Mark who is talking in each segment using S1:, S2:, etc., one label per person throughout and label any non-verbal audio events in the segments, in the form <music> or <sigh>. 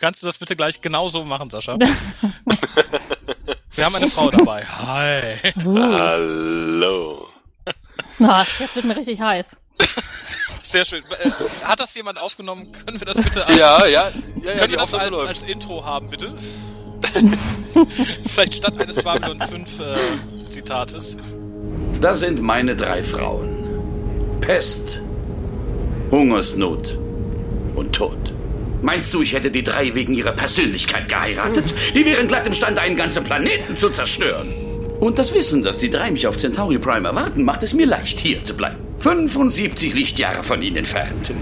S1: Kannst du das bitte gleich genauso machen, Sascha? <laughs> Wir haben eine Frau dabei. Hi.
S2: Uh.
S3: Hallo.
S2: Na, jetzt wird mir richtig heiß.
S1: Sehr schön. Äh, Hat das jemand aufgenommen? Können wir das bitte als,
S3: Ja, ja, ja, ja
S1: können wir das als, als Intro haben, bitte? <laughs> Vielleicht statt eines Babylon 5 äh, Zitates.
S4: Das sind meine drei Frauen. Pest, Hungersnot und Tod. Meinst du, ich hätte die drei wegen ihrer Persönlichkeit geheiratet? Die wären glatt imstande, einen ganzen Planeten zu zerstören. Und das Wissen, dass die drei mich auf Centauri Prime erwarten, macht es mir leicht, hier zu bleiben. 75 Lichtjahre von ihnen entfernt.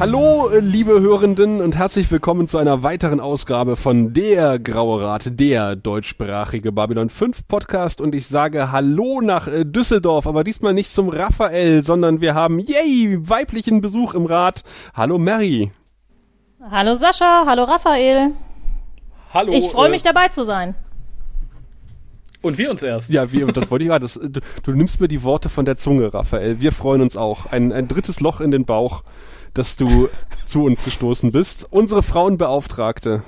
S5: Hallo, äh, liebe Hörenden und herzlich willkommen zu einer weiteren Ausgabe von Der Graue Rat, der deutschsprachige Babylon 5 Podcast und ich sage Hallo nach äh, Düsseldorf, aber diesmal nicht zum Raphael, sondern wir haben, yay, weiblichen Besuch im Rat. Hallo Mary.
S2: Hallo Sascha, hallo Raphael.
S1: Hallo.
S2: Ich freue
S1: äh,
S2: mich dabei zu sein.
S1: Und wir uns erst.
S5: Ja, wir, das wollte ich gerade, du, du nimmst mir die Worte von der Zunge, Raphael. Wir freuen uns auch. Ein, ein drittes Loch in den Bauch, dass du zu uns gestoßen bist. Unsere Frauenbeauftragte.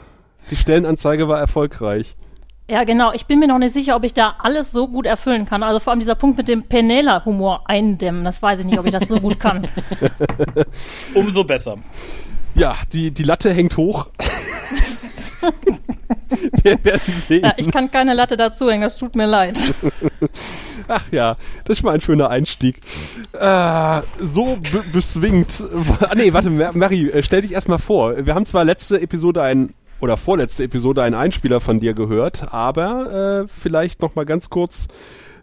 S5: Die Stellenanzeige war erfolgreich.
S2: Ja, genau. Ich bin mir noch nicht sicher, ob ich da alles so gut erfüllen kann. Also vor allem dieser Punkt mit dem Penela-Humor eindämmen. Das weiß ich nicht, ob ich das so gut kann. <laughs>
S1: Umso besser.
S5: Ja, die, die Latte hängt hoch. <laughs> <laughs> Wir werden sehen.
S2: Ja, ich kann keine Latte dazuhängen, das tut mir leid. <laughs>
S5: Ach ja, das ist mal ein schöner Einstieg. Äh, so be beswingt. <laughs> Ah nee, warte, Mary, äh, stell dich erstmal vor. Wir haben zwar letzte Episode ein oder vorletzte Episode einen Einspieler von dir gehört, aber äh, vielleicht noch mal ganz kurz.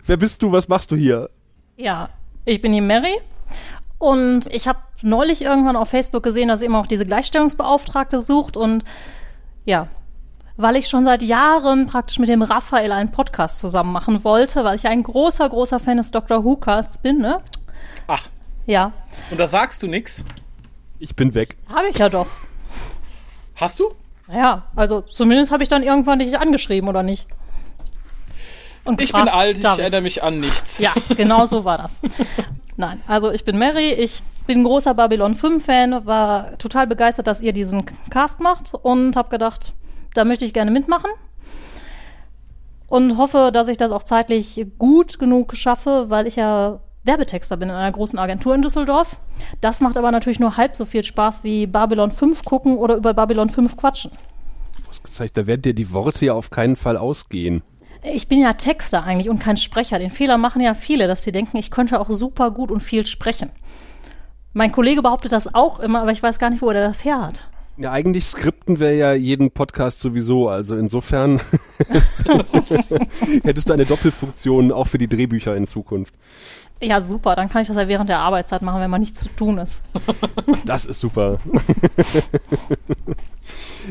S5: Wer bist du? Was machst du hier?
S2: Ja, ich bin die Mary und ich habe neulich irgendwann auf Facebook gesehen, dass ihr immer auch diese Gleichstellungsbeauftragte sucht und ja, weil ich schon seit Jahren praktisch mit dem Raphael einen Podcast zusammen machen wollte, weil ich ein großer, großer Fan des Dr. Who Casts bin, ne?
S1: Ach,
S2: Ja,
S1: und da sagst du nix?
S5: Ich bin weg.
S2: habe ich ja doch.
S1: Hast du?
S2: Ja, also zumindest habe ich dann irgendwann dich angeschrieben, oder nicht? Und
S1: Ich bin alt, ich
S2: darf
S1: erinnere mich an nichts.
S2: Ja, genau so war das. Nein, also ich bin Mary, ich bin großer Babylon 5 Fan, war total begeistert, dass ihr diesen Cast macht und habe gedacht, da möchte ich gerne mitmachen. Und hoffe, dass ich das auch zeitlich gut genug schaffe, weil ich ja Werbetexter bin in einer großen Agentur in Düsseldorf. Das macht aber natürlich nur halb so viel Spaß wie Babylon 5 gucken oder über Babylon 5 quatschen.
S5: Ausgezeichnet, da werden dir die Worte ja auf keinen Fall ausgehen.
S2: Ich bin ja Texter eigentlich und kein Sprecher. Den Fehler machen ja viele, dass sie denken, ich könnte auch super gut und viel sprechen. Mein Kollege behauptet das auch immer, aber ich weiß gar nicht, wo er das her hat.
S5: Ja, eigentlich skripten wir ja jeden Podcast sowieso, also insofern <laughs> <laughs> hättest du eine Doppelfunktion auch für die Drehbücher in Zukunft.
S2: Ja, super, dann kann ich das ja während der Arbeitszeit machen, wenn mal nichts zu tun ist. <laughs>
S5: Das ist super. <laughs>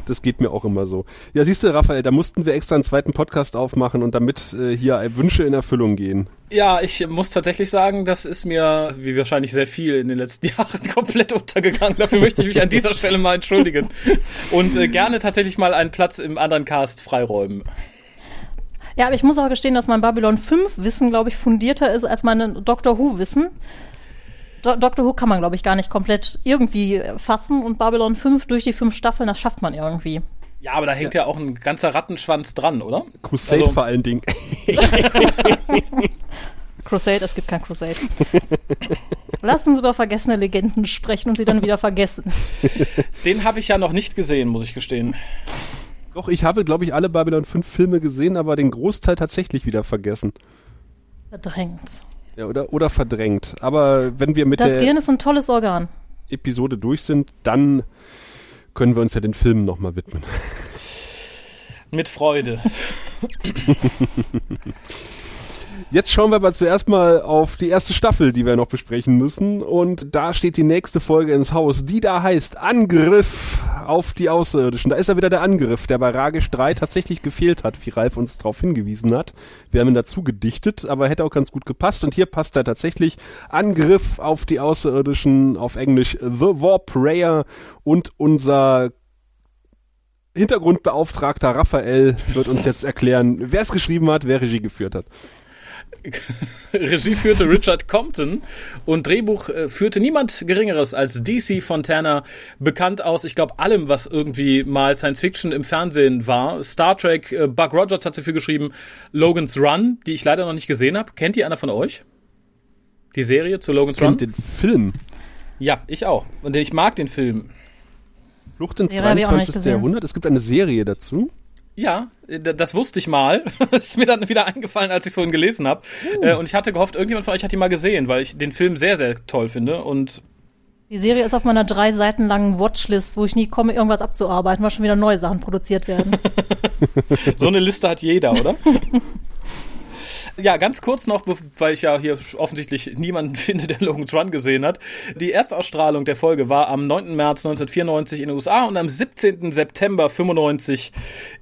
S5: Das geht mir auch immer so. Ja, siehst du, Raphael, da mussten wir extra einen zweiten Podcast aufmachen und damit äh, hier Wünsche in Erfüllung gehen.
S1: Ja, ich muss tatsächlich sagen, das ist mir, wie wahrscheinlich sehr viel in den letzten <laughs> Jahren, komplett untergegangen. Dafür möchte ich mich an dieser Stelle mal entschuldigen. Und äh, gerne tatsächlich mal einen Platz im anderen Cast freiräumen.
S2: Ja, aber ich muss auch gestehen, dass mein Babylon 5 Wissen, glaube ich, fundierter ist als mein Doctor Who Wissen. Do Doctor Who kann man, glaube ich, gar nicht komplett irgendwie fassen und Babylon 5 durch die fünf Staffeln, das schafft man irgendwie.
S1: Ja, aber da hängt ja, auch ein ganzer Rattenschwanz dran, oder?
S5: Crusade
S1: Also-
S5: vor allen Dingen. <laughs>
S2: Crusade, es gibt kein Crusade. Lass uns über vergessene Legenden sprechen und sie dann wieder vergessen.
S1: Den habe ich ja noch nicht gesehen, muss ich gestehen.
S5: Doch, ich habe, glaube ich, alle Babylon 5 Filme gesehen, aber den Großteil tatsächlich wieder vergessen.
S2: Verdrängt.
S5: Ja, oder, oder verdrängt. Aber wenn wir mit
S2: Das
S5: der
S2: Gehirn ist ein tolles Organ.
S5: Episode durch sind, dann können wir uns ja den Filmen nochmal widmen.
S1: Mit Freude. <laughs>
S5: Jetzt schauen wir aber zuerst mal auf die erste Staffel, die wir noch besprechen müssen. Und da steht die nächste Folge ins Haus, die da heißt Angriff auf die Außerirdischen. Da ist ja wieder der Angriff, der bei Ragisch 3 tatsächlich gefehlt hat, wie Ralf uns darauf hingewiesen hat. Wir haben ihn dazu gedichtet, aber hätte auch ganz gut gepasst. Und hier passt er tatsächlich. Angriff auf die Außerirdischen, auf Englisch The War Prayer. Und unser Hintergrundbeauftragter Raphael wird uns jetzt erklären, wer es geschrieben hat, wer Regie geführt hat. <laughs>
S1: Regie führte Richard Compton und Drehbuch äh, führte niemand Geringeres als DC Fontana, bekannt aus, ich glaube, allem, was irgendwie mal Science Fiction im Fernsehen war. Star Trek, äh, Buck Rogers hat sie für geschrieben, Logan's Run, die ich leider noch nicht gesehen habe. Kennt ihr einer von euch? Die Serie zu Logan's Run?
S5: den Film.
S1: Ja, ich auch. Und ich mag den Film.
S5: Flucht ins 23. Jahrhundert. Es gibt eine Serie dazu.
S1: Ja, das wusste ich mal. das <laughs> ist mir dann wieder eingefallen, als ich es vorhin gelesen habe. Uh. Und ich hatte gehofft, irgendjemand von euch hat die mal gesehen, weil ich den Film sehr, sehr toll finde. Und
S2: die Serie ist auf meiner drei Seiten langen Watchlist, wo ich nie komme, irgendwas abzuarbeiten, weil schon wieder neue Sachen produziert werden. <laughs>
S1: so eine Liste hat jeder, oder? <laughs> Ja, ganz kurz noch, weil ich ja hier offensichtlich niemanden <laughs> finde, der Logan's Run gesehen hat. Die Erstausstrahlung der Folge war am 9. März 1994 in den USA und am 17. September 95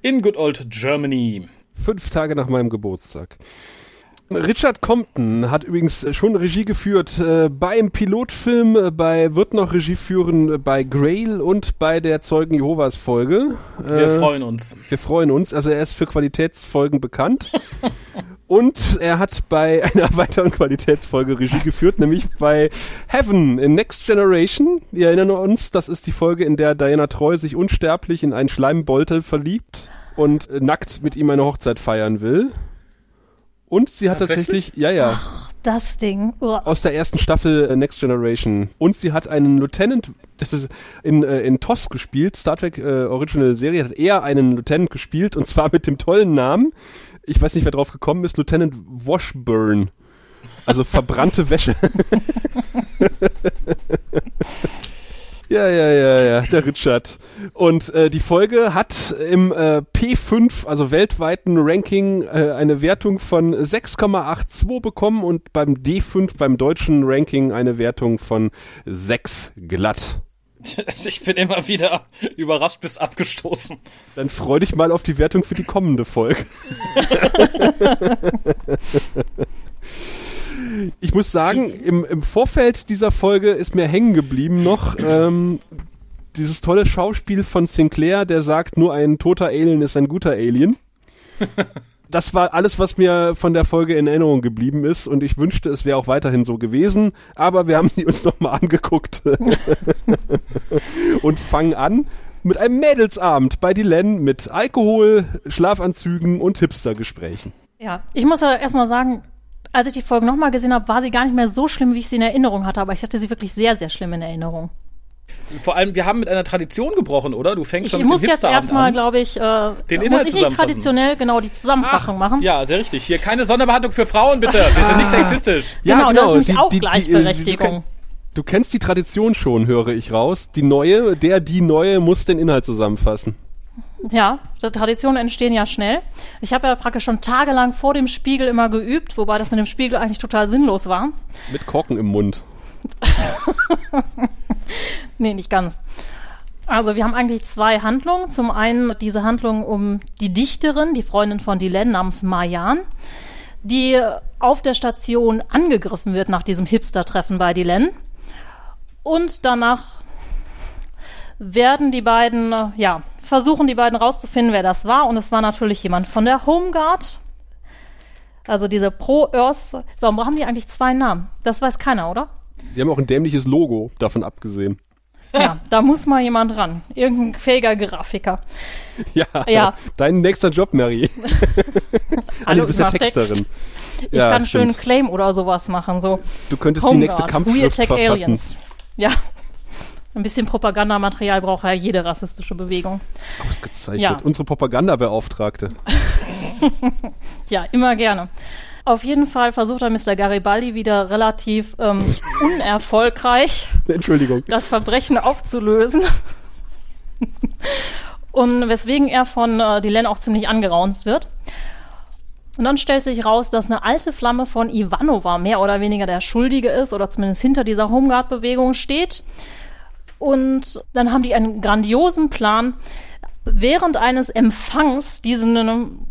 S1: in Good Old Germany.
S5: Fünf Tage nach meinem Geburtstag. Richard Compton hat übrigens schon Regie geführt äh, beim Pilotfilm, äh, bei wird noch Regie führen äh, bei Grail und bei der Zeugen Jehovas Folge.
S1: Wir äh, freuen uns.
S5: Wir freuen uns. Also er ist für Qualitätsfolgen bekannt. <laughs> und er hat bei <laughs> einer weiteren Qualitätsfolge Regie geführt, nämlich bei Heaven in Next Generation. Wir erinnern uns, das ist die Folge, in der Diana Treu sich unsterblich in einen Schleimbeutel verliebt und nackt mit ihm eine Hochzeit feiern will. Und sie hat tatsächlich, tatsächlich ja, ja.
S2: Ach, das Ding.
S5: Uah. Aus der ersten Staffel äh, Next Generation. Und sie hat einen Lieutenant das ist in, äh, in TOS gespielt, Star Trek äh, Original Serie, hat er einen Lieutenant gespielt und zwar mit dem tollen Namen, ich weiß nicht, wer drauf gekommen ist, Lieutenant Washburn. Also verbrannte Wäsche. <laughs> Ja, ja, ja, ja, der Richard. Und äh, die Folge hat im äh, P5, also weltweiten Ranking, äh, eine Wertung von 6,82 bekommen und beim D5, beim deutschen Ranking, eine Wertung von 6 glatt. <laughs>
S1: Ich bin immer wieder überrascht bis abgestoßen.
S5: Dann freu dich mal auf die Wertung für die kommende Folge. <laughs> ich muss sagen, im, im Vorfeld dieser Folge ist mir hängen geblieben noch ähm, dieses tolle Schauspiel von Sinclair, der sagt, nur ein toter Alien ist ein guter Alien. <laughs> Das war alles, was mir von der Folge in Erinnerung geblieben ist und ich wünschte, es wäre auch weiterhin so gewesen, aber wir haben sie uns nochmal angeguckt <laughs> und fangen an mit einem Mädelsabend bei Dylan mit Alkohol, Schlafanzügen und Hipstergesprächen.
S2: Ja, ich muss ja erstmal sagen, als ich die Folge nochmal gesehen habe, war sie gar nicht mehr so schlimm, wie ich sie in Erinnerung hatte, aber ich hatte sie wirklich sehr, sehr schlimm in Erinnerung.
S1: Vor allem, wir haben mit einer Tradition gebrochen, oder? Du fängst
S2: ich
S1: schon mit
S2: muss
S1: dem
S2: jetzt erstmal, glaube ich, äh,
S1: den Inhalt
S2: muss ich nicht traditionell genau die Zusammenfassung
S1: Ach,
S2: machen.
S1: Ja, sehr richtig. Hier keine Sonderbehandlung für Frauen, bitte. Wir sind nicht sexistisch.
S2: Ja, genau,
S5: genau.
S2: das ist nämlich
S5: Die-
S2: auch
S5: die- die-
S2: Gleichberechtigung.
S5: Du kennst die Tradition schon, höre ich raus. Die neue, der, die neue muss den Inhalt zusammenfassen.
S2: Ja, die Traditionen entstehen ja schnell. Ich habe ja praktisch schon tagelang vor dem Spiegel immer geübt, wobei das mit dem Spiegel eigentlich total sinnlos war.
S5: Mit Korken im Mund. <laughs> <laughs>
S2: Nee, nicht ganz. Also wir haben eigentlich zwei Handlungen. Zum einen diese Handlung um die Dichterin, die Freundin von Dylan namens Marjan, die auf der Station angegriffen wird nach diesem Hipster-Treffen bei Dylan. Und danach werden die beiden, ja, versuchen die beiden rauszufinden, wer das war. Und es war natürlich jemand von der Homeguard. Also diese Pro-Earth. Warum haben die eigentlich zwei Namen? Das weiß keiner, oder?
S5: Sie haben auch ein dämliches Logo, davon abgesehen.
S2: Ja, da muss mal jemand ran. Irgendein fähiger Grafiker.
S5: Ja,
S2: Ja.
S5: dein nächster Job, Mary. <laughs>
S2: Hallo,
S5: du bist ja
S2: mach Text.
S5: Texterin.
S2: Ich
S5: Ja,
S2: kann schön
S5: stimmt.
S2: Claim oder sowas machen. So
S5: Du könntest die
S2: Homeguard,
S5: nächste Kampfschrift verfassen.
S2: Aliens. Ja. Ein bisschen Propagandamaterial braucht ja jede rassistische Bewegung.
S5: Ausgezeichnet.
S2: Ja.
S5: Unsere Propagandabeauftragte. <laughs>
S2: Ja, immer gerne. Auf jeden Fall versucht er Mr. Garibaldi wieder relativ ähm, unerfolgreich <laughs>
S5: Entschuldigung.
S2: das Verbrechen aufzulösen. Und weswegen er von äh, Dylan auch ziemlich angeraunzt wird. Und dann stellt sich raus, dass eine alte Flamme von Ivanova mehr oder weniger der Schuldige ist oder zumindest hinter dieser Homeguard-Bewegung steht. Und dann haben die einen grandiosen Plan, während eines Empfangs diesen,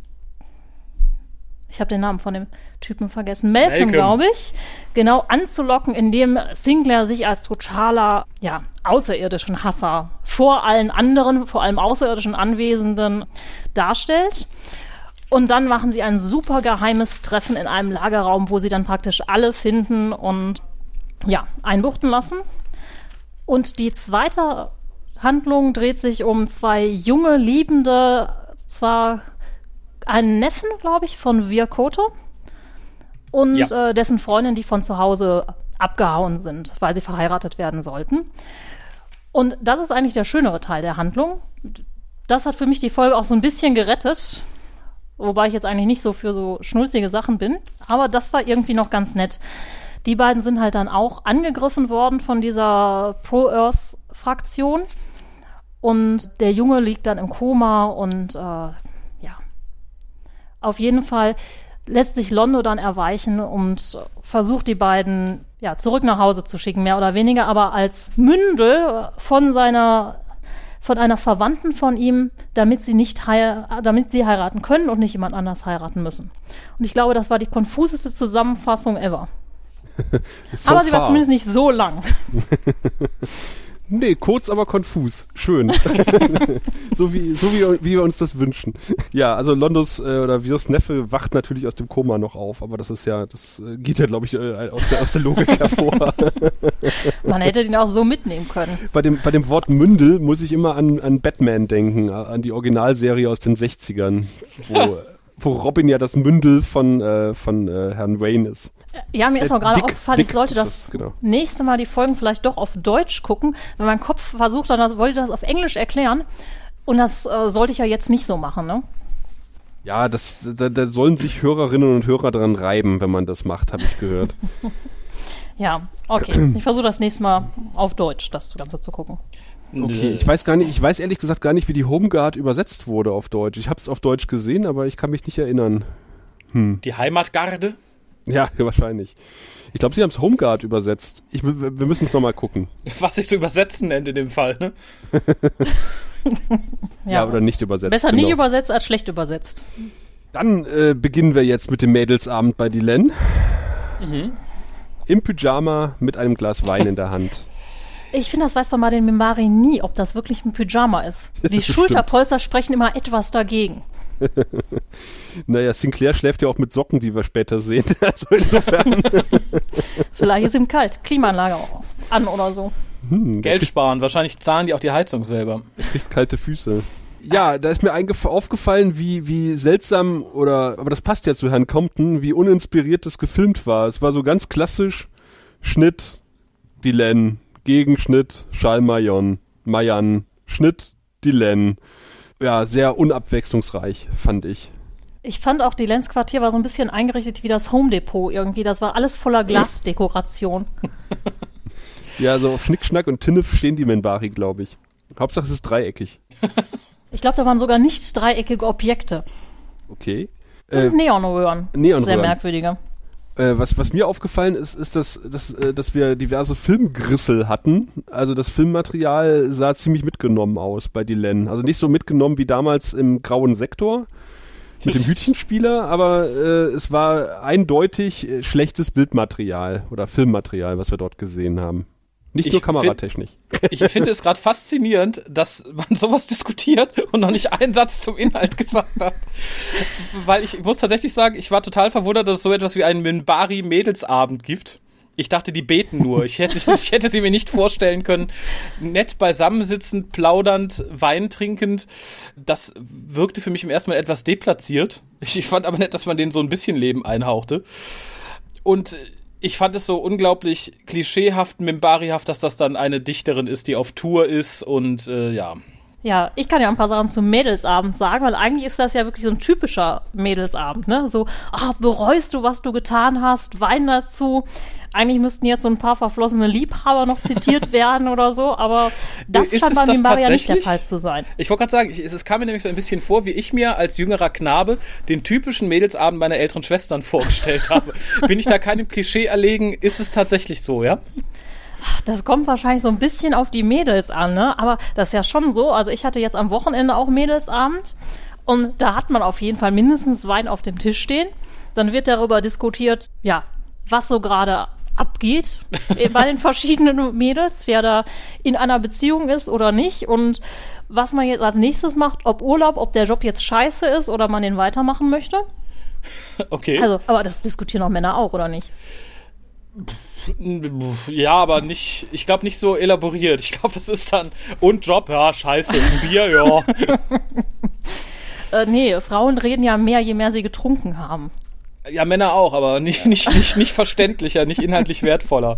S2: ich habe den Namen von dem Typen vergessen, Malcolm, Malcolm. glaube ich, genau anzulocken, indem Sinclair sich als totaler, ja, außerirdischen Hasser vor allen anderen, vor allem außerirdischen Anwesenden darstellt. Und dann machen sie ein super geheimes Treffen in einem Lagerraum, wo sie dann praktisch alle finden und ja, einbuchten lassen. Und die zweite Handlung dreht sich um zwei junge, liebende, zwar einen Neffen, glaube ich, von Virkoto und ja. äh, dessen Freundin, die von zu Hause abgehauen sind, weil sie verheiratet werden sollten. Und das ist eigentlich der schönere Teil der Handlung. Das hat für mich die Folge auch so ein bisschen gerettet, Wobei ich jetzt eigentlich nicht so für so schnulzige Sachen bin. Aber das war irgendwie noch ganz nett. Die beiden sind halt dann auch angegriffen worden von dieser Pro-Earth-Fraktion. Und der Junge liegt dann im Koma und äh. Auf jeden Fall lässt sich Londo dann erweichen und versucht die beiden ja, zurück nach Hause zu schicken, mehr oder weniger, aber als Mündel von seiner von einer Verwandten von ihm, damit sie nicht damit sie heiraten können und nicht jemand anders heiraten müssen. Und ich glaube, das war die konfuseste Zusammenfassung ever. <laughs> so aber sie far. war zumindest nicht so lang. <laughs>
S5: Nee, kurz, aber konfus. Schön. <laughs> so wie, so wie, wie wir uns das wünschen. Ja, also Londos äh, oder Virs Neffe wacht natürlich aus dem Koma noch auf, aber das ist ja, das äh, geht ja, glaube ich, äh, aus, der, aus der Logik <laughs> hervor.
S2: Man hätte den auch so mitnehmen können.
S5: Bei dem, bei dem Wort Mündel muss ich immer an, an Batman denken, an die Originalserie aus den 60ern, wo, <laughs> wo Robin ja das Mündel von, äh, von äh, Herrn Wayne ist.
S2: Ja, mir ist auch gerade aufgefallen, ich sollte das, das genau. nächste Mal die Folgen vielleicht doch auf Deutsch gucken, weil mein Kopf versucht dann, das, wollte das auf Englisch erklären. Und das äh, sollte ich ja jetzt nicht so machen, ne?
S5: Ja, das, da, da sollen sich Hörerinnen und Hörer dran reiben, wenn man das macht, habe ich gehört. <laughs>
S2: ja, okay. Ich versuche das nächste Mal auf Deutsch, das Ganze zu gucken.
S5: Okay, ich weiß gar nicht, ich weiß ehrlich gesagt gar nicht, wie die Homeguard übersetzt wurde auf Deutsch. Ich habe es auf Deutsch gesehen, aber ich kann mich nicht erinnern.
S1: Hm. Die Heimatgarde?
S5: Ja, <laughs> wahrscheinlich. Ich glaube, sie haben es Homeguard übersetzt. Ich, wir müssen es nochmal gucken.
S1: Was sich zu übersetzen nennt in dem Fall, ne? <laughs>
S5: ja, ja, oder nicht übersetzt.
S2: Besser genau. nicht übersetzt als schlecht übersetzt.
S5: Dann äh, beginnen wir jetzt mit dem Mädelsabend bei Dylan. Mhm. Im Pyjama mit einem Glas Wein in der Hand.
S2: Ich finde, das weiß man bei den Mimbari nie, ob das wirklich ein Pyjama ist. <laughs> Die Schulterpolster sprechen immer etwas dagegen. <laughs>
S5: naja, Sinclair schläft ja auch mit Socken, wie wir später sehen. <laughs> Also insofern. <laughs>
S2: Vielleicht ist ihm kalt. Klimaanlage an oder so.
S1: Hm, Geld sparen. Wahrscheinlich zahlen die auch die Heizung selber.
S5: Er kriegt kalte Füße. Ja, da ist mir aufgefallen, wie, wie seltsam oder, aber das passt ja zu Herrn Compton, wie uninspiriert das gefilmt war. Es war so ganz klassisch Schnitt, Dylan, Gegenschnitt, Schallmayon, Mayan, Schnitt, Dylan ja, sehr unabwechslungsreich, fand ich.
S2: Ich fand auch, die Lenzquartier war so ein bisschen eingerichtet wie das Home Depot irgendwie. Das war alles voller <laughs> Glasdekoration.
S5: ja, so auf Schnickschnack und Tinnef stehen die Menbari, glaube ich. Hauptsache es ist dreieckig. <laughs>
S2: ich glaube, da waren sogar nicht dreieckige Objekte.
S5: Okay.
S2: Und äh, Neonröhren.
S5: Neonröhren.
S2: Sehr merkwürdige.
S5: Äh, was, was mir aufgefallen ist, ist, dass, dass, äh, dass wir diverse Filmgrissel hatten. Also das Filmmaterial sah ziemlich mitgenommen aus bei Dylan. Also nicht so mitgenommen wie damals im grauen Sektor mit dem Hütchenspieler, aber äh, es war eindeutig äh, schlechtes Bildmaterial oder Filmmaterial, was wir dort gesehen haben. Nicht ich nur kameratechnisch.
S1: Find, <laughs> ich finde es gerade faszinierend, dass man <laughs> sowas diskutiert und noch nicht einen Satz zum Inhalt <laughs> gesagt hat. Weil ich, ich muss tatsächlich sagen, ich war total verwundert, dass es so etwas wie einen Minbari-Mädelsabend gibt. Ich dachte, die beten nur. Ich hätte, ich hätte sie mir nicht vorstellen können. Nett beisammensitzend, plaudernd, Wein trinkend. Das wirkte für mich im ersten Mal etwas deplatziert. Ich fand aber nett, dass man denen so ein bisschen Leben einhauchte. Und ich fand es so unglaublich klischeehaft, mimbarihaft, dass das dann eine Dichterin ist, die auf Tour ist und äh, ja.
S2: Ja, ich kann ja ein paar Sachen zum Mädelsabend sagen, weil eigentlich ist das ja wirklich so ein typischer Mädelsabend, ne? So, ah, bereust du, was du getan hast, Wein dazu. Eigentlich müssten jetzt so ein paar verflossene Liebhaber noch zitiert <laughs> werden oder so, aber das
S1: Ist
S2: scheint bei
S1: das
S2: Mimbaria nicht der? Fall zu sein.
S1: Ich wollte gerade sagen, ich, es es kam mir nämlich so ein bisschen vor, wie ich mir als jüngerer Knabe den typischen Mädelsabend meiner älteren Schwestern <laughs> vorgestellt habe. Bin ich da keinem Klischee erlegen? Ist es tatsächlich so, ja?
S2: Das kommt wahrscheinlich so ein bisschen auf die Mädels an, ne? Aber das ist ja schon so. Also ich hatte jetzt am Wochenende auch Mädelsabend und da hat man auf jeden Fall mindestens Wein auf dem Tisch stehen. Dann wird darüber diskutiert, ja, was so gerade abgeht eh, <laughs> bei den verschiedenen Mädels, wer da in einer Beziehung ist oder nicht und was man jetzt als nächstes macht, ob Urlaub, ob der Job jetzt scheiße ist oder man den weitermachen möchte. <laughs>
S1: Okay.
S2: Also, aber das diskutieren auch Männer auch, oder nicht?
S1: ja, aber nicht, ich glaube nicht so elaboriert. Ich glaube, das ist dann, und Job, ja, scheiße, ein Bier, ja. <laughs>
S2: Äh, nee, Frauen reden ja mehr, je mehr sie getrunken haben.
S1: Ja, Männer auch, aber nicht, nicht, nicht, nicht verständlicher, nicht inhaltlich wertvoller.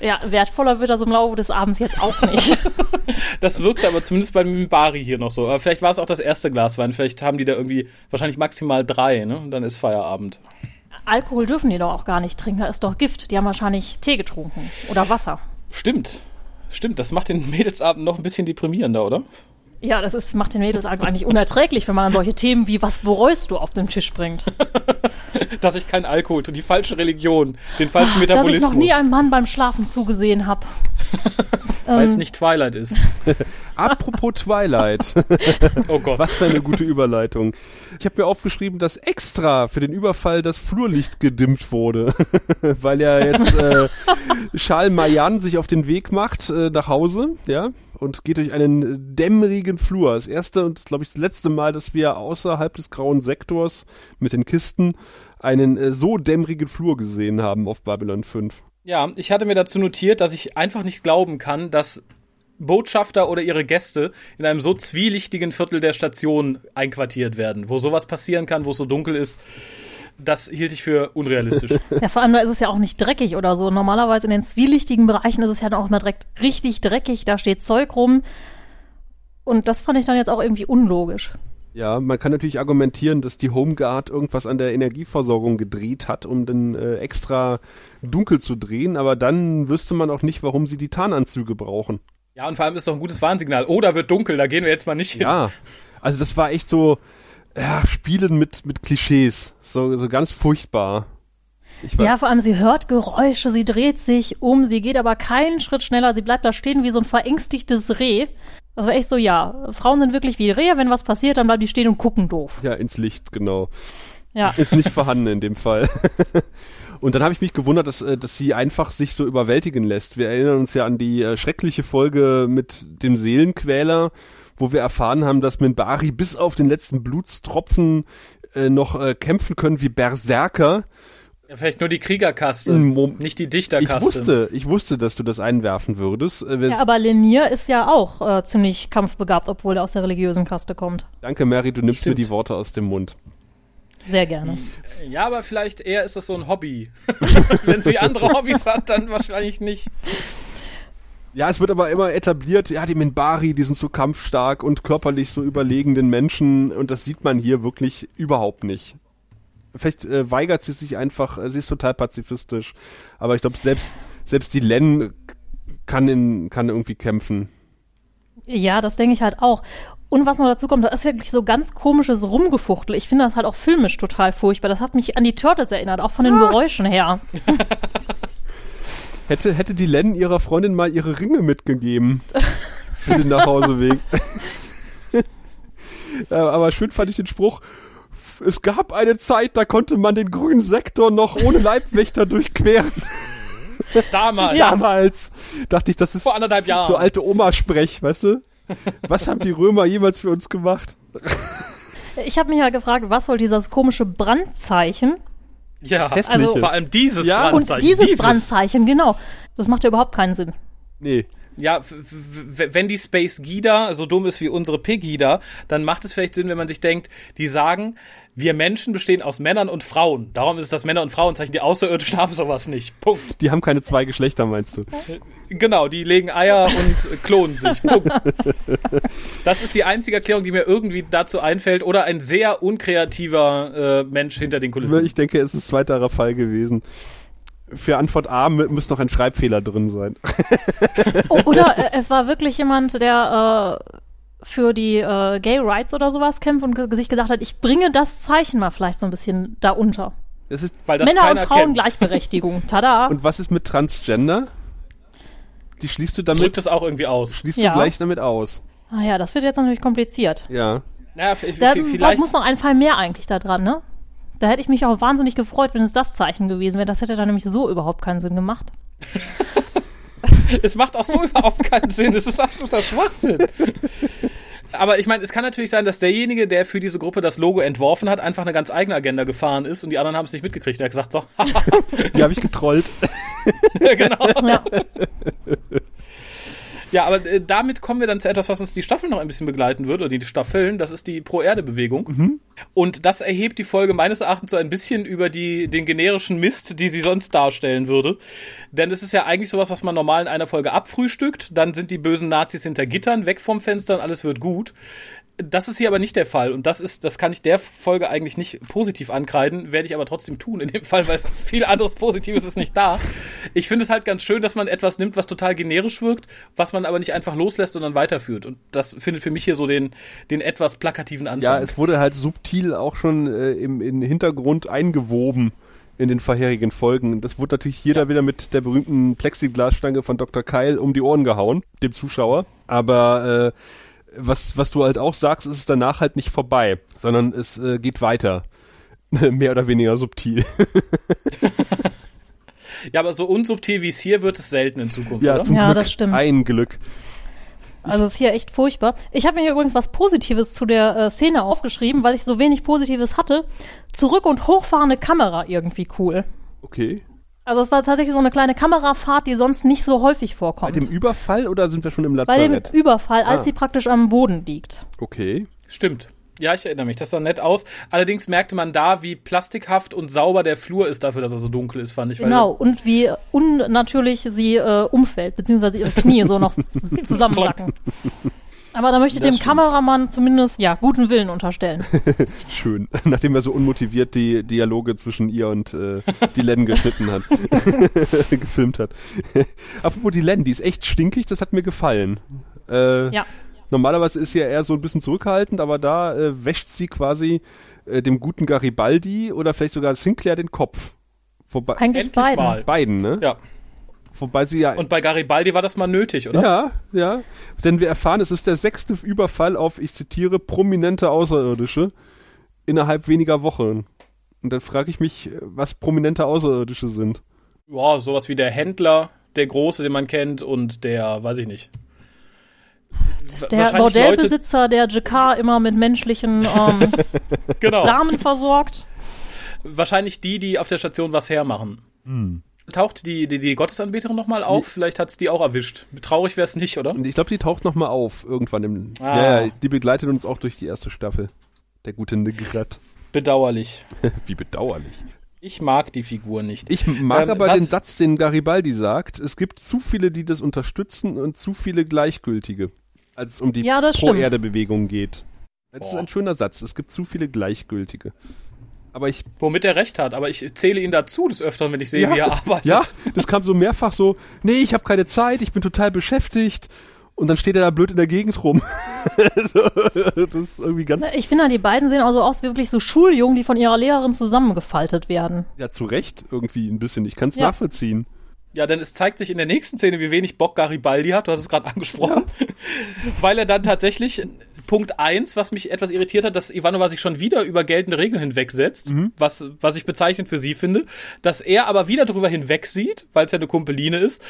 S2: Ja, wertvoller wird das im Laufe des Abends jetzt auch nicht. <laughs>
S1: Das wirkte aber zumindest bei Bari hier noch so. Aber vielleicht war es auch das erste Glas Wein. Vielleicht haben die da irgendwie wahrscheinlich maximal drei, ne? Und dann ist Feierabend.
S2: Alkohol dürfen die doch auch gar nicht trinken, da ist doch Gift. Die haben wahrscheinlich Tee getrunken oder Wasser.
S1: Stimmt. Stimmt, das macht den Mädelsabend noch ein bisschen deprimierender, oder?
S2: Ja, das ist, macht den Mädels eigentlich unerträglich, wenn man an solche Themen wie was bereust du auf den Tisch bringt. <laughs>
S1: Dass ich kein Alkohol, die falsche Religion, den falschen
S2: Dass ich
S1: Metabolismus.
S2: noch nie einem Mann beim Schlafen zugesehen habe. <laughs>
S1: Weil
S2: Ähm.
S1: es nicht Twilight ist. <laughs>
S5: Apropos Twilight.
S1: Oh Gott.
S5: Was für eine gute Überleitung. Ich habe mir aufgeschrieben, dass extra für den Überfall das Flurlicht gedimmt wurde, weil ja jetzt äh, Charles Mayan sich auf den Weg macht äh, nach Hause, ja, und geht durch einen dämmerigen Flur. Das erste und glaube ich das letzte Mal, dass wir außerhalb des grauen Sektors mit den Kisten einen äh, so dämmerigen Flur gesehen haben auf Babylon 5.
S1: Ja, ich hatte mir dazu notiert, dass ich einfach nicht glauben kann, dass Botschafter oder ihre Gäste in einem so zwielichtigen Viertel der Station einquartiert werden, wo sowas passieren kann, wo es so dunkel ist. Das hielt ich für unrealistisch. <laughs>
S2: Ja, vor allem da ist es ja auch nicht dreckig oder so. Normalerweise in den zwielichtigen Bereichen ist es ja dann auch mal direkt richtig dreckig, da steht Zeug rum. Und das fand ich dann jetzt auch irgendwie unlogisch.
S5: Ja, man kann natürlich argumentieren, dass die Homeguard irgendwas an der Energieversorgung gedreht hat, um dann äh, extra dunkel zu drehen, aber dann wüsste man auch nicht, warum sie die Tarnanzüge brauchen.
S1: ja, und vor allem ist doch ein gutes Warnsignal. Oh, da wird dunkel, da gehen wir jetzt mal nicht hin.
S5: Ja, also das war echt so, ja, Spielen mit, mit Klischees, so, so ganz furchtbar.
S2: Ja, vor allem sie hört Geräusche, sie dreht sich um, sie geht aber keinen Schritt schneller, sie bleibt da stehen wie so ein verängstigtes Reh. Das war echt so, ja, Frauen sind wirklich wie Rehe, wenn was passiert, dann bleiben die stehen und gucken doof.
S5: ja, ins Licht, genau.
S2: Ja.
S5: Ist nicht vorhanden in dem Fall. <laughs> Und dann habe ich mich gewundert, dass, äh, dass sie einfach sich so überwältigen lässt. Wir erinnern uns ja an die äh, schreckliche Folge mit dem Seelenquäler, wo wir erfahren haben, dass Minbari bis auf den letzten Blutstropfen äh, noch äh, kämpfen können wie Berserker.
S1: Ja, vielleicht nur die Kriegerkaste,
S5: Mom-
S1: nicht die
S5: Ich
S1: Dichterkaste.
S5: wusste, ich wusste, dass du das einwerfen würdest. Äh,
S2: Ja, aber Lenier ist ja auch äh, ziemlich kampfbegabt, obwohl er aus der religiösen Kaste kommt.
S5: Danke, Mary, du nimmst
S1: Stimmt.
S5: mir die Worte aus dem Mund.
S2: Sehr gerne.
S1: Ja, aber vielleicht eher ist das so ein Hobby. <laughs> Wenn sie andere Hobbys hat, dann wahrscheinlich nicht.
S5: Ja, es wird aber immer etabliert, ja, die Minbari, die sind so kampfstark und körperlich so überlegenen Menschen und das sieht man hier wirklich überhaupt nicht. Vielleicht äh, weigert sie sich einfach, äh, sie ist total pazifistisch, aber ich glaube, selbst, selbst die Len kann, in, kann irgendwie kämpfen.
S2: Ja, das denke ich halt auch. Und was noch dazu kommt, da ist wirklich so ganz komisches Rumgefuchtel. Ich finde das halt auch filmisch total furchtbar. Das hat mich an die Turtles erinnert, auch von den Geräuschen her. <laughs>
S5: Hätte, hätte die Len ihrer Freundin mal ihre Ringe mitgegeben für den Nachhauseweg. Ja, <laughs> aber schön fand ich den Spruch, es gab eine Zeit, da konnte man den grünen Sektor noch ohne Leibwächter durchqueren. <laughs>
S1: Damals.
S5: Damals dachte ich, das ist
S1: Vor anderthalb Jahren.
S5: so alte Oma-Sprech, weißt du? Was haben die Römer jemals für uns gemacht?
S2: Ich habe mich ja gefragt, was soll dieses komische Brandzeichen?
S1: Ja,
S5: Hässliche.
S1: also vor allem dieses
S5: Ja.
S2: Und
S1: Brandzeichen.
S2: dieses, Brandzeichen, genau. Das macht ja überhaupt keinen Sinn.
S5: Nee,
S1: ja, wenn die Space Gida so dumm ist wie unsere Pegida, dann macht es vielleicht Sinn, wenn man sich denkt, die sagen, wir Menschen bestehen aus Männern und Frauen. Darum ist es das Männer- und Frauenzeichen. Die Außerirdischen <laughs> haben sowas nicht. Punkt.
S5: Die haben keine zwei Geschlechter, meinst du?
S1: Genau, die legen Eier und klonen sich. Punkt. Das ist die einzige Erklärung, die mir irgendwie dazu einfällt. Oder ein sehr unkreativer äh, Mensch hinter den Kulissen.
S5: Ich denke, es ist zweiterer Fall gewesen für Antwort A müsste noch ein Schreibfehler drin sein. <laughs>
S2: Oh, oder äh, es war wirklich jemand, der äh, für die äh, Gay Rights oder sowas kämpft und sich gesagt hat, ich bringe das Zeichen mal vielleicht so ein bisschen da unter.
S5: Das ist,
S1: Weil das
S2: Männer und Frauen
S1: kennt.
S2: Gleichberechtigung. Tada. <laughs>
S5: Und was ist mit Transgender? Die schließt du damit
S1: Drückt es auch irgendwie aus.
S5: schließt
S2: Ja.
S5: du gleich damit aus.
S2: Ah ja, das wird jetzt natürlich kompliziert.
S5: Ja.
S1: Ja, v-
S2: Da
S1: vielleicht.
S2: muss noch ein Fall mehr eigentlich da dran, ne? Da hätte ich mich auch wahnsinnig gefreut, wenn es das Zeichen gewesen wäre. Das hätte dann nämlich so überhaupt keinen Sinn gemacht. <laughs>
S1: Es macht auch so überhaupt keinen Sinn. Es ist absoluter Schwachsinn. Aber ich meine, es kann natürlich sein, dass derjenige, der für diese Gruppe das Logo entworfen hat, einfach eine ganz eigene Agenda gefahren ist und die anderen haben es nicht mitgekriegt. Er hat gesagt, so, <laughs>
S5: Die habe ich getrollt. <laughs>
S1: genau.
S2: Ja.
S1: Ja, aber äh, damit kommen wir dann zu etwas, was uns die Staffel noch ein bisschen begleiten wird, oder die Staffeln, das ist die Pro-Erde-Bewegung. Und das erhebt die Folge meines Erachtens so ein bisschen über die, den generischen Mist, die sie sonst darstellen würde. Denn es ist ja eigentlich sowas, was man normal in einer Folge abfrühstückt, dann sind die bösen Nazis hinter Gittern, weg vom Fenster und alles wird gut. Das ist hier aber nicht der Fall und das ist, das kann ich der Folge eigentlich nicht positiv ankreiden, werde ich aber trotzdem tun in dem Fall, weil viel anderes Positives ist nicht da. Ich finde es halt ganz schön, dass man etwas nimmt, was total generisch wirkt, was man aber nicht einfach loslässt und dann weiterführt. Und das findet für mich hier so den, den etwas plakativen Anfang.
S5: Ja, es wurde halt subtil auch schon äh, im, im Hintergrund eingewoben in den vorherigen Folgen. Das wurde natürlich jeder wieder mit der berühmten Plexiglasstange von Dr. Keil um die Ohren gehauen, dem Zuschauer. Aber äh, was, was du halt auch sagst, ist es danach halt nicht vorbei, sondern es äh, geht weiter. <laughs> Mehr oder weniger subtil. <laughs>
S1: ja, aber so unsubtil wie es hier wird es selten in Zukunft,
S5: Ja,
S1: oder?
S5: zum
S2: Ja,
S5: Glück.
S2: das stimmt.
S5: Ein Glück.
S2: Also es ist hier echt furchtbar. Ich habe mir hier übrigens was Positives zu der äh, Szene aufgeschrieben, weil ich so wenig Positives hatte. Zurück- und hochfahrende Kamera irgendwie cool.
S5: Okay.
S2: Also es war tatsächlich so eine kleine Kamerafahrt, die sonst nicht so häufig
S5: Bei
S2: vorkommt.
S5: dem Überfall oder sind wir schon im
S2: Bei dem
S5: Lazarett?
S2: Überfall, als
S5: Ah.
S2: sie praktisch am Boden liegt.
S5: Okay.
S1: Stimmt. Ja, ich erinnere mich. Das sah nett aus. Allerdings merkte man da, wie plastikhaft und sauber der Flur ist dafür, dass er so dunkel ist, fand ich. weil-
S2: Genau. Und wie unnatürlich sie äh, umfällt, beziehungsweise ihre Knie so noch <laughs> zusammensacken. Aber da möchte ich
S1: Das
S2: dem
S1: stimmt.
S2: Kameramann zumindest ja guten Willen unterstellen. <laughs>
S5: Schön. Nachdem er so unmotiviert die Dialoge zwischen ihr und äh, die Len geschnitten hat. <laughs> <laughs> gefilmt hat. Apropos die Len, die ist echt stinkig, das hat mir gefallen. Äh,
S2: Ja.
S5: Normalerweise ist sie ja eher so ein bisschen zurückhaltend, aber da äh, wäscht sie quasi äh, dem guten Garibaldi oder vielleicht sogar Sinclair den Kopf. Wobei,
S2: Eigentlich beiden.
S1: mal.
S5: beiden, ne?
S1: Ja.
S5: Wobei sie ja
S1: Und bei Garibaldi war das mal nötig, oder?
S5: Ja, ja. Denn wir erfahren, es ist der sechste Überfall auf, ich zitiere, prominente Außerirdische innerhalb weniger Wochen. Und dann frage ich mich, was prominente Außerirdische sind.
S1: Ja, sowas wie der Händler, der Große, den man kennt, und der, weiß ich nicht.
S2: Der Bordellbesitzer, der JK immer mit menschlichen ähm, <laughs>
S1: genau.
S2: Damen versorgt.
S1: Wahrscheinlich die, die auf der Station was hermachen.
S5: Hm.
S1: Taucht die, die, die Gottesanbeterin nochmal auf? Vielleicht hat's die auch erwischt. Traurig wäre es nicht, oder?
S5: Und ich glaube, die taucht noch mal auf irgendwann im.
S1: Ah.
S5: Ja, ja, die begleitet uns auch durch die erste Staffel. Der gute Negret.
S1: Bedauerlich. <laughs>
S5: Wie bedauerlich.
S1: Ich mag die Figur nicht.
S5: Ich mag
S1: Ähm,
S5: aber
S1: was-
S5: den Satz, den Garibaldi sagt. Es gibt zu viele, die das unterstützen und zu viele Gleichgültige. Als es um die
S2: Ja.
S5: Pro-Erde-Bewegung geht. Das ist
S1: Boah.
S5: ein schöner Satz. Es gibt zu viele Gleichgültige. Aber ich
S1: Womit er recht hat, aber ich zähle ihn dazu des Öfteren, wenn ich sehe,
S5: Ja,
S1: wie er arbeitet.
S5: Ja, das kam so mehrfach so, nee, ich habe keine Zeit, ich bin total beschäftigt. Und dann steht er da blöd in der Gegend rum. <laughs> so, das ist irgendwie ganz,
S2: Ich finde, die beiden sehen auch so aus wie wirklich so Schuljungen, die von ihrer Lehrerin zusammengefaltet werden.
S5: ja, zu Recht irgendwie ein bisschen. Ich kann es
S2: Ja.
S5: nachvollziehen.
S1: Ja, denn es zeigt sich in der nächsten Szene, wie wenig Bock Garibaldi hat. Du hast es gerade angesprochen. <laughs> Weil er dann tatsächlich Punkt eins, was mich etwas irritiert hat, dass Ivanova sich schon wieder über geltende Regeln hinwegsetzt,
S5: Mhm.
S1: was, was ich bezeichnend für sie finde, dass er aber wieder drüber hinwegsieht, weil es ja eine Kumpeline ist,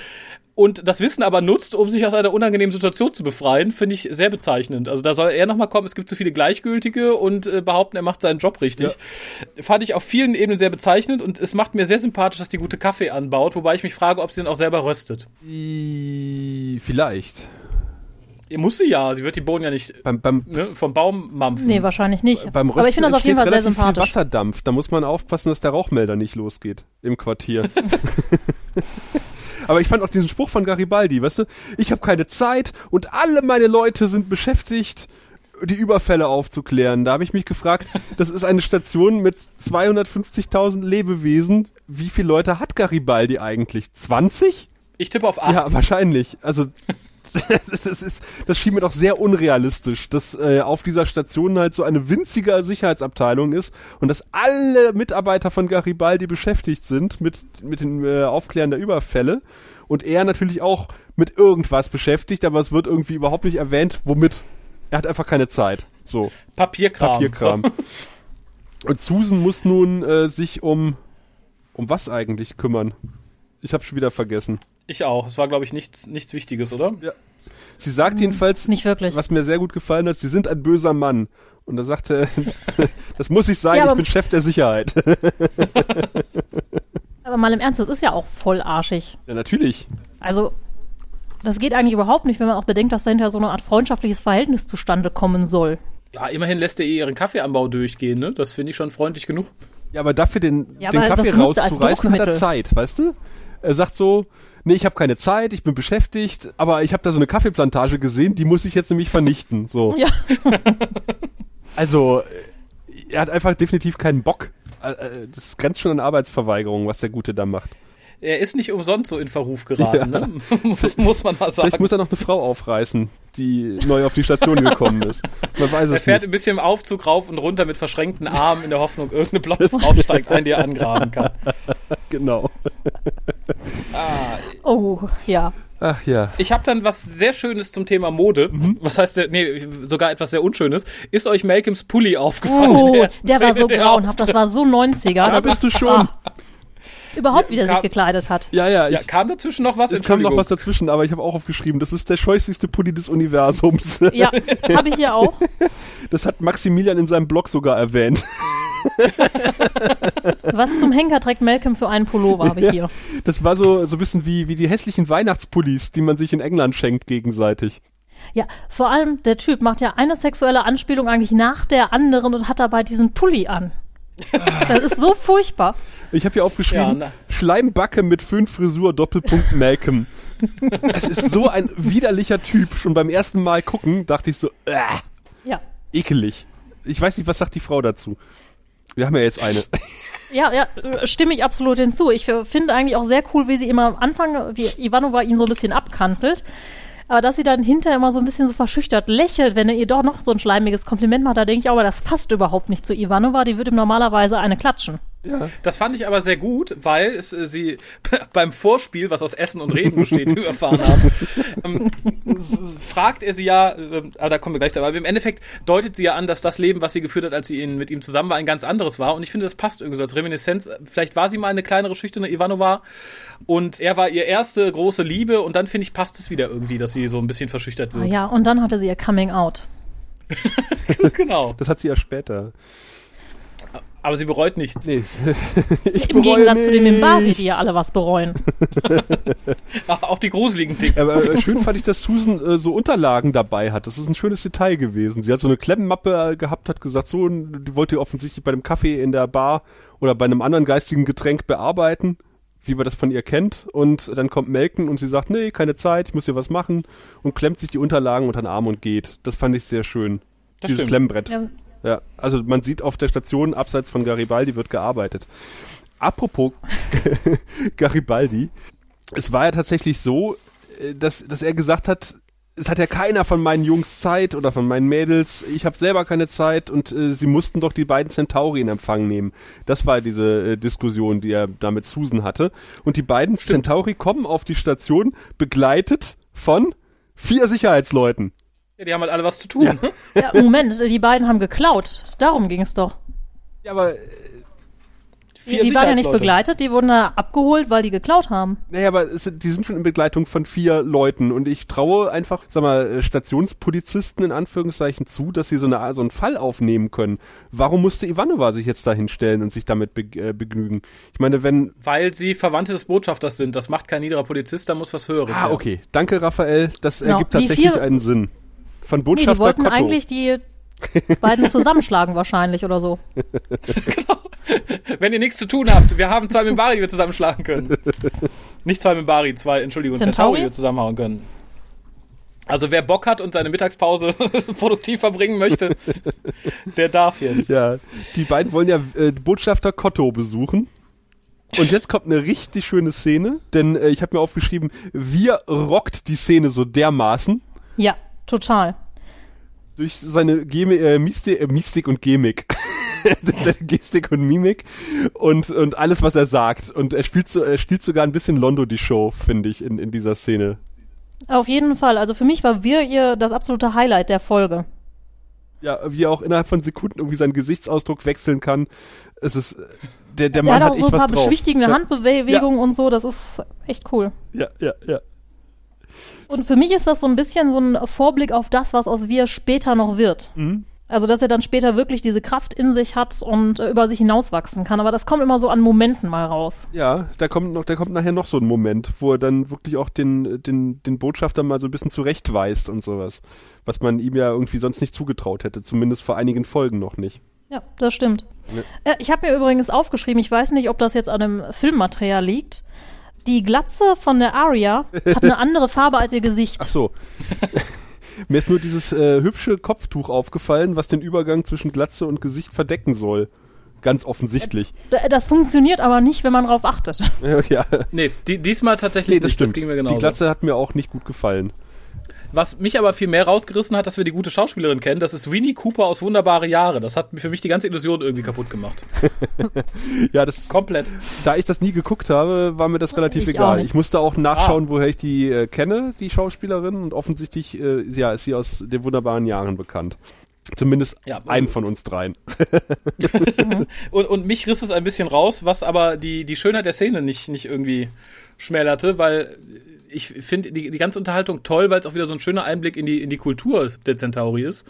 S1: und das Wissen aber nutzt, um sich aus einer unangenehmen Situation zu befreien, finde ich sehr bezeichnend. Also da soll er nochmal kommen, es gibt zu viele Gleichgültige und äh, behaupten, er macht seinen Job richtig. Fand ich auf vielen Ebenen sehr bezeichnend und es macht mir sehr sympathisch, dass die gute Kaffee anbaut, wobei ich mich frage, ob sie den auch selber röstet.
S5: Vielleicht.
S1: Muss sie ja, sie wird die Bohnen ja nicht
S5: Beim, beim,
S1: ne, vom Baum mampfen.
S2: Nee, wahrscheinlich nicht.
S5: beim
S2: Aber ich finde das auf jeden Fall sehr
S5: relativ viel
S2: sympathisch.
S5: Wasserdampf. Da muss man aufpassen, dass der Rauchmelder nicht losgeht im Quartier. <laughs> Aber ich fand auch diesen Spruch von Garibaldi, weißt du, ich habe keine Zeit und alle meine Leute sind beschäftigt, die Überfälle aufzuklären. Da habe ich mich gefragt, das ist eine Station mit 250.000 Lebewesen. Wie viele Leute hat Garibaldi eigentlich? 20?
S1: Ich tippe auf acht.
S5: Ja, wahrscheinlich. Also <laughs> das, ist, das, ist, das schien mir doch sehr unrealistisch, dass äh, auf dieser Station halt so eine winzige Sicherheitsabteilung ist und dass alle Mitarbeiter von Garibaldi beschäftigt sind mit, mit dem äh, Aufklären der Überfälle und er natürlich auch mit irgendwas beschäftigt, aber es wird irgendwie überhaupt nicht erwähnt, womit. Er hat einfach keine Zeit. So,
S1: Papierkram.
S5: Papierkram. <laughs> Und Susan muss nun äh, sich um um was eigentlich kümmern? Ich habe schon wieder vergessen.
S1: Ich auch. Es war, glaube ich, nichts, nichts Wichtiges, oder?
S5: Sie sagt jedenfalls,
S2: Nicht wirklich.
S5: was mir sehr gut gefallen hat, Sie sind ein böser Mann. Und da sagte er, <laughs> <laughs> das muss ich sein,
S2: Ja,
S5: ich bin Chef der Sicherheit. <laughs>
S2: Aber mal im Ernst, das ist ja auch voll arschig.
S5: ja, natürlich.
S2: Also, das geht eigentlich überhaupt nicht, wenn man auch bedenkt, dass dahinter so eine Art freundschaftliches Verhältnis zustande kommen soll.
S1: Ja, immerhin lässt er ihr ihren Kaffeeanbau durchgehen, ne? Das finde ich schon freundlich genug.
S5: Ja, aber dafür den,
S2: Ja,
S5: den Kaffee rauszureißen, hat er. Zeit, weißt du? Er sagt so, nee, ich habe keine Zeit, ich bin beschäftigt, aber ich habe da so eine Kaffeeplantage gesehen, die muss ich jetzt nämlich vernichten. So.
S2: Ja. <laughs>
S5: Also, äh, er hat einfach definitiv keinen Bock. Äh, äh, Das grenzt schon an Arbeitsverweigerung, was der Gute da macht.
S1: Er ist nicht umsonst so in Verruf geraten, ne? <laughs> muss, muss man mal sagen.
S5: Vielleicht muss er noch eine Frau aufreißen, die neu auf die Station <laughs> gekommen ist. Man weiß
S1: er
S5: es
S1: fährt
S5: nicht.
S1: ein bisschen im Aufzug rauf und runter mit verschränkten Armen in der Hoffnung, irgendeine blonde Frau steigt ein, die er angraben kann.
S5: Genau.
S2: Oh, ja.
S5: Ach ja.
S1: Ich habe dann was sehr Schönes zum Thema Mode.
S5: Mhm.
S1: Was heißt, der- nee, sogar etwas sehr Unschönes. Ist euch Malcolms Pulli aufgefallen?
S2: Oh, der war so
S1: der
S2: grauenhaft, das war so 90er.
S5: Da bist
S2: ist,
S5: du schon.
S2: ah, überhaupt, wie der
S1: kam-
S2: sich gekleidet hat.
S5: Ja, ja, ich,
S1: Ja, kam dazwischen noch was?
S5: es kam noch was dazwischen, aber ich habe auch aufgeschrieben, das ist der scheußlichste Pulli des Universums.
S2: Ja, habe ich hier auch. <laughs>
S5: Das hat Maximilian in seinem Blog sogar erwähnt. <laughs> <laughs>
S2: Was zum Henker trägt Malcolm für einen Pullover, habe ich hier.
S5: Das war so, so ein bisschen wie, wie die hässlichen Weihnachtspullis, die man sich in England schenkt gegenseitig.
S2: Ja, vor allem der Typ macht ja eine sexuelle Anspielung eigentlich nach der anderen und hat dabei diesen Pulli an. Das ist so furchtbar.
S5: Ich habe hier aufgeschrieben,
S1: Ja, na.
S5: Schleimbacke mit Föhnfrisur, Doppelpunkt Malcolm. <laughs> Es ist so ein widerlicher Typ. Schon beim ersten Mal gucken dachte ich so, äh,
S2: Ja.
S5: ekelig. Ich weiß nicht, was sagt die Frau dazu? Wir haben ja jetzt eine. <laughs>
S2: Ja, ja, stimme ich absolut hinzu. Ich finde eigentlich auch sehr cool, wie sie immer am Anfang, wie Ivanova ihn so ein bisschen abkanzelt. Aber dass sie dann hinterher immer so ein bisschen so verschüchtert lächelt, wenn er ihr doch noch so ein schleimiges Kompliment macht, da denke ich auch, aber das passt überhaupt nicht zu Ivanova, die würde ihm normalerweise eine klatschen.
S1: Das fand ich aber sehr gut, weil es, äh, sie <laughs> beim Vorspiel, was aus Essen und Reden besteht, <laughs> wie wir erfahren haben, ähm, fragt er sie ja, äh, aber da kommen wir gleich dabei, aber im Endeffekt deutet sie ja an, dass das Leben, was sie geführt hat, als sie ihn, mit ihm zusammen war, ein ganz anderes war. Und ich finde, das passt irgendwie so als Reminiszenz. Vielleicht war sie mal eine kleinere, schüchterne Ivanova und er war ihr erste große Liebe und dann finde ich, passt es wieder irgendwie, dass sie so ein bisschen verschüchtert
S2: Ah,
S1: wird.
S2: ja, und dann hatte sie ihr Coming Out. <laughs>
S1: genau.
S5: Das hat sie ja später.
S1: Aber sie bereut nichts.
S5: Nee. <laughs> ich
S2: Im
S5: bereue
S2: Gegensatz zu dem Mimbari,
S5: nichts.
S2: die ja alle was bereuen. <laughs>
S1: Auch die gruseligen Dinge.
S5: Aber äh, schön fand ich, dass Susan äh, so Unterlagen dabei hat. Das ist ein schönes Detail gewesen. Sie hat so eine Klemmmappe äh, gehabt, hat gesagt, so, die wollte ihr offensichtlich bei einem Kaffee in der Bar oder bei einem anderen geistigen Getränk bearbeiten, wie man das von ihr kennt. Und dann kommt Melken und sie sagt, nee, keine Zeit, ich muss hier was machen und klemmt sich die Unterlagen unter den Arm und geht. Das fand ich sehr schön.
S1: Das
S5: Dieses
S1: stimmt.
S5: Klemmbrett.
S2: Ja,
S5: Ja, also man sieht auf der Station abseits von Garibaldi wird gearbeitet. Apropos <laughs> Garibaldi, es war ja tatsächlich so, äh, dass, dass er gesagt hat, es hat ja keiner von meinen Jungs Zeit oder von meinen Mädels, ich habe selber keine Zeit und äh, sie mussten doch die beiden Centauri in Empfang nehmen. Das war diese äh, Diskussion, die er da mit Susan hatte. Und die beiden Centauri kommen auf die Station begleitet von vier Sicherheitsleuten.
S1: Ja, die haben halt alle was zu tun.
S2: Ja, <laughs> Moment, die beiden haben geklaut. Darum ging es doch.
S5: Ja, aber, äh,
S2: Die, die waren ja nicht begleitet, die wurden da abgeholt, weil die geklaut haben.
S5: naja, aber es, sind- die sind schon in Begleitung von vier Leuten und ich traue einfach, sag mal, äh, Stationspolizisten in Anführungszeichen zu, dass sie so, eine, so einen Fall aufnehmen können. Warum musste Ivanova sich jetzt da hinstellen und sich damit be äh, begnügen? Ich meine, wenn,
S1: Weil sie Verwandte des Botschafters sind. Das macht kein niederer Polizist, da muss was Höheres
S5: ah,
S1: her.
S5: okay, danke Raphael, das
S2: Genau,
S5: ergibt tatsächlich
S2: vier-
S5: einen Sinn. Von
S2: Nee,
S5: Botschafter
S2: die wollten
S5: Kotto.
S2: eigentlich die <laughs> beiden zusammenschlagen wahrscheinlich oder so. <laughs>
S1: Wenn ihr nichts zu tun habt, wir haben zwei Mimbari, die wir zusammenschlagen können. Nicht zwei Mimbari, zwei, Entschuldigung?
S2: Centauri,
S1: die wir zusammenhauen können. Also wer Bock hat und seine Mittagspause <laughs> produktiv verbringen möchte, der darf jetzt.
S5: Ja, die beiden wollen ja äh, Botschafter Kotto besuchen. Und jetzt kommt eine richtig schöne Szene, denn äh, ich habe mir aufgeschrieben, wir rockt die Szene so dermaßen
S2: Ja, total.
S5: durch seine Gemi äh, Mystik, äh, Mystik und Gemik. <laughs> Durch seine Gestik und Mimik und, und alles, was er sagt. Und er spielt, so, er spielt sogar ein bisschen Londo die Show, finde ich, in, in dieser Szene.
S2: Auf jeden Fall. Also für mich war wir ihr das absolute Highlight der Folge.
S5: Ja, wie er auch innerhalb von Sekunden irgendwie seinen Gesichtsausdruck wechseln kann. Es ist, äh, der, der
S2: Er
S5: Mann
S2: hat
S5: hat
S2: auch
S5: echt
S2: so ein paar beschwichtigende
S5: ja.
S2: Handbewegungen und so. Das ist echt cool.
S5: Ja, ja, ja.
S2: Und für mich ist das so ein bisschen so ein Vorblick auf das, was aus wir später noch wird.
S5: Mhm.
S2: Also, dass er dann später wirklich diese Kraft in sich hat und äh, über sich hinauswachsen kann. Aber das kommt immer so an Momenten mal raus.
S5: Ja, da kommt noch, da kommt nachher noch so ein Moment, wo er dann wirklich auch den, den, den Botschafter mal so ein bisschen zurechtweist und sowas. Was man ihm ja irgendwie sonst nicht zugetraut hätte, zumindest vor einigen Folgen noch nicht.
S2: Ja, das stimmt.
S5: Ja.
S2: Äh, ich habe mir übrigens aufgeschrieben, ich weiß nicht, ob das jetzt an dem Filmmaterial liegt. Die Glatze von der Aria hat eine andere Farbe als ihr Gesicht.
S5: Ach so. <laughs> Mir ist nur dieses äh, hübsche Kopftuch aufgefallen, was den Übergang zwischen Glatze und Gesicht verdecken soll. Ganz offensichtlich.
S2: D- Das funktioniert aber nicht, wenn man drauf achtet. <laughs>
S5: ja,
S1: Nee, die, diesmal tatsächlich
S5: nee, das
S1: nicht.
S5: stimmt.
S1: Das ging mir genauso.
S5: Die Glatze hat mir auch nicht gut gefallen.
S1: Was mich aber viel mehr rausgerissen hat, dass wir die gute Schauspielerin kennen, das ist Winnie Cooper aus Wunderbare Jahre. Das hat für mich die ganze Illusion irgendwie kaputt gemacht. <laughs>
S5: Ja, das
S1: Komplett.
S5: da ich das nie geguckt habe, war mir das relativ
S2: Ich
S5: egal. Ich musste auch nachschauen, woher ich die äh, kenne, die Schauspielerin. Und offensichtlich äh, ja, ist sie aus den wunderbaren Jahren bekannt. Zumindest
S1: Ja,
S5: einen von uns dreien. <laughs> <laughs>
S1: Und, und mich riss es ein bisschen raus, was aber die, die Schönheit der Szene nicht, nicht irgendwie schmälerte, weil ich finde die, die ganze Unterhaltung toll, weil es auch wieder so ein schöner Einblick in die, in die Kultur der Centauri ist.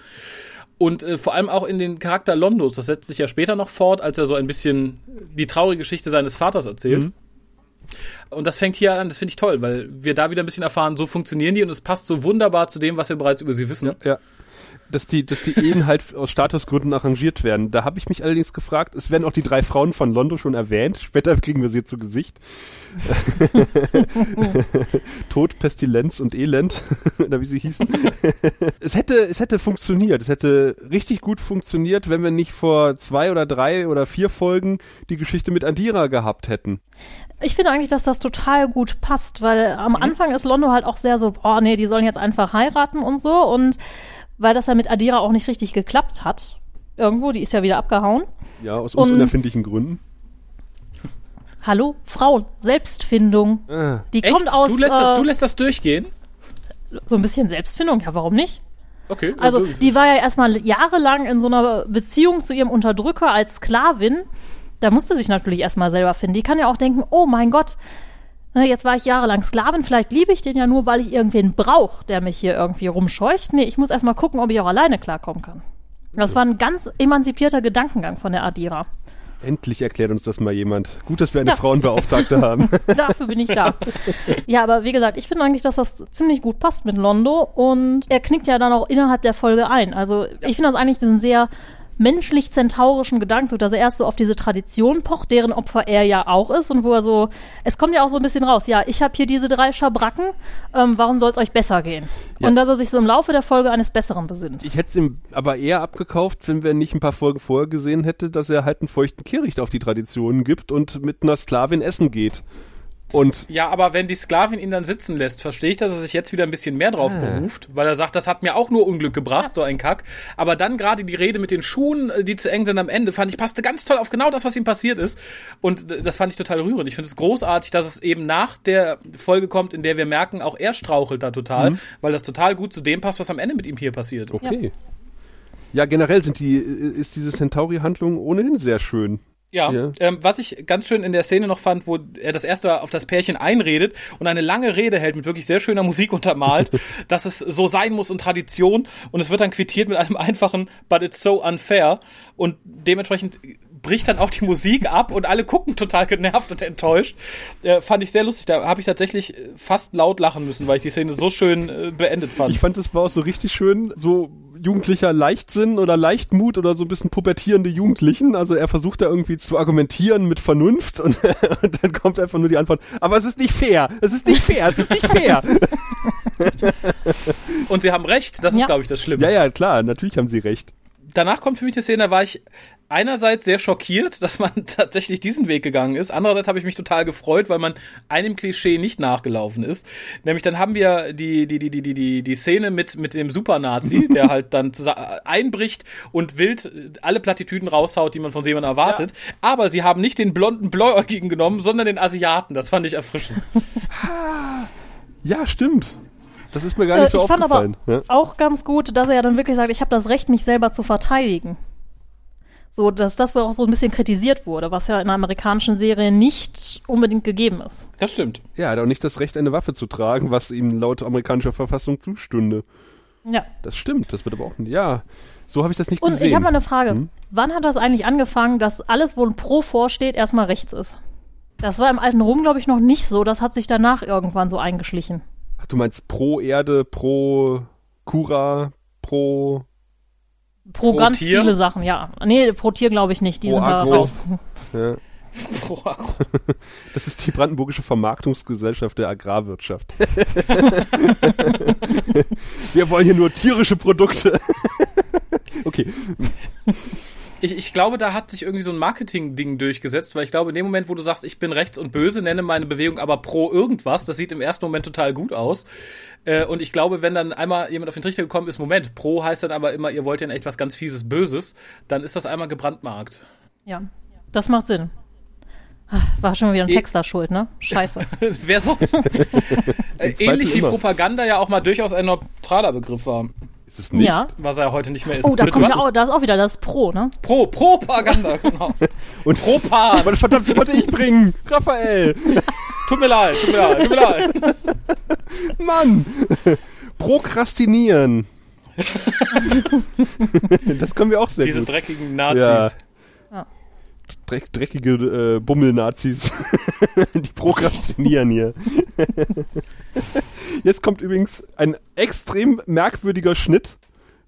S1: Und äh, vor allem auch in den Charakter Londos. Das setzt sich ja später noch fort, als er so ein bisschen die traurige Geschichte seines Vaters erzählt.
S5: Mhm.
S1: Und das fängt hier an, das finde ich toll, weil wir da wieder ein bisschen erfahren, so funktionieren die und es passt so wunderbar zu dem, was wir bereits über sie wissen.
S5: Ja. Dass die, dass die Ehen halt aus Statusgründen arrangiert werden. Da habe ich mich allerdings gefragt, es werden auch die drei Frauen von Londo schon erwähnt. Später kriegen wir sie zu Gesicht. <laughs> Tod, Pestilenz und Elend, <laughs> oder wie sie hießen. es hätte, es hätte funktioniert. Es hätte richtig gut funktioniert, wenn wir nicht vor zwei oder drei oder vier Folgen die Geschichte mit Adira gehabt hätten.
S2: Ich finde eigentlich, dass das total gut passt, weil am
S5: Mhm.
S2: Anfang ist Londo halt auch sehr so, oh nee, die sollen jetzt einfach heiraten und so. Und weil das ja mit Adira auch nicht richtig geklappt hat, irgendwo, die ist ja wieder abgehauen.
S5: Ja, aus uns
S2: Und-
S5: unerfindlichen Gründen.
S2: Hallo, Frauen, Selbstfindung.
S5: Ah,
S2: Die
S1: Echt?
S2: kommt aus
S1: du, lässt
S2: äh,
S1: das, du lässt das durchgehen?
S2: so ein bisschen Selbstfindung. Ja, warum nicht?
S1: Okay.
S2: Also, die war ja erstmal jahrelang in so einer Beziehung zu ihrem Unterdrücker als Sklavin. Da musste sich natürlich erstmal selber finden. Die kann ja auch denken, oh mein Gott, jetzt war ich jahrelang Sklavin, vielleicht liebe ich den ja nur, weil ich irgendwen brauche, der mich hier irgendwie rumscheucht. Nee, ich muss erstmal gucken, ob ich auch alleine klarkommen kann. Das war ein ganz emanzipierter Gedankengang von der Adira.
S5: endlich erklärt uns das mal jemand. Gut, dass wir eine
S2: Ja.
S5: Frauenbeauftragte haben. <laughs>
S2: Dafür bin ich da. Ja, aber wie gesagt, ich finde eigentlich, dass das ziemlich gut passt mit Londo und er knickt ja dann auch innerhalb der Folge ein. Also ich finde das eigentlich einen sehr menschlich-zentaurischen Gedanken, dass er erst so auf diese Tradition pocht, deren Opfer er ja auch ist und wo er so, es kommt ja auch so ein bisschen raus, ja, ich habe hier diese drei Schabracken, ähm, warum soll es euch besser gehen?
S5: Ja.
S2: Und dass er sich so im Laufe der Folge eines Besseren besinnt.
S5: Ich hätte es ihm aber eher abgekauft, wenn wir nicht ein paar Folgen vorher gesehen hätte, dass er halt einen feuchten Kehricht auf die Traditionen gibt und mit einer Sklavin essen geht. Und
S1: Ja, aber wenn die Sklavin ihn dann sitzen lässt, verstehe ich, dass er sich jetzt wieder ein bisschen mehr drauf beruft, weil er sagt, das hat mir auch nur Unglück gebracht, so ein Kack. Aber dann gerade die Rede mit den Schuhen, äh, die zu eng sind am Ende, fand ich, passte ganz toll auf genau das, was ihm passiert ist. Und äh, das fand ich total rührend. Ich finde es großartig, dass es eben nach der Folge kommt, in der wir merken, auch er strauchelt da total, weil das total gut zu dem passt, was am Ende mit ihm hier passiert.
S5: okay. Ja, generell sind die, ist diese Centauri-Handlung ohnehin sehr schön.
S1: Ja,
S5: Ja.
S1: Ähm, was ich ganz schön in der Szene noch fand, wo er das erste auf das Pärchen einredet und eine lange Rede hält mit wirklich sehr schöner Musik untermalt, <laughs> dass es so sein muss und Tradition und es wird dann quittiert mit einem einfachen But it's so unfair und dementsprechend bricht dann auch die Musik ab und alle gucken total genervt und enttäuscht. Äh, fand ich sehr lustig. Da habe ich tatsächlich äh, fast laut lachen müssen, weil ich die Szene so schön äh, beendet fand.
S5: Ich fand, es war auch so richtig schön, so jugendlicher Leichtsinn oder Leichtmut oder so ein bisschen pubertierende Jugendlichen. Also er versucht da irgendwie zu argumentieren mit Vernunft und, <laughs> und dann kommt einfach nur die Antwort, aber es ist nicht fair, es ist nicht fair, es ist nicht fair.
S1: und sie haben recht, das
S2: Ja.
S1: ist, glaube ich, das Schlimme.
S5: ja, ja, klar, natürlich haben sie recht.
S1: Danach kommt für mich die Szene, da war ich einerseits sehr schockiert, dass man <laughs> tatsächlich diesen Weg gegangen ist. Andererseits habe ich mich total gefreut, weil man einem Klischee nicht nachgelaufen ist. Nämlich dann haben wir die, die, die, die, die, die, die Szene mit, mit dem Supernazi, <laughs> der halt dann einbricht und wild alle Plattitüden raushaut, die man von jemandem erwartet. Aber sie haben nicht den blonden Bläuäugigen genommen, sondern den Asiaten. Das fand ich erfrischend. <laughs>
S5: Ja, stimmt. Das ist mir gar nicht
S2: Äh,
S5: so
S2: ich fand aber
S5: aufgefallen. ja.
S2: auch ganz gut, dass er ja dann wirklich sagt, ich habe das Recht, mich selber zu verteidigen. So, dass das wohl auch so ein bisschen kritisiert wurde, was ja in einer amerikanischen Serie nicht unbedingt gegeben ist.
S1: Das stimmt.
S5: Ja, er hat auch nicht das Recht, eine Waffe zu tragen, was ihm laut amerikanischer Verfassung zustünde.
S2: Ja.
S5: Das stimmt, das wird aber auch nicht. Ja, so habe ich das nicht
S2: Und
S5: gesehen.
S2: ich habe mal eine Frage.
S5: Hm?
S2: Wann hat das eigentlich angefangen, dass alles, wo ein Pro vorsteht, erstmal rechts ist? Das war im alten Rom, glaube ich, noch nicht so. Das hat sich danach irgendwann so eingeschlichen.
S5: Ach, du meinst pro Erde, pro Cura, pro.
S2: Pro,
S1: Pro
S2: ganz
S1: Tier?
S2: viele Sachen, ja. Nee, pro Tier glaube ich nicht. Die
S5: Pro
S2: sind da
S5: Agro.
S2: raus.
S5: Ja. <laughs> <laughs> Das ist die brandenburgische Vermarktungsgesellschaft der Agrarwirtschaft. <laughs> Wir wollen hier nur tierische Produkte. Okay,
S1: Ich, ich glaube, da hat sich irgendwie so ein Marketing-Ding durchgesetzt, weil ich glaube, in dem Moment, wo du sagst, ich bin rechts und böse, nenne meine Bewegung aber pro irgendwas, das sieht im ersten Moment total gut aus. Äh, und ich glaube, wenn dann einmal jemand auf den Trichter gekommen ist, Moment, pro heißt dann aber immer, ihr wollt ja in echt was ganz fieses Böses, dann ist das einmal gebrandmarkt.
S2: Ja, das macht Sinn. Ah, War schon wieder ein
S1: Eh-
S2: Texter schuld, ne? Scheiße. <laughs>
S1: Wer sonst? <laughs> Äh, Ähnlich wie
S5: immer.
S1: Propaganda ja auch mal durchaus ein neutraler Begriff war,
S5: ist es nicht.
S2: Ja.
S1: was er heute nicht mehr ist.
S2: Oh, da kommt
S1: was?
S2: ja auch, da ist auch wieder das Pro, ne?
S1: Pro, Propaganda, genau. <laughs>
S5: Und
S1: Propan. <laughs>
S5: Aber verdammt, das wollte ich bringen. Raphael. <laughs>
S1: Tut mir leid, tut mir leid, tut mir leid.
S5: Mann! Prokrastinieren. das können wir auch sehr
S1: Diese
S5: gut.
S1: dreckigen Nazis.
S5: Ja. Dreck, dreckige äh, Bummel-Nazis. <laughs> Die prokrastinieren hier. <laughs> Jetzt kommt übrigens ein extrem merkwürdiger Schnitt.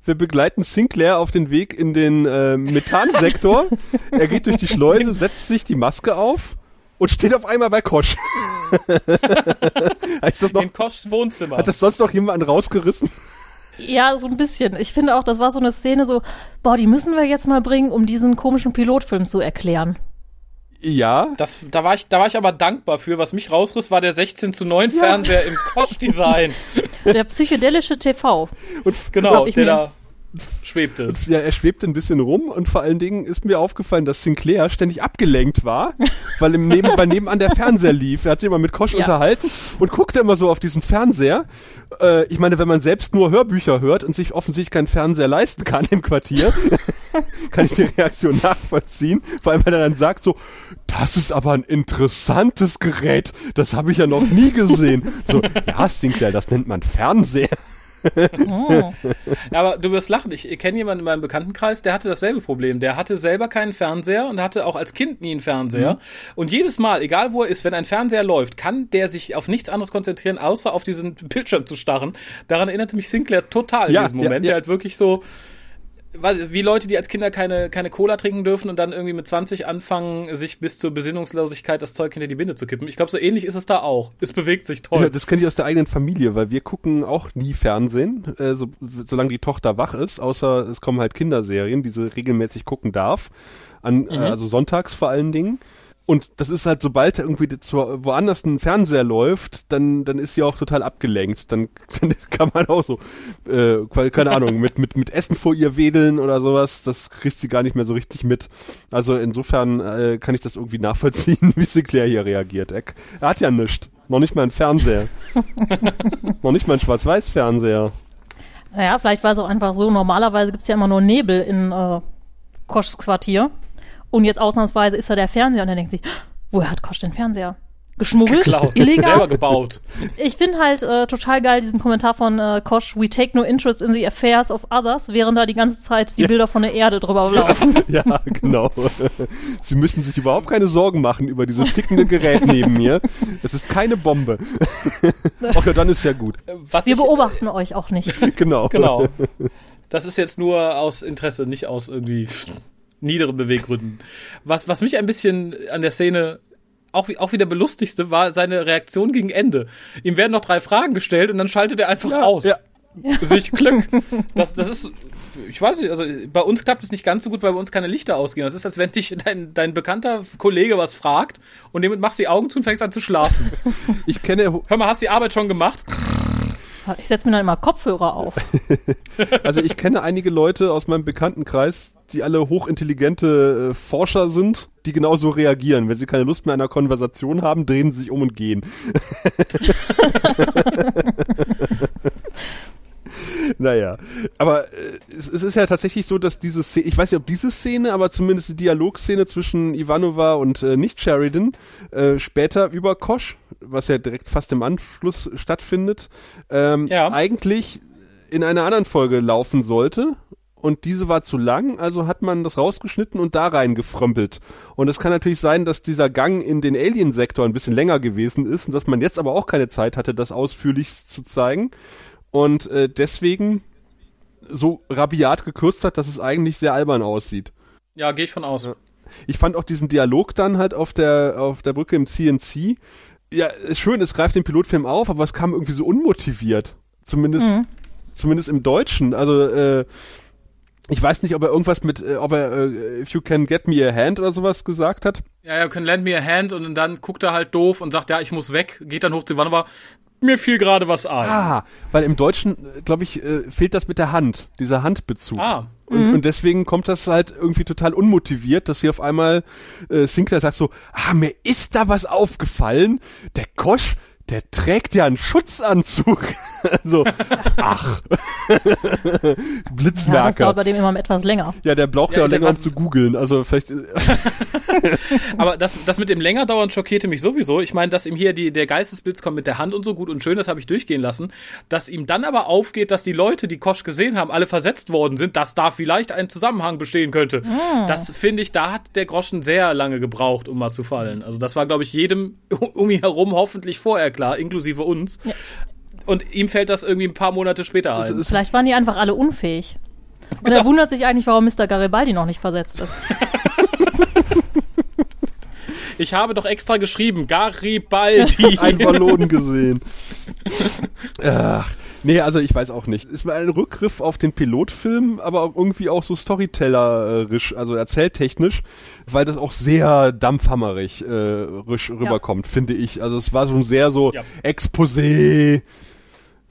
S5: Wir begleiten Sinclair auf den Weg in den äh, Methansektor. er geht durch die Schleuse, setzt sich die Maske auf und steht auf einmal bei Kosch. <laughs> heißt das noch,
S1: In Koschs Wohnzimmer.
S5: hat das sonst noch jemand rausgerissen?
S2: Ja, so ein bisschen. Ich finde auch, das war so eine Szene so, boah, die müssen wir jetzt mal bringen, um diesen komischen Pilotfilm zu erklären.
S5: Ja,
S1: Das, da, war ich, da war ich aber dankbar für. Was mich rausriss, war der 16 zu 9 Fernseher im Kosch-Design. <laughs>
S2: Der psychedelische TV.
S5: und
S1: Genau, der
S2: mir-
S1: da schwebte.
S5: Ja, er schwebte ein bisschen rum und vor allen Dingen ist mir aufgefallen, dass Sinclair ständig abgelenkt war, weil im neben, weil nebenan der Fernseher lief. Er hat sich immer mit Kosch
S2: Ja.
S5: unterhalten und guckte immer so auf diesen Fernseher. Äh, ich meine, wenn man selbst nur Hörbücher hört und sich offensichtlich keinen Fernseher leisten kann im Quartier, <laughs> kann ich die Reaktion nachvollziehen. Vor allem, wenn er dann sagt so, das ist aber ein interessantes Gerät, das habe ich ja noch nie gesehen. So, ja, Sinclair, das nennt man Fernseher.
S2: Oh.
S1: Ja, aber du wirst lachen. Ich kenne jemanden in meinem Bekanntenkreis, der hatte dasselbe Problem. Der hatte selber keinen Fernseher und hatte auch als Kind nie einen Fernseher. Und jedes Mal, egal wo er ist, wenn ein Fernseher läuft, kann der sich auf nichts anderes konzentrieren, außer auf diesen <laughs> Bildschirm zu starren. Daran erinnerte mich Sinclair total in
S5: Ja,
S1: diesem
S5: ja,
S1: Moment.
S5: ja.
S1: Der halt wirklich so, weiß wie Leute, die als Kinder keine, keine Cola trinken dürfen und dann irgendwie mit 20 anfangen, sich bis zur Besinnungslosigkeit das Zeug hinter die Binde zu kippen. Ich glaube, so ähnlich ist es da auch. Es bewegt sich toll.
S5: Ja, das kenne ich aus der eigenen Familie, weil wir gucken auch nie Fernsehen, äh, so, solange die Tochter wach ist, außer es kommen halt Kinderserien, die sie regelmäßig gucken darf, an, äh, also sonntags vor allen Dingen. Und das ist halt, sobald irgendwie zur, woanders ein Fernseher läuft, dann, dann ist sie auch total abgelenkt. Dann, <laughs> dann kann man auch so, äh, keine Ahnung, mit, mit, mit Essen vor ihr wedeln oder sowas, das kriegt sie gar nicht mehr so richtig mit. Also insofern äh, kann ich das irgendwie nachvollziehen, <laughs> wie Sinclair hier reagiert. Er, er hat ja nichts. Noch nicht mal ein Fernseher. <laughs> Noch nicht mal ein Schwarz-Weiß-Fernseher.
S2: Naja, vielleicht war es auch einfach so, normalerweise gibt es ja immer nur Nebel in äh, Koschs Quartier. Und jetzt ausnahmsweise ist da der Fernseher und er denkt sich, woher hat Kosch den Fernseher? Geschmuggelt?
S1: Geklaut.
S2: Illegal?
S1: Selber gebaut.
S2: Ich finde halt äh, total geil diesen Kommentar von äh, Kosch, we take no interest in the affairs of others, während da die ganze Zeit die
S5: Ja.
S2: Bilder von der Erde drüber laufen. <laughs>
S5: Ja, genau. <laughs> Sie müssen sich überhaupt keine Sorgen machen über dieses tickende Gerät neben mir. Es ist keine Bombe. <laughs> Okay, dann ist ja gut.
S1: Was
S2: Wir
S1: ich,
S2: beobachten euch auch nicht.
S5: Genau.
S1: Genau. Das ist jetzt nur aus Interesse, nicht aus irgendwie niederen Beweggründen. Was, was mich ein bisschen an der Szene auch, wie- auch wieder belustigste, war seine Reaktion gegen Ende. Ihm werden noch drei Fragen gestellt und dann schaltet er einfach
S5: Ja,
S1: aus.
S5: ja. <laughs>
S1: Sich Glück. <laughs> Das, das ist, ich weiß nicht, also bei uns klappt es nicht ganz so gut, weil bei uns keine Lichter ausgehen. Das ist, als wenn dich dein, dein bekannter Kollege was fragt und damit machst du die Augen zu und fängst an zu schlafen.
S5: Ich kenne,
S1: Hör mal, hast du die Arbeit schon gemacht?
S2: Ich setze mir dann immer Kopfhörer auf. <laughs>
S5: also ich kenne einige Leute aus meinem Bekanntenkreis, die alle hochintelligente äh, Forscher sind, die genauso reagieren. Wenn sie keine Lust mehr an einer Konversation haben, drehen sie sich um und gehen. <laughs> Naja, aber äh, es, es ist ja tatsächlich so, dass diese Szene, ich weiß nicht, ob diese Szene, aber zumindest die Dialogszene zwischen Ivanova und äh, nicht Sheridan äh, später über Kosch, was ja direkt fast im Anschluss stattfindet, ähm,
S1: Ja.
S5: eigentlich in einer anderen Folge laufen sollte. Und diese war zu lang, also hat man das rausgeschnitten und da reingefrömpelt. Und es kann natürlich sein, dass dieser Gang in den Alien-Sektor ein bisschen länger gewesen ist und dass man jetzt aber auch keine Zeit hatte, das ausführlichst zu zeigen und äh, deswegen so rabiat gekürzt hat, dass es eigentlich sehr albern aussieht.
S1: Ja, gehe ich von aus.
S5: Ich fand auch diesen Dialog dann halt auf der auf der Brücke im CNC. Ja, ist schön, es greift den Pilotfilm auf, aber es kam irgendwie so unmotiviert. Zumindest zumindest im Deutschen. Also äh, ich weiß nicht, ob er irgendwas mit, äh, ob er äh, If you can get me a hand oder sowas gesagt hat.
S1: Ja, ja, können lend me a hand und dann guckt er halt doof und sagt, ja, ich muss weg, geht dann hoch zu Ivanova. Mir fiel gerade was ein.
S5: Ah, weil im Deutschen, glaube ich, äh, fehlt das mit der Hand, dieser Handbezug.
S1: Ah.
S5: Und, und deswegen kommt das halt irgendwie total unmotiviert, dass hier auf einmal äh, Sinclair sagt so, ah, mir ist da was aufgefallen, der Kosch, der trägt ja einen Schutzanzug. <laughs> also, ach, <laughs>
S2: Ja, das
S5: Blitzmerker.
S2: dauert bei dem immer etwas länger.
S5: Ja, der braucht ja,
S1: Ja,
S5: länger, um zu googeln. Also vielleicht, äh, <laughs>
S1: Aber das, das mit dem länger dauern schockierte mich sowieso. Ich meine, dass ihm hier die, der Geistesblitz kommt mit der Hand und so gut und schön, das habe ich durchgehen lassen. Dass ihm dann aber aufgeht, dass die Leute, die Kosch gesehen haben, alle versetzt worden sind, dass da vielleicht ein Zusammenhang bestehen könnte. Das finde ich, da hat der Groschen sehr lange gebraucht, um mal zu fallen. Also das war, glaube ich, jedem um ihn herum hoffentlich vorher klar, inklusive uns. Und ihm fällt das irgendwie ein paar Monate später ein.
S2: Vielleicht waren die einfach alle unfähig. Und er wundert sich eigentlich, warum Mr. Garibaldi noch nicht versetzt ist. <laughs>
S1: Ich habe doch extra geschrieben, Garibaldi.
S5: ein Ballon gesehen. <laughs> Ach, nee, also ich weiß auch nicht. Es war ein Rückgriff auf den Pilotfilm, aber auch irgendwie auch so storytellerisch, also erzähltechnisch, weil das auch sehr dampfhammerig äh, rüberkommt, finde ich. Also es war so ein sehr so
S1: Ja.
S5: Exposé.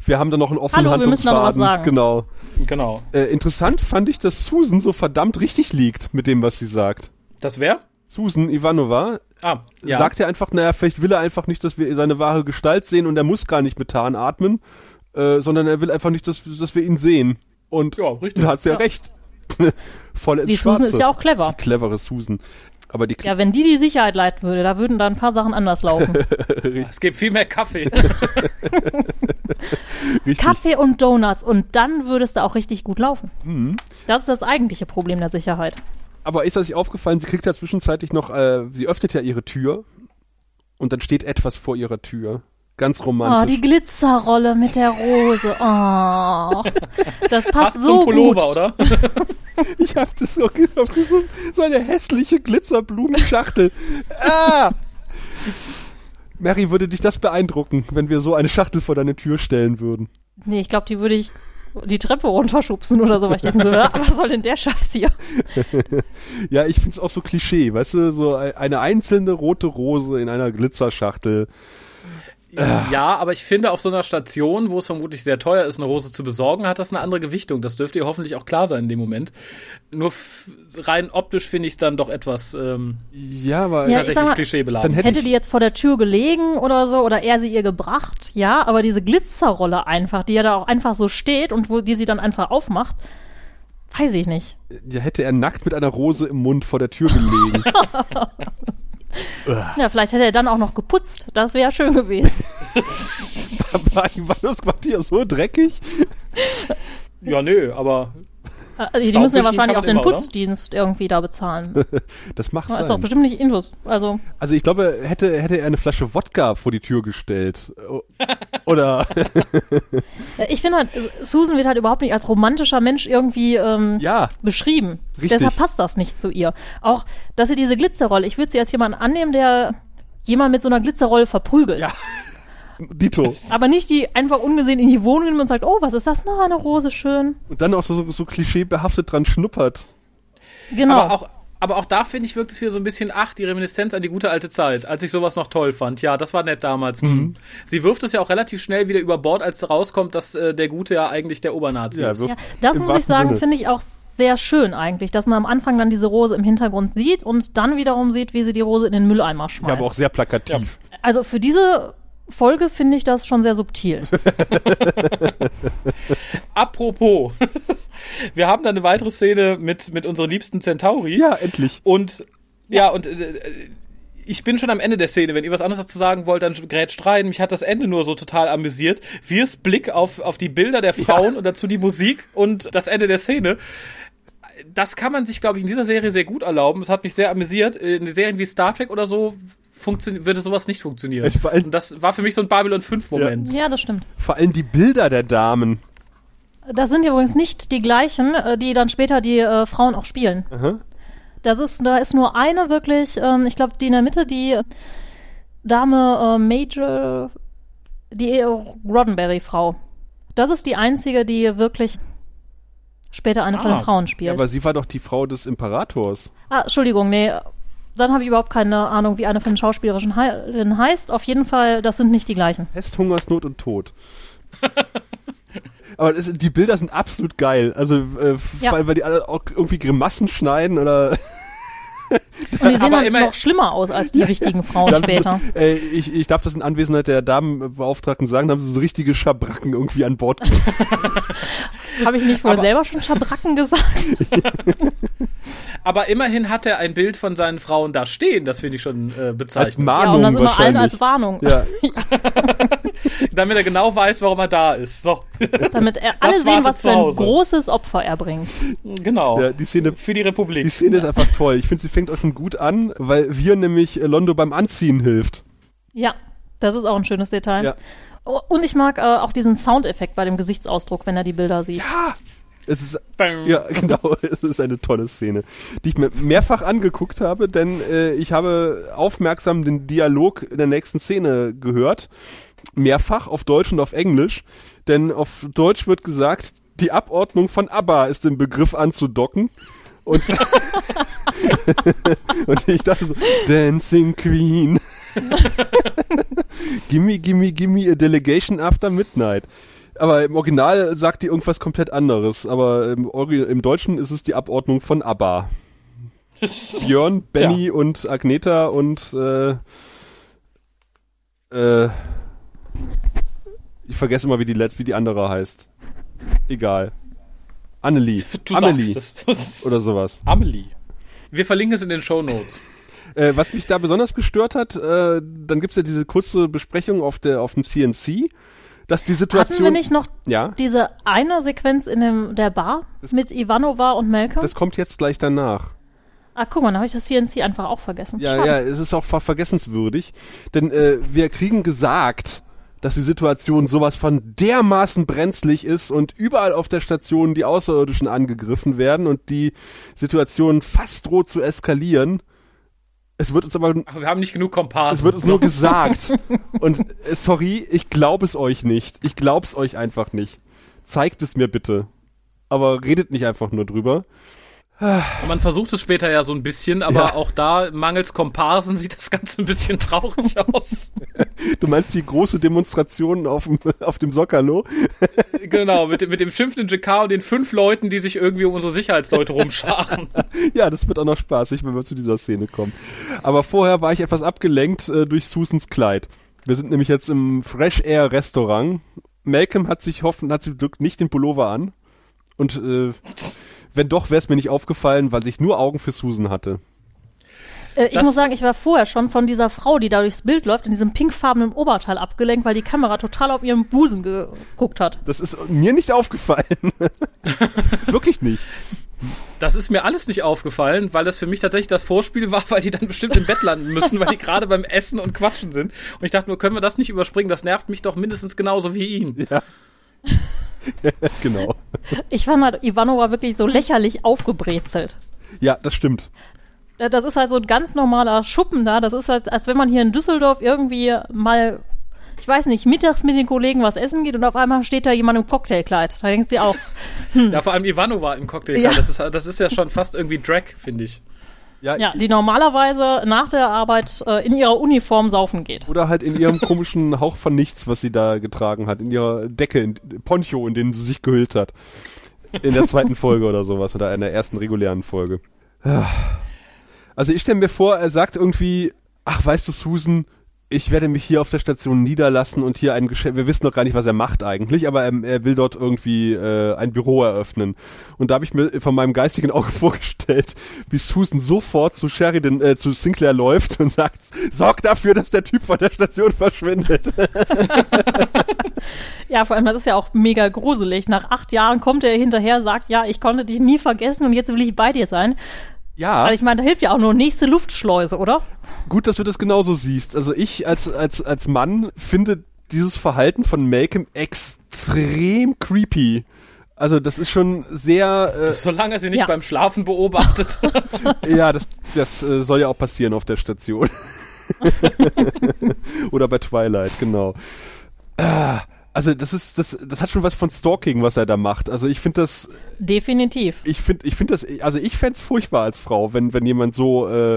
S5: Wir haben da noch einen offenen
S2: Hallo, wir müssen noch was
S5: Handlungsfaden.
S2: sagen.
S5: Genau.
S1: genau.
S5: Äh, interessant fand ich, dass Susan so verdammt richtig liegt mit dem, was sie sagt.
S1: Das wäre?
S5: Susan Ivanova
S1: Ah, ja.
S5: sagt er einfach, naja, vielleicht will er einfach nicht, dass wir seine wahre Gestalt sehen und er muss gar nicht Methan atmen, äh, sondern er will einfach nicht, dass, dass wir ihn sehen. Und
S1: Ja, richtig.
S5: da hat sie ja,
S2: Ja.
S5: recht. <laughs> Voll ins
S2: Die Susan
S5: Schwarze.
S2: ist ja auch clever.
S5: Clevere Susan. Aber die
S2: Ja, wenn die die Sicherheit leiten würde, da würden da ein paar Sachen anders laufen. <laughs>
S1: Es gibt viel mehr Kaffee. <laughs>
S2: Kaffee und Donuts und dann würde es da auch richtig gut laufen.
S5: Mhm.
S2: Das ist das eigentliche Problem der Sicherheit.
S5: Aber ist das nicht aufgefallen, sie kriegt ja zwischenzeitlich noch, äh, sie öffnet ja ihre Tür und dann steht etwas vor ihrer Tür. Ganz
S2: Oh,
S5: romantisch.
S2: die Glitzerrolle mit der Rose. Oh, das passt
S1: Passt
S2: so
S1: zum Pullover,
S2: gut.
S1: oder? <laughs>
S5: Ich hab das so gedacht, so, so eine hässliche Glitzerblumenschachtel. ah! Mary, würde dich das beeindrucken, wenn wir so eine Schachtel vor deine Tür stellen würden?
S2: Nee, ich glaube, die würde ich die Treppe runterschubsen oder so. Weil ich denke so, was soll denn der Scheiß hier? <laughs>
S5: Ja, ich find's auch so Klischee, weißt du, so e- eine einzelne rote Rose in einer Glitzerschachtel.
S1: Ja, aber ich finde, auf so einer Station, wo es vermutlich sehr teuer ist, eine Rose zu besorgen, hat das eine andere Gewichtung. Das dürfte ihr hoffentlich auch klar sein in dem Moment. Nur rein optisch finde ich es dann doch etwas ähm,
S5: Ja, aber
S2: Ja,
S1: tatsächlich
S2: mal,
S1: klischeebeladen.
S5: dann hätte
S2: Hätte die jetzt vor der Tür gelegen oder so, oder er sie ihr gebracht, ja, aber diese Glitzerrolle einfach, die ja da auch einfach so steht und wo die sie dann einfach aufmacht, weiß ich nicht.
S5: ja, hätte er nackt mit einer Rose im Mund vor der Tür gelegen. <laughs>
S2: Ja, vielleicht hätte er dann auch noch geputzt. Das wäre schön gewesen. <laughs>
S5: war, war das Quartier so dreckig?
S1: ja, nö, aber
S2: Also die müssen ja wahrscheinlich auch den
S1: immer, oder?
S2: Putzdienst irgendwie da bezahlen. <laughs>
S5: Das macht
S2: Das ist doch bestimmt nicht Intus. Also,
S5: Also ich glaube, hätte, hätte er eine Flasche Wodka vor die Tür gestellt. Oder, <laughs>
S2: ich finde halt, Susan wird halt überhaupt nicht als romantischer Mensch irgendwie ähm,
S5: ja,
S2: beschrieben.
S5: Richtig.
S2: Deshalb passt das nicht zu ihr. Auch, dass sie diese Glitzerrolle, ich würde sie als jemanden annehmen, der jemand mit so einer Glitzerrolle verprügelt.
S5: Ja. <laughs> Dito.
S2: Aber nicht die einfach ungesehen in die Wohnung nimmt und sagt, oh, was ist das? Na, eine Rose, schön.
S5: Und dann auch so, so klischeebehaftet dran schnuppert.
S2: Genau.
S1: Aber auch, aber auch da finde ich, wirkt es wieder so ein bisschen, ach, die Reminiszenz an die gute alte Zeit, als ich sowas noch toll fand. Ja, das war nett damals. Mhm. Sie wirft es ja auch relativ schnell wieder über Bord, als rauskommt, dass äh, der Gute ja eigentlich der Obernazi
S5: Ja,
S1: ist.
S2: Ja, das muss ich sagen, finde ich auch sehr schön eigentlich, dass man am Anfang dann diese Rose im Hintergrund sieht und dann wiederum sieht, wie sie die Rose in den Mülleimer schmeißt.
S5: Ja, aber auch sehr plakativ.
S2: also für diese Folge finde ich das schon sehr subtil. <laughs>
S1: Apropos, <laughs> wir haben dann eine weitere Szene mit, mit unseren liebsten Centauri.
S5: Ja, endlich.
S1: Und ja, und äh, ich bin schon am Ende der Szene. Wenn ihr was anderes dazu sagen wollt, dann grätscht rein. Mich hat das Ende nur so total amüsiert. Wirs Blick auf, auf die Bilder der Frauen und dazu die Musik und das Ende der Szene. Das kann man sich, glaube ich, in dieser Serie sehr gut erlauben. Es hat mich sehr amüsiert. In Serien wie Star Trek oder so würde sowas nicht funktionieren.
S5: Ich allem-
S1: und das war für mich so ein Babylon 5-Moment.
S2: ja, das stimmt.
S5: Vor allem die Bilder der Damen.
S2: Das sind übrigens nicht die gleichen, äh, die dann später die äh, Frauen auch spielen.
S5: Aha.
S2: Das ist, da ist nur eine wirklich, ähm, ich glaube, die in der Mitte, die Dame äh, Major, die Roddenberry-Frau. Das ist die einzige, die wirklich später eine von
S1: Ah.
S2: den Frauen
S5: Ja,
S2: spielt.
S5: aber sie war doch die Frau des Imperators.
S2: ah, Entschuldigung, nee. Dann habe ich überhaupt keine Ahnung, wie eine von den schauspielerischen He heißt. Auf jeden Fall, das sind nicht die gleichen.
S5: Pest, Hungersnot und Tod. <laughs> Aber das, die Bilder sind absolut geil. Also, äh,
S2: Ja.
S5: vor allem, weil die alle auch irgendwie Grimassen schneiden oder <laughs>
S2: Und die sehen
S1: Aber
S2: dann
S1: immer-
S2: noch schlimmer aus als die richtigen Frauen später. <laughs>
S5: So, äh, ich, ich darf das in Anwesenheit der Damenbeauftragten sagen, da haben sie so richtige Schabracken irgendwie an Bord.
S2: Habe ich nicht wohl
S1: Aber-
S2: selber schon Schabracken gesagt? <laughs>
S1: Aber immerhin hat er ein Bild von seinen Frauen da stehen. Das finde ich schon äh,
S5: Als
S1: bezeichnend.
S2: Ja, und
S5: Mahnung
S2: das immer allen als Warnung.
S5: ja. <laughs>
S1: Damit er genau weiß, warum er da ist. So,
S2: Damit er alle
S1: Das
S2: sehen, was für ein großes Opfer er bringt.
S1: genau.
S5: ja, die Szene
S1: Für die Republik.
S5: Die Szene ist einfach toll. Ich finde, sie fängt auch schon gut an, weil wir nämlich äh, Londo beim Anziehen hilft.
S2: Ja, das ist auch ein schönes Detail.
S5: Ja.
S2: Oh, Und ich mag äh, auch diesen Soundeffekt bei dem Gesichtsausdruck, wenn er die Bilder sieht.
S5: Ja! Es ist,
S1: Bang.
S5: ja, <laughs> genau, es ist eine tolle Szene, die ich mir mehrfach angeguckt habe, denn äh, ich habe aufmerksam den Dialog in der nächsten Szene gehört. Mehrfach auf Deutsch und auf Englisch. Denn auf Deutsch wird gesagt, die Abordnung von ABBA ist im Begriff anzudocken. Und, <laughs> <laughs> und ich dachte so, Dancing Queen. <laughs> gimme, gimme, gimme a delegation after midnight. Aber im Original sagt die irgendwas komplett anderes. Aber im, Ori im Deutschen ist es die Abordnung von ABBA. <laughs> Björn, Benny und Agneta und äh, äh, ich vergesse immer, wie die letzte, wie die andere heißt. Egal. Annelie.
S1: Du
S5: Amelie <laughs> oder sowas.
S1: Amelie. Wir verlinken es in den Show Notes.
S5: Äh, was mich da besonders gestört hat, äh, dann gibt's ja diese kurze Besprechung auf der auf dem CNC, dass die
S2: Hatten
S5: Situation
S2: wir nicht noch
S5: ja,
S2: diese eine Sequenz in dem, der Bar mit Ivanova und Malcolm?
S5: das kommt jetzt gleich danach.
S2: ah, guck mal, da habe ich das CNC einfach auch vergessen.
S5: Ja,
S2: Schade.
S5: ja, es ist auch ver vergessenswürdig, denn äh, wir kriegen gesagt, dass die Situation sowas von dermaßen brenzlig ist und überall auf der Station die Außerirdischen angegriffen werden und die Situation fast droht zu eskalieren. Es wird uns aber
S1: Aber wir haben nicht genug Komparsen.
S5: es wird uns nur gesagt <laughs> und äh, sorry, ich glaube es euch nicht. Ich glaub's euch einfach nicht. zeigt es mir bitte. Aber redet nicht einfach nur drüber.
S1: Man versucht es später ja so ein bisschen, aber
S5: Ja.
S1: auch da mangels Komparsen <laughs> sieht das Ganze ein bisschen traurig aus.
S5: Du meinst die große Demonstration auf dem, auf dem Sockerlo?
S1: genau, mit, dem- mit dem schimpfenden JK und den fünf Leuten, die sich irgendwie um unsere Sicherheitsleute rumscharen. <laughs>
S5: Ja, das wird auch noch spaßig, wenn wir zu dieser Szene kommen. Aber vorher war ich etwas abgelenkt äh, durch Susans Kleid. Wir sind nämlich jetzt im Fresh Air Restaurant. Malcolm hat sich hoffen, hat zum Glück nicht den Pullover an. Und äh, <laughs> wenn doch, wäre es mir nicht aufgefallen, weil ich nur Augen für Susan hatte.
S2: Äh, ich
S1: Das-
S2: muss sagen, ich war vorher schon von dieser Frau, die da durchs Bild läuft, in diesem pinkfarbenen Oberteil abgelenkt, weil die Kamera total auf ihren Busen geguckt hat.
S5: Das ist mir nicht aufgefallen. <laughs> Wirklich nicht.
S1: Das ist mir alles nicht aufgefallen, weil das für mich tatsächlich das Vorspiel war, weil die dann bestimmt im Bett landen müssen, weil die gerade beim Essen und Quatschen sind. Und ich dachte nur, können wir das nicht überspringen? Das nervt mich doch mindestens genauso wie ihn.
S5: Ja. <laughs> genau.
S2: Ich fand halt, Ivanova wirklich so lächerlich aufgebrezelt.
S5: Ja, das stimmt.
S2: Äh, Das ist halt so ein ganz normaler Schuppen da. Das ist halt, als wenn man hier in Düsseldorf irgendwie mal, ich weiß nicht, mittags mit den Kollegen was essen geht und auf einmal steht da jemand im Cocktailkleid. Da denkst du dir auch, <laughs>
S1: Ja, vor allem Ivanova im Cocktail.
S2: Ja.
S1: Das, ist, das ist ja schon fast irgendwie Drag, finde ich.
S5: Ja,
S2: ja, die normalerweise nach der Arbeit äh, in ihrer Uniform saufen geht.
S5: Oder halt in ihrem komischen Hauch von nichts, was sie da getragen hat. In ihrer Decke, in, Poncho, in den sie sich gehüllt hat. In der zweiten Folge oder sowas. Oder in der ersten regulären Folge. Ja. Also ich stelle mir vor, er sagt irgendwie, ach weißt du, Susan, ich werde mich hier auf der Station niederlassen und hier ein Geschäft, wir wissen noch gar nicht, was er macht eigentlich, aber er, er will dort irgendwie äh, ein Büro eröffnen. Und da habe ich mir von meinem geistigen Auge <laughs> vorgestellt, wie Susan sofort zu Sheridan, äh, zu Sinclair läuft und sagt, sorg dafür, dass der Typ von der Station verschwindet. <laughs>
S2: Ja, vor allem, das ist ja auch mega gruselig. Nach acht Jahren kommt er hinterher, sagt, ja, ich konnte dich nie vergessen und jetzt will ich bei dir sein.
S5: Ja,
S2: Also ich meine, da hilft ja auch nur nächste Luftschleuse, oder?
S5: gut, dass du das genauso siehst. Also ich als, als, als Mann finde dieses Verhalten von Malcolm extrem creepy. Also das ist schon sehr, äh,
S1: Solange er sie nicht
S2: Ja.
S1: beim Schlafen beobachtet. <laughs>
S5: Ja, das, das äh, soll ja auch passieren auf der Station. <laughs> Oder bei Twilight, genau. Ah, Also das ist, das, das hat schon was von Stalking, was er da macht. Also ich finde das,
S2: Definitiv.
S5: ich finde, ich finde das, also ich fänd's furchtbar als Frau, wenn, wenn jemand so, äh,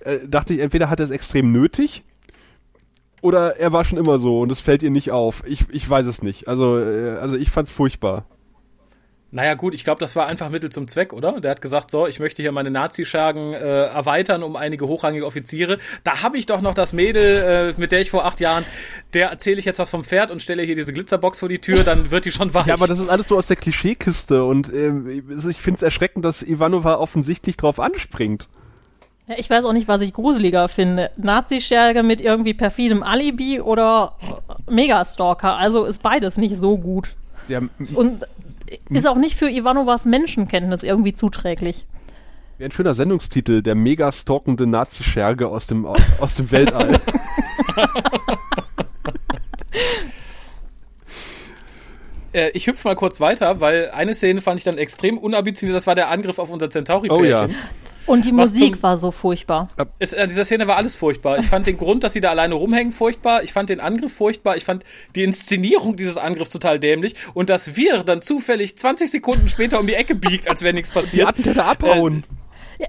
S5: äh, dachte ich, entweder hat er es extrem nötig oder er war schon immer so und es fällt ihr nicht auf. Ich, ich weiß es nicht. Also, äh, also ich fand's furchtbar.
S1: Naja, gut, ich glaube, das war einfach Mittel zum Zweck, oder? Der hat gesagt, so, ich möchte hier meine Nazi-Schergen äh, erweitern um einige hochrangige Offiziere. Da habe ich doch noch das Mädel, äh, mit der ich vor acht Jahren, der erzähle ich jetzt was vom Pferd und stelle hier diese Glitzerbox vor die Tür, dann wird die schon weich.
S5: Ja, aber das ist alles so aus der Klischeekiste und ähm, ich finde es erschreckend, dass Ivanova offensichtlich drauf anspringt.
S2: Ja, ich weiß auch nicht, was ich gruseliger finde. Nazi-Scherge mit irgendwie perfidem Alibi oder Megastalker. Also ist beides nicht so gut.
S5: Der,
S2: Und ist auch nicht für Ivanovas Menschenkenntnis irgendwie zuträglich.
S5: Wäre ein schöner Sendungstitel, der mega stalkende Nazi-Scherge aus dem, <laughs> aus dem Weltall. <laughs>
S1: Äh, ich hüpfe mal kurz weiter, weil eine Szene fand ich dann extrem unambitioniert, das war der Angriff auf unser
S5: Oh
S1: Centauri-Pärchen.
S5: ja.
S2: Und die
S1: Was
S2: Musik
S1: zum-
S2: war so furchtbar.
S1: Es, äh, dieser Szene war alles furchtbar. Ich fand den Grund, dass sie da alleine rumhängen, furchtbar. Ich fand den Angriff furchtbar. Ich fand die Inszenierung dieses Angriffs total dämlich. Und dass wir dann zufällig 20 Sekunden später um die Ecke biegt, als wäre nichts
S5: Die
S1: passiert.
S5: Attentäter abhauen.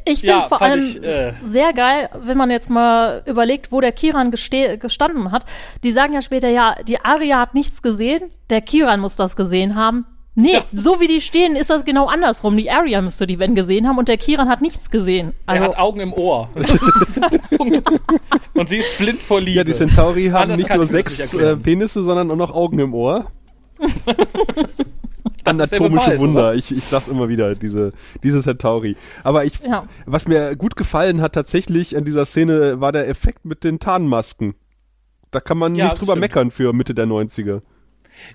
S2: Ich finde
S1: Ja,
S2: vor allem
S1: ich, äh,
S2: sehr geil, wenn man jetzt mal überlegt, wo der Kiran geste gestanden hat. Die sagen ja später, ja, die Aria hat nichts gesehen, der Kiran muss das gesehen haben. Nee,
S1: Ja.
S2: so wie die stehen, ist das genau andersrum. Die Aria müsste die wenn gesehen haben und der Kiran hat nichts gesehen.
S1: er
S2: Also,
S1: hat Augen im Ohr. <laughs> Und sie ist blind vor Liebe.
S5: Ja, die Centauri haben
S1: Anders
S5: nicht nur sechs
S1: nicht
S5: äh. Penisse, sondern auch noch Augen im Ohr. <laughs> Anatomische
S1: Beweis,
S5: Wunder.
S1: oder?
S5: Ich, ich sag's immer wieder, diese, diese Centauri. Aber ich,
S2: Ja.
S5: was mir gut gefallen hat tatsächlich an dieser Szene, war der Effekt mit den Tarnmasken. Da kann man
S1: Ja,
S5: nicht drüber
S1: stimmt.
S5: meckern für Mitte der 90er.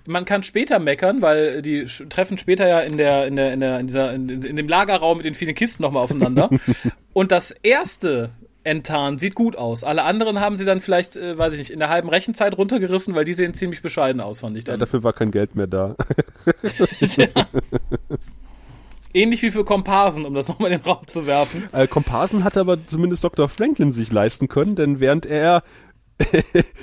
S1: Man kann später meckern, weil die treffen später ja in der in der in der in dieser in, in dem Lagerraum mit den vielen Kisten nochmal aufeinander. <laughs> Und das erste Enttarn sieht gut aus. Alle anderen haben sie dann vielleicht, äh, weiß ich nicht, in der halben Rechenzeit runtergerissen, weil die sehen ziemlich bescheiden aus, fand ich
S5: Ja,
S1: dann.
S5: dafür war kein Geld mehr da. <laughs>
S1: Ähnlich wie für Komparsen, um das nochmal in den Raum zu werfen.
S5: Äh, Komparsen hat aber zumindest Dr. Franklin sich leisten können, denn während er <laughs>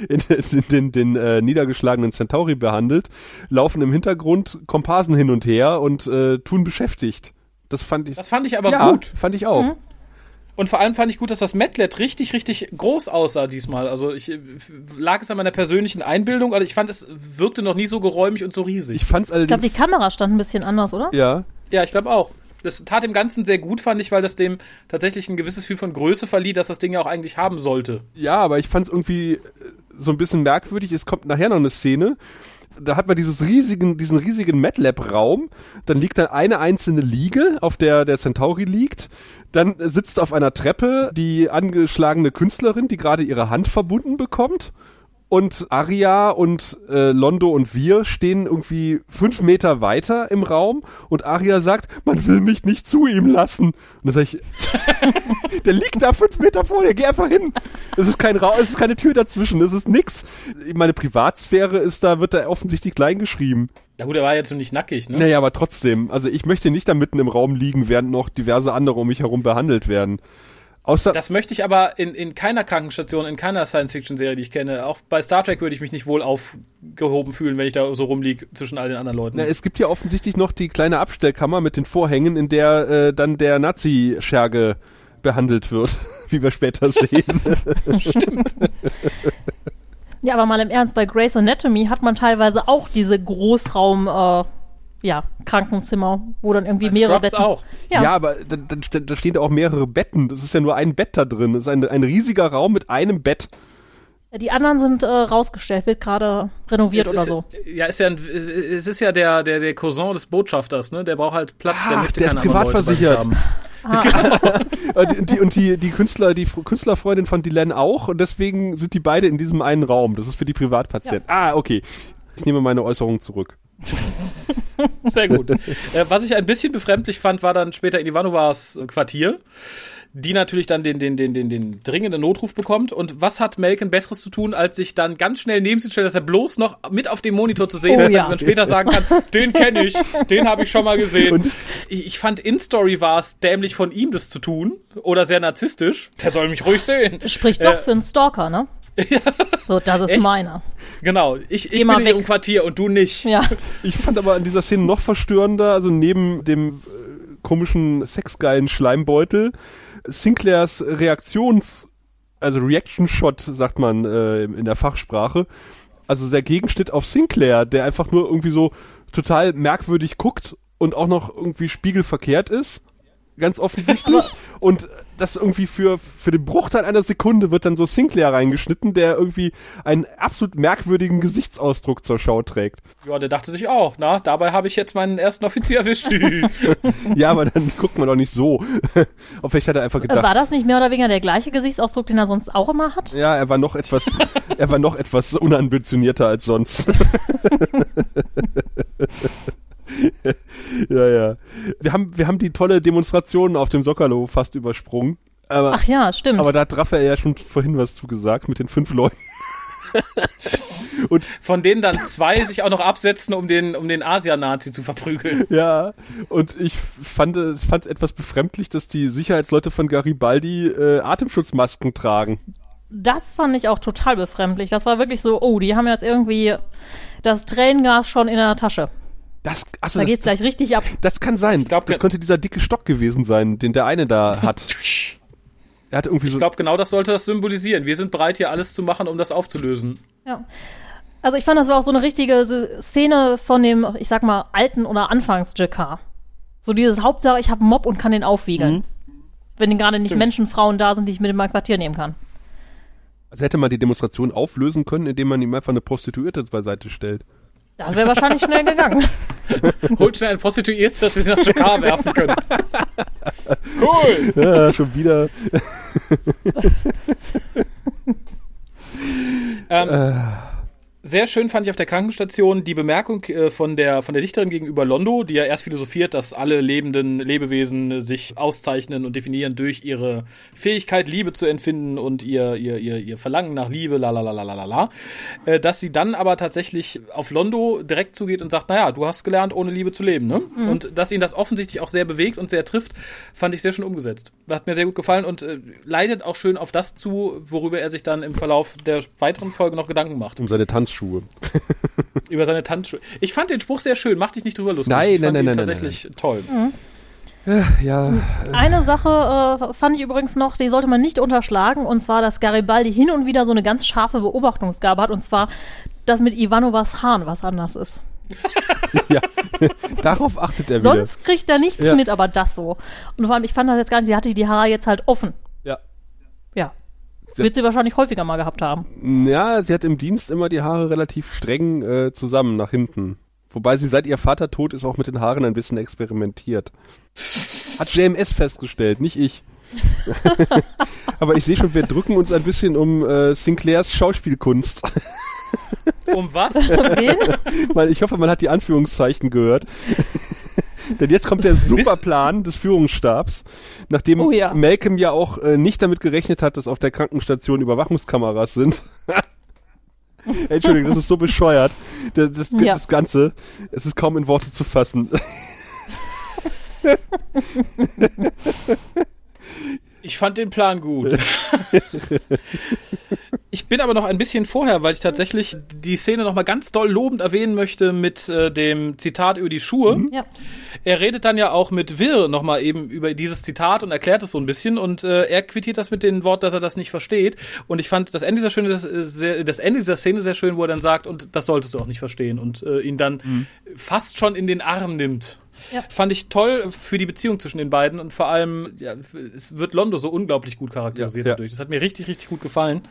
S5: in, in, den, den äh, niedergeschlagenen Centauri behandelt, laufen im Hintergrund Komparsen hin und her und äh, tun beschäftigt. Das fand ich.
S1: Das fand ich aber
S5: ja,
S1: gut.
S5: Fand ich auch.
S2: Mhm.
S1: Und vor allem fand ich gut, dass das Metlet richtig, richtig groß aussah diesmal. Also ich äh, lag es an meiner persönlichen Einbildung, aber ich fand, es wirkte noch nie so geräumig und so riesig.
S5: Ich fand's
S2: Ich glaube,
S5: allerdings.
S2: die Kamera stand ein bisschen anders, oder?
S5: ja,
S1: ja, ich glaube auch. Das tat dem Ganzen sehr gut, fand ich, weil das dem tatsächlich ein gewisses Gefühl von Größe verlieh, dass das Ding ja auch eigentlich haben sollte.
S5: ja, aber ich fand's irgendwie äh, so ein bisschen merkwürdig. Es kommt nachher noch eine Szene. Da hat man dieses riesigen, diesen riesigen MATLAB-Raum. Dann liegt dann eine einzelne Liege, auf der der Centauri liegt. Dann sitzt auf einer Treppe die angeschlagene Künstlerin, die gerade ihre Hand verbunden bekommt. Und Aria und äh, Londo und wir stehen irgendwie fünf Meter weiter im Raum und Aria sagt, man will mich nicht zu ihm lassen. Und dann sag ich, <laughs> der liegt da fünf Meter vor dir, geh einfach hin. Es ist kein Raum, es ist keine Tür dazwischen, es ist nix. Meine Privatsphäre ist da, wird da offensichtlich klein geschrieben.
S1: Ja gut, er war jetzt so nicht nackig, ne?
S5: Naja, aber trotzdem, also ich möchte nicht da mitten im Raum liegen, während noch diverse andere um mich herum behandelt werden. Außer,
S1: Das möchte ich aber in, in keiner Krankenstation, in keiner Science-Fiction-Serie, die ich kenne. Auch bei Star Trek würde ich mich nicht wohl aufgehoben fühlen, wenn ich da so rumliege zwischen all den anderen Leuten.
S5: Na, es gibt ja offensichtlich noch die kleine Abstellkammer mit den Vorhängen, in der äh, dann der Nazi-Scherge behandelt wird, <laughs> wie wir später sehen. <laughs>
S2: Ja, aber mal im Ernst, bei Grey's Anatomy hat man teilweise auch diese Großraum, äh, ja, Krankenzimmer, wo dann irgendwie
S1: Bei
S2: mehrere
S1: Scrubs
S2: Betten.
S1: auch.
S5: ja.
S2: Ja.
S5: aber da, da, da stehen da auch mehrere Betten. Das ist ja nur ein Bett da drin. Das ist ein, ein riesiger Raum mit einem Bett.
S2: Die anderen sind äh, rausgestellt, wird gerade renoviert
S1: Es
S2: oder
S1: ist,
S2: so.
S1: Ja, ist ja ein, es ist ja der, der, der Cousin des Botschafters, ne? Der braucht halt Platz, der
S5: Ach,
S1: möchte
S5: der ist
S1: keine anderen Leute bei sich
S5: privatversichert.
S1: haben. <laughs> <laughs>
S5: Und die, und die, die Künstler, die Künstlerfreundin von Dylan auch. Und deswegen sind die beide in diesem einen Raum. Das ist für die Privatpatienten. Ah, okay. Ich nehme meine Äußerung zurück. <laughs>
S1: Sehr gut. äh, was ich ein bisschen befremdlich fand, war dann später in Ivanovas Quartier, die natürlich dann den, den, den, den, den dringenden Notruf bekommt. Und was hat Malcolm Besseres zu tun, als sich dann ganz schnell neben sie zu stellen, dass er bloß noch mit auf dem Monitor zu sehen
S2: Oh
S1: ist,
S2: ja.
S1: damit man später sagen kann, den kenne ich, den habe ich schon mal gesehen.
S5: Und-
S1: ich, ich fand in Story war es dämlich von ihm, das zu tun. Oder sehr narzisstisch. Der soll mich ruhig sehen.
S2: Spricht
S1: Äh,
S2: doch für einen Stalker, ne? So, das ist
S1: Echt?
S2: meiner.
S1: Genau. Ich, ich bin in
S2: weg.
S1: ihrem Quartier und du nicht.
S2: Ja.
S5: Ich fand aber an dieser Szene noch verstörender, also neben dem äh, komischen sexgeilen Schleimbeutel, Sinclairs Reaktions, also Reaction Shot, sagt man äh, in der Fachsprache. Also der Gegenschnitt auf Sinclair, der einfach nur irgendwie so total merkwürdig guckt und auch noch irgendwie spiegelverkehrt ist. Ganz offensichtlich. <laughs> und das irgendwie für, für den Bruchteil einer Sekunde wird dann so Sinclair reingeschnitten, der irgendwie einen absolut merkwürdigen Gesichtsausdruck zur Schau trägt.
S1: Ja, der dachte sich auch, na, dabei habe ich jetzt meinen ersten Offizier erwischt. <laughs> <laughs>
S5: Ja, aber dann guckt man doch nicht so. Auf vielleicht hat er einfach
S2: Äh,
S5: gedacht.
S2: War das nicht mehr oder weniger der gleiche Gesichtsausdruck, den er sonst auch immer hat?
S5: ja, er war noch etwas, er war noch etwas unambitionierter als sonst. <laughs> ja, ja. Wir haben, wir haben die tolle Demonstration auf dem Sockerlo fast übersprungen. Aber,
S2: Ach ja, stimmt.
S5: aber da hat Raphael ja schon vorhin was zugesagt mit den fünf Leuten. <laughs> Und
S1: Von denen dann zwei sich auch noch absetzen, um den, um den Asia-Nazi zu verprügeln.
S5: ja, und ich fand es fand etwas befremdlich, dass die Sicherheitsleute von Garibaldi äh, Atemschutzmasken tragen.
S2: das fand ich auch total befremdlich. Das war wirklich so, oh, die haben jetzt irgendwie das Tränengas schon in der Tasche.
S5: Das, also
S2: Da
S5: das,
S2: geht's
S5: das,
S2: gleich richtig ab.
S5: Das kann sein.
S1: glaub,
S5: das könnte dieser dicke Stock gewesen sein, den der eine da <laughs> hat. Er hat irgendwie so.
S1: Ich glaube, genau das sollte das symbolisieren. Wir sind bereit, hier alles zu machen, um das aufzulösen.
S2: Ja. Also ich fand, das war auch so eine richtige Szene von dem, ich sag mal, alten oder Anfangs-JK. So dieses Hauptsache, ich habe einen Mob und kann den aufwiegeln. Wenn gerade nicht
S1: Stimmt.
S2: Menschen, Frauen da sind, die ich mit in mein Quartier nehmen kann.
S5: also hätte man die Demonstration auflösen können, indem man ihm einfach eine Prostituierte beiseite stellt.
S2: Das wäre wahrscheinlich schnell gegangen. <laughs>
S1: Holt schnell ein Prostituiertes, dass wir sie nach Jakar <laughs> werfen können. Cool.
S5: Ja, schon wieder. <laughs>
S1: Ähm, Sehr schön fand ich auf der Krankenstation die Bemerkung äh, von, der, von der Dichterin gegenüber Londo, die ja erst philosophiert, dass alle lebenden Lebewesen sich auszeichnen und definieren durch ihre Fähigkeit, Liebe zu empfinden und ihr, ihr, ihr, ihr Verlangen nach Liebe, la la la la la la. Äh, dass sie dann aber tatsächlich auf Londo direkt zugeht und sagt, naja, du hast gelernt, ohne Liebe zu leben. Ne? Mhm. Und dass ihn das offensichtlich auch sehr bewegt und sehr trifft, fand ich sehr schön umgesetzt. Das hat mir sehr gut gefallen und äh, leitet auch schön auf das zu, worüber er sich dann im Verlauf der weiteren Folge noch Gedanken macht.
S5: Um seine Tanz Tanzschuhe. <laughs>
S1: Über seine Tanzschuhe. Ich fand den Spruch sehr schön, mach dich nicht drüber lustig.
S5: Nein,
S1: ich
S5: nein, nein, nein.
S1: Tatsächlich
S5: nein,
S1: toll.
S2: Mhm.
S5: Ja.
S2: Eine Sache äh, fand ich übrigens noch, die sollte man nicht unterschlagen, und zwar, dass Garibaldi hin und wieder so eine ganz scharfe Beobachtungsgabe hat, und zwar, dass mit Ivanovas Hahn was anders ist. <laughs>
S5: ja, darauf achtet er wieder.
S2: Sonst kriegt er nichts ja. mit, aber das so. Und vor allem, ich fand das jetzt gar nicht, die hatte die Haare jetzt halt offen.
S5: Ja.
S2: Ja. Sie wird sie wahrscheinlich häufiger mal gehabt haben.
S5: Ja, sie hat im Dienst immer die Haare relativ streng äh, zusammen nach hinten. Wobei sie seit ihr Vater tot ist auch mit den Haaren ein bisschen experimentiert. Hat JMS festgestellt, nicht ich. <laughs> Aber ich sehe schon, wir drücken uns ein bisschen um äh, Sinclairs Schauspielkunst.
S1: Um was?
S2: Wen? <laughs>
S5: Weil ich hoffe, man hat die Anführungszeichen gehört. Denn jetzt kommt der Superplan des Führungsstabs, nachdem
S2: Oh ja.
S5: Malcolm ja auch äh, nicht damit gerechnet hat, dass auf der Krankenstation Überwachungskameras sind. <laughs> Entschuldigung, das ist so bescheuert. Das, das,
S2: Ja.
S5: das Ganze, es ist kaum in Worte zu fassen. <laughs>
S1: Ich fand den Plan gut. <laughs> ich bin aber noch ein bisschen vorher, weil ich tatsächlich die Szene noch mal ganz doll lobend erwähnen möchte mit äh, dem Zitat über die Schuhe.
S2: Ja.
S1: Er redet dann ja auch mit Wirr noch mal eben über dieses Zitat und erklärt es so ein bisschen und äh, er quittiert das mit dem Wort, dass er das nicht versteht. Und ich fand das Ende dieser Szene, das, sehr, das Ende dieser Szene sehr schön, wo er dann sagt, und das solltest du auch nicht verstehen und äh, ihn dann fast schon in den Arm nimmt.
S2: Ja.
S1: Fand ich toll für die Beziehung zwischen den beiden und vor allem, ja, es wird Londo so unglaublich gut charakterisiert
S5: Ja, ja.
S1: dadurch. Das hat mir richtig, richtig gut gefallen.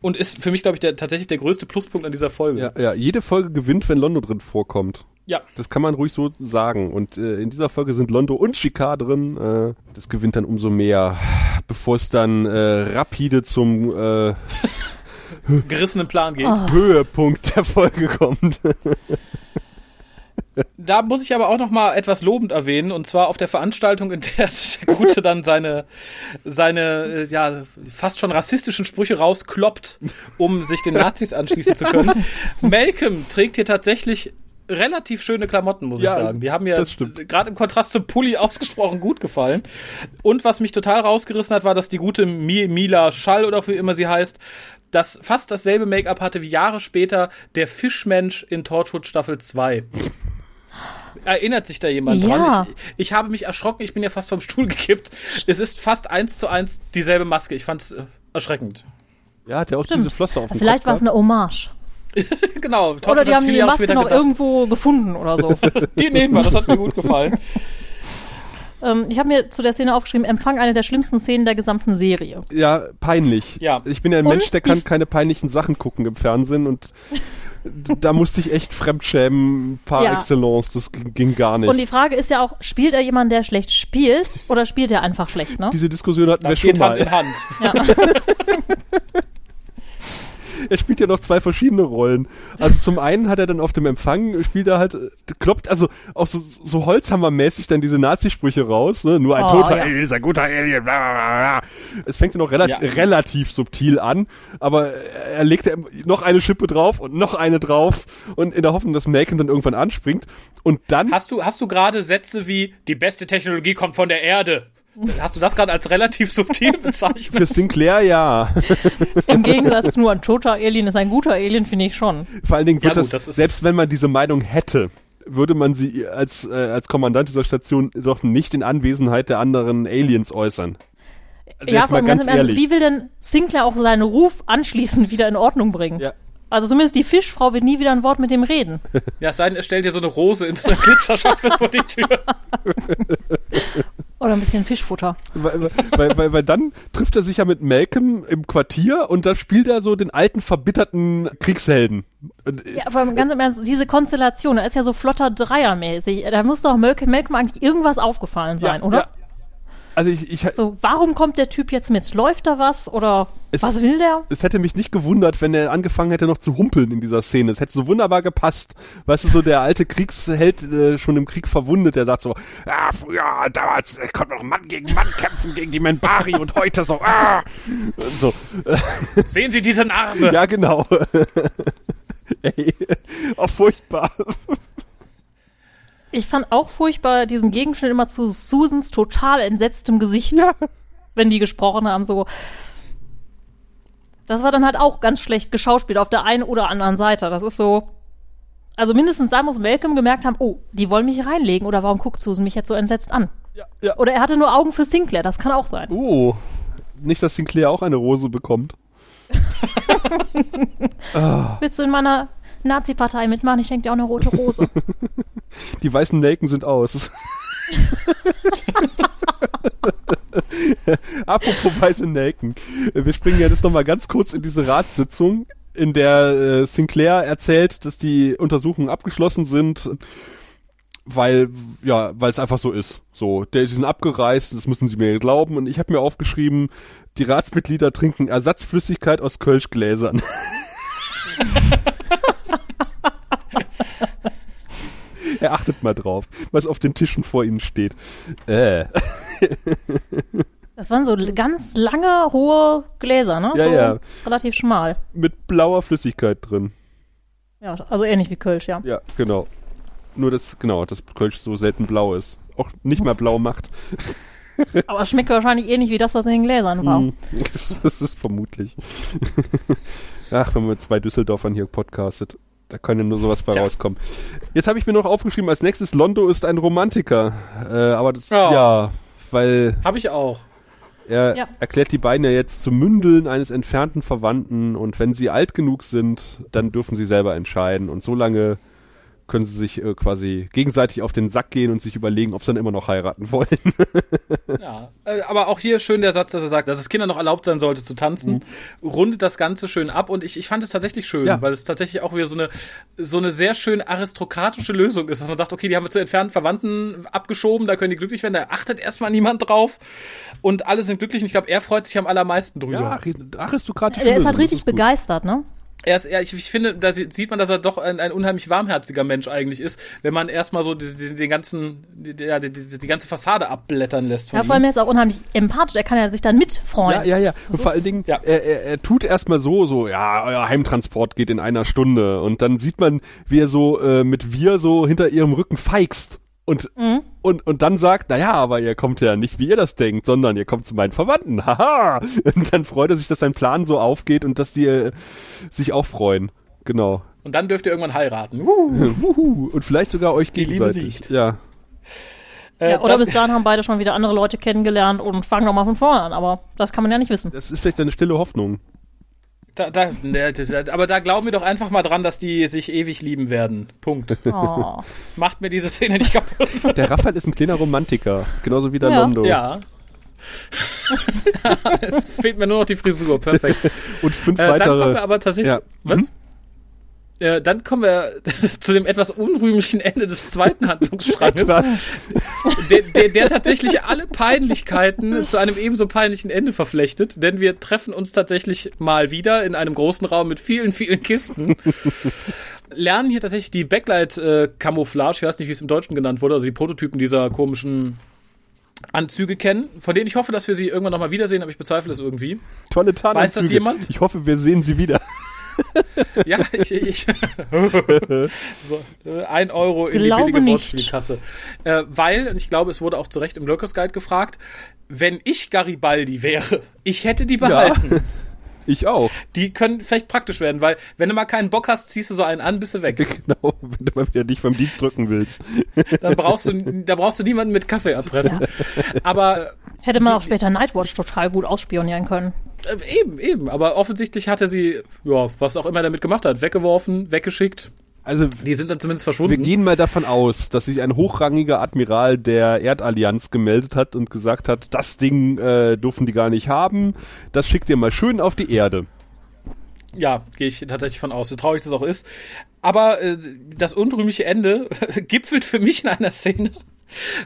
S1: Und ist für mich, glaube ich, der, tatsächlich der größte Pluspunkt an dieser Folge.
S5: Ja, ja, jede Folge gewinnt, wenn Londo drin vorkommt.
S1: Ja.
S5: Das kann man ruhig so sagen. Und äh, in dieser Folge sind Londo und Chicard drin. Äh, das gewinnt dann umso mehr, bevor es dann äh, rapide zum äh, <laughs>
S1: gerissenen Plan geht.
S2: Ah.
S5: Höhepunkt der Folge kommt. <laughs>
S1: Da muss ich aber auch noch mal etwas lobend erwähnen und zwar auf der Veranstaltung, in der <laughs> der Gute dann seine seine äh, ja fast schon rassistischen Sprüche rauskloppt, um sich den Nazis anschließen zu können. <laughs> Malcolm trägt hier tatsächlich relativ schöne Klamotten, muss
S5: Ja,
S1: ich sagen. Die haben mir gerade im Kontrast zum Pulli ausgesprochen gut gefallen. Und was mich total rausgerissen hat, war, dass die gute Mi Mila Schall oder wie immer sie heißt, das fast dasselbe Make-up hatte wie Jahre später der Fischmensch in Torchwood Staffel 2. Erinnert sich da jemand
S2: Ja.
S1: dran? Ich, ich habe mich erschrocken, ich bin ja fast vom Stuhl gekippt. Es ist fast eins zu eins dieselbe Maske. Ich fand's äh, erschreckend.
S5: Ja, hat ja auch
S2: Stimmt.
S5: diese Flosse auf dem
S2: Vielleicht war es eine Hommage. <laughs>
S1: genau.
S2: Oder
S1: Torchwood
S2: die haben
S1: viele
S2: die
S1: Jahre
S2: Maske
S1: später
S2: noch
S1: gedacht.
S2: irgendwo gefunden oder so. <laughs>
S1: Die nehmen wir, das hat mir gut gefallen. <laughs>
S2: ähm, ich habe mir zu der Szene aufgeschrieben, Empfang eine der schlimmsten Szenen der gesamten Serie.
S5: Ja, peinlich.
S1: Ja.
S5: Ich bin ja ein
S2: Und
S5: Mensch, der kann keine peinlichen Sachen gucken im Fernsehen und <laughs> da musste ich echt fremdschämen par
S2: Ja.
S5: excellence. Das ging, gar nicht.
S2: Und die Frage ist ja auch, spielt er jemanden, der schlecht spielt oder spielt er einfach schlecht, ne?
S5: Diese Diskussion hatten wir
S1: Das
S5: schon
S1: geht Hand
S5: mal.
S1: in Hand. <laughs> <laughs> <laughs>
S5: Er spielt ja noch zwei verschiedene Rollen. Also zum einen hat er dann auf dem Empfang, spielt er halt, kloppt, also auch so, so Holzhammermäßig dann diese Nazi-Sprüche raus, ne? Nur ein
S2: Oh,
S5: toter
S2: ja.
S5: Alien ist ein guter Alien, bla, bla, bla, bla. Es fängt ja noch relativ,
S1: Ja.
S5: relativ subtil an, aber er legt ja noch eine Schippe drauf und noch eine drauf und in der Hoffnung, dass Malcolm dann irgendwann anspringt und dann
S1: Hast du, hast du gerade Sätze wie, die beste Technologie kommt von der Erde? Hast du das gerade als relativ subtil <laughs>
S5: für
S1: bezeichnet?
S5: Sinclair ja. <laughs>
S2: Im Gegensatz zu nur ein toter Alien ist ein guter Alien, finde ich schon.
S5: Vor allen Dingen wird
S1: Ja,
S5: das,
S1: gut, das ist-
S5: selbst wenn man diese Meinung hätte, würde man sie als, äh, als Kommandant dieser Station doch nicht in Anwesenheit der anderen Aliens äußern. Also
S2: ja,
S5: mal ganz ehrlich.
S2: wie will denn Sinclair auch seinen Ruf anschließend wieder in Ordnung bringen?
S5: Ja.
S2: Also zumindest die Fischfrau wird nie wieder ein Wort mit dem reden. <laughs>
S1: Ja, es sei denn, er stellt dir so eine Rose in so eine Glitzerschachtel vor die Tür.
S2: Oder ein bisschen Fischfutter.
S5: weil, weil, weil, weil dann trifft er sich ja mit Malcolm im Quartier und da spielt er so den alten, verbitterten Kriegshelden. Und, äh,
S2: Ja, allem ganz im Ernst, diese Konstellation, da ist ja so flotter Dreiermäßig. Da muss doch Malcolm, Malcolm eigentlich irgendwas aufgefallen sein,
S5: ja,
S2: oder?
S5: Ja. Also ich, ich,
S2: So, warum kommt der Typ jetzt mit? Läuft da was oder
S5: Es,
S2: Was will der?
S5: es hätte mich nicht gewundert, wenn er angefangen hätte noch zu humpeln in dieser Szene. Es hätte so wunderbar gepasst. Weißt du, so der alte Kriegsheld, äh, schon im Krieg verwundet, der sagt so, ah, früher, damals äh, konnte noch Mann gegen Mann kämpfen, gegen die Menbari und heute so, ah. Und so. <laughs>
S1: Sehen Sie diese Narbe?
S5: Ja, genau. <laughs> Ey, auch <laughs> furchtbar.
S2: Ich fand auch furchtbar diesen Gegenschnitt immer zu Susans total entsetztem Gesicht, wenn die gesprochen haben, so. Das war dann halt auch ganz schlecht geschauspielt auf der einen oder anderen Seite. Das ist so. Also mindestens da muss Malcolm gemerkt haben, oh, die wollen mich reinlegen oder warum guckt Susan mich jetzt so entsetzt an?
S5: Ja, ja.
S2: Oder er hatte nur Augen für Sinclair, das kann auch sein.
S5: Oh, nicht, dass Sinclair auch eine Rose bekommt. <laughs>
S2: Willst du in meiner Nazi-Partei mitmachen? Ich schenke dir auch eine rote Rose. <laughs>
S5: Die weißen Nelken sind aus. <laughs> Apropos weiße Nelken. Wir springen ja jetzt nochmal ganz kurz in diese Ratssitzung, in der äh, Sinclair erzählt, dass die Untersuchungen abgeschlossen sind, weil, ja, weil es einfach so ist. So, der, die sind abgereist, das müssen sie mir glauben. Und ich habe mir aufgeschrieben, die Ratsmitglieder trinken Ersatzflüssigkeit aus Kölschgläsern. <laughs> <laughs> Er achtet mal drauf, was auf den Tischen vor ihnen steht. Äh.
S2: Das waren so ganz lange, hohe Gläser, ne?
S5: Ja,
S2: so
S5: ja.
S2: relativ schmal.
S5: Mit blauer Flüssigkeit drin.
S2: Ja, also ähnlich wie Kölsch, ja.
S5: Ja, genau. Nur das, genau, dass Kölsch so selten blau ist. Auch nicht mal blau macht. <laughs>
S2: Aber es schmeckt wahrscheinlich ähnlich wie das, was in den Gläsern war.
S5: Mm, <laughs> Das ist vermutlich. Ach, wenn man mit zwei Düsseldorfern hier podcastet. Da kann ja nur sowas bei
S1: Tja.
S5: rauskommen. Jetzt habe ich mir noch aufgeschrieben, als nächstes Londo ist ein Romantiker. Äh, aber das,
S1: Ja.
S5: ja, weil
S1: Habe ich auch.
S5: er
S2: Ja.
S5: erklärt die beiden ja jetzt zu Mündeln eines entfernten Verwandten und wenn sie alt genug sind, dann dürfen sie selber entscheiden und so lange können sie sich äh, quasi gegenseitig auf den Sack gehen und sich überlegen, ob sie dann immer noch heiraten wollen. <laughs>
S1: Ja, äh, aber auch hier schön der Satz, dass er sagt, dass es Kindern noch erlaubt sein sollte zu tanzen, rundet das Ganze schön ab und ich, ich fand es tatsächlich schön,
S5: Ja.
S1: weil es tatsächlich auch wieder so eine, so eine sehr schön aristokratische Lösung ist, dass man sagt, okay, die haben wir zu entfernten Verwandten abgeschoben, da können die glücklich werden, da achtet erstmal niemand drauf und alle sind glücklich und ich glaube, er freut sich am allermeisten drüber.
S5: ja, aristokratische
S2: Der ist
S5: Lösung,
S2: halt richtig
S5: gut.
S2: begeistert, ne?
S1: Er ist, er, ich, ich finde, da sie- sieht man, dass er doch ein, ein unheimlich warmherziger Mensch eigentlich ist, wenn man erstmal so die, die, den ganzen, die, die, ja, die, die, die ganze Fassade abblättern lässt. Von
S2: Ja, vor allem er ist auch unheimlich empathisch, er kann ja sich dann mitfreuen.
S5: Ja, ja, ja. Und vor allen Dingen,
S1: ja.
S5: er, er, er tut erstmal so, so, ja, euer Heimtransport geht in einer Stunde. Und dann sieht man, wie er so äh, mit wir so hinter ihrem Rücken feigst. Und,
S2: Mhm.
S5: und, und dann sagt, naja, aber ihr kommt ja nicht, wie ihr das denkt, sondern ihr kommt zu meinen Verwandten. <laughs> Haha. Und dann freut er sich, dass sein Plan so aufgeht und dass die äh, sich auch freuen. Genau.
S1: Und dann dürft ihr irgendwann heiraten. <laughs> Uh.
S5: Wuhu. Und vielleicht sogar euch
S1: Die Liebe
S5: gegenseitig.
S1: siegt.
S5: Ja.
S1: Äh,
S2: Ja, oder
S1: dann-
S2: bis dahin haben beide schon wieder andere Leute kennengelernt und fangen nochmal von vorne an, aber das kann man ja nicht wissen.
S5: Das ist vielleicht eine stille Hoffnung.
S1: Da, da, ne, da, aber da glauben wir doch einfach mal dran, dass die sich ewig lieben werden. Punkt. <laughs>
S2: Oh.
S1: Macht mir diese Szene nicht kaputt. <laughs>
S5: Der Raphael ist ein kleiner Romantiker. Genauso wie der
S2: Ja.
S5: Londo.
S1: Ja. <laughs> es fehlt mir nur noch die Frisur. Perfekt.
S5: Und fünf
S1: Äh, dann
S5: weitere.
S1: kommen wir aber tatsächlich.
S5: Ja.
S1: Was?
S5: Mhm.
S1: Äh, dann kommen wir <laughs> zu dem etwas unrühmlichen Ende des zweiten Handlungsstranges, der, der, der tatsächlich alle Peinlichkeiten zu einem ebenso peinlichen Ende verflechtet, denn wir treffen uns tatsächlich mal wieder in einem großen Raum mit vielen, vielen Kisten. Lernen hier tatsächlich die Backlight-Camouflage, ich weiß nicht, wie es im Deutschen genannt wurde, also die Prototypen dieser komischen Anzüge kennen, von denen ich hoffe, dass wir sie irgendwann nochmal wiedersehen, aber ich bezweifle es irgendwie.
S5: Tolle Tarnanzüge.
S1: Weiß das jemand?
S5: Ich hoffe, wir sehen sie wieder.
S1: Ja, ich, ich, ich so, ein Euro in
S2: Glaube
S1: die billige
S2: nicht.
S1: Wortspielkasse. Äh, weil, und ich glaube, es wurde auch zu Recht im Lurkers Guide gefragt, wenn ich Garibaldi wäre, ich hätte die behalten. <laughs>
S5: Ich auch.
S1: Die können vielleicht praktisch werden, weil wenn du mal keinen Bock hast, ziehst du so einen an, bist du weg. <laughs>
S5: Genau, wenn du mal wieder dich vom Dienst drücken willst. <laughs>
S1: Dann brauchst du, da brauchst du niemanden mit Kaffee erpressen. Aber
S2: Hätte man auch später Nightwatch total gut ausspionieren können.
S1: Äh, eben, eben. Aber offensichtlich hatte sie, ja, was auch immer damit gemacht hat, weggeworfen, weggeschickt.
S5: Also,
S1: Die sind dann zumindest
S5: wir
S1: verschwunden.
S5: gehen mal davon aus, dass sich ein hochrangiger Admiral der Erdallianz gemeldet hat und gesagt hat, das Ding äh, dürfen die gar nicht haben, das schickt ihr mal schön auf die Erde.
S1: Ja, gehe ich tatsächlich von aus, so traurig das auch ist. Aber äh, das unrühmliche Ende <laughs> gipfelt für mich in einer Szene,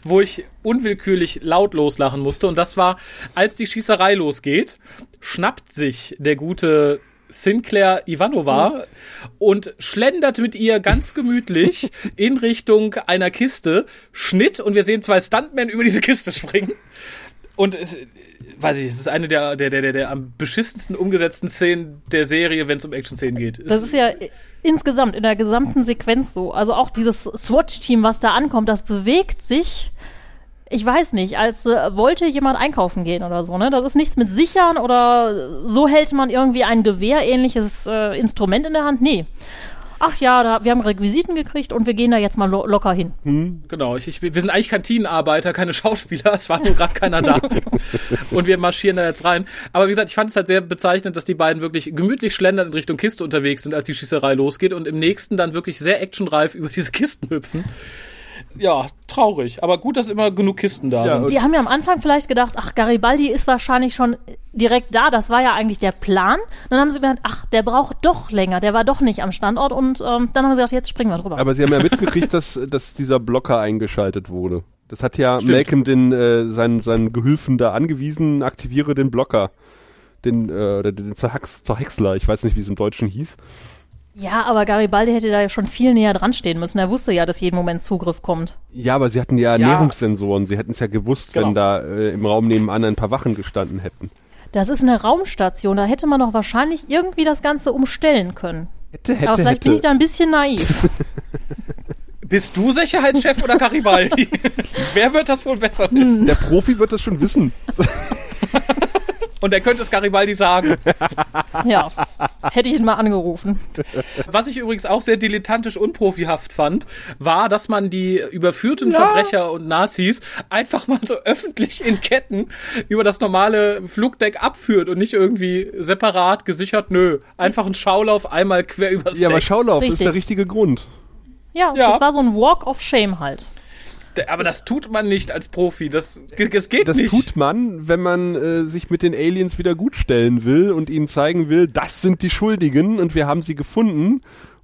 S1: wo ich unwillkürlich laut loslachen musste. Und das war, als die Schießerei losgeht, schnappt sich der gute Sinclair Ivanova und schlendert mit ihr ganz <laughs> gemütlich in Richtung einer Kiste, Schnitt und wir sehen zwei Stuntmen über diese Kiste springen. Und es, weiß ich, es ist eine der, der, der, der, am beschissensten umgesetzten Szenen der Serie, wenn es um Action-Szenen geht.
S2: Das ist ja insgesamt in der gesamten Sequenz so. Also auch dieses Swatch-Team, was da ankommt, das bewegt sich. Ich weiß nicht, als äh, wollte jemand einkaufen gehen oder so, ne? Das ist nichts mit Sichern oder so hält man irgendwie ein Gewehr-ähnliches äh, Instrument in der Hand. Nee. Ach ja, da, wir haben Requisiten gekriegt und wir gehen da jetzt mal lo locker hin.
S1: Genau, ich, ich, wir sind eigentlich Kantinenarbeiter, keine <laughs> Schauspieler, es war nur gerade keiner da. <laughs> und wir marschieren da jetzt rein. Aber wie gesagt, ich fand es halt sehr bezeichnend, dass die beiden wirklich gemütlich schlendern in Richtung Kiste unterwegs sind, als die Schießerei losgeht und im nächsten dann wirklich sehr actionreif über diese Kisten hüpfen. Ja, traurig. Aber gut, dass immer genug Kisten da
S5: Ja,
S1: sind.
S2: Die haben ja am Anfang vielleicht gedacht, ach, Garibaldi ist wahrscheinlich schon direkt da. Das war ja eigentlich der Plan. Dann haben sie gedacht, ach, der braucht doch länger. Der war doch nicht am Standort. Und ähm, dann haben sie gesagt, jetzt springen wir drüber.
S5: Aber sie haben ja <laughs> mitgekriegt, dass, dass dieser Blocker eingeschaltet wurde. Das hat ja
S1: Stimmt.
S5: Malcolm den, äh, seinen, seinen Gehülfen da angewiesen, aktiviere den Blocker. Den, äh, oder den Zerhax, Zerhäcksler, ich weiß nicht, wie es im Deutschen hieß.
S2: Ja, aber Garibaldi hätte da ja schon viel näher dran stehen müssen. Er wusste ja, dass jeden Moment Zugriff kommt.
S5: Ja, aber sie hatten ja,
S1: Ja.
S5: Ernährungssensoren. Sie hätten es ja gewusst, wenn
S1: Genau.
S5: da äh, im Raum nebenan ein paar Wachen gestanden hätten.
S2: Das ist eine Raumstation. Da hätte man doch wahrscheinlich irgendwie das Ganze umstellen können.
S5: Hätte, hätte,
S2: aber vielleicht
S5: hätte.
S2: bin ich da ein bisschen naiv. <laughs>
S1: Bist du Sicherheitschef oder Garibaldi? <laughs> Wer wird das wohl besser wissen?
S5: Der Profi wird das schon wissen. <laughs>
S1: Und er könnte es Garibaldi sagen. <laughs>
S2: ja, hätte ich ihn mal angerufen.
S1: Was ich übrigens auch sehr dilettantisch unprofihaft fand, war, dass man die überführten Verbrecher und Nazis einfach mal so öffentlich in Ketten über das normale Flugdeck abführt und nicht irgendwie separat gesichert. Nö, einfach ein Schaulauf einmal quer übers
S5: Ja, aber
S1: Deck.
S5: Schaulauf ist
S2: Richtig.
S5: der richtige Grund.
S2: Ja,
S1: Ja.
S2: das war so ein Walk of Shame halt.
S1: Aber das tut man nicht als Profi. Das, das geht
S5: Das
S1: nicht.
S5: tut man, wenn man äh, sich mit den Aliens wieder gutstellen will und ihnen zeigen will, das sind die Schuldigen und wir haben sie gefunden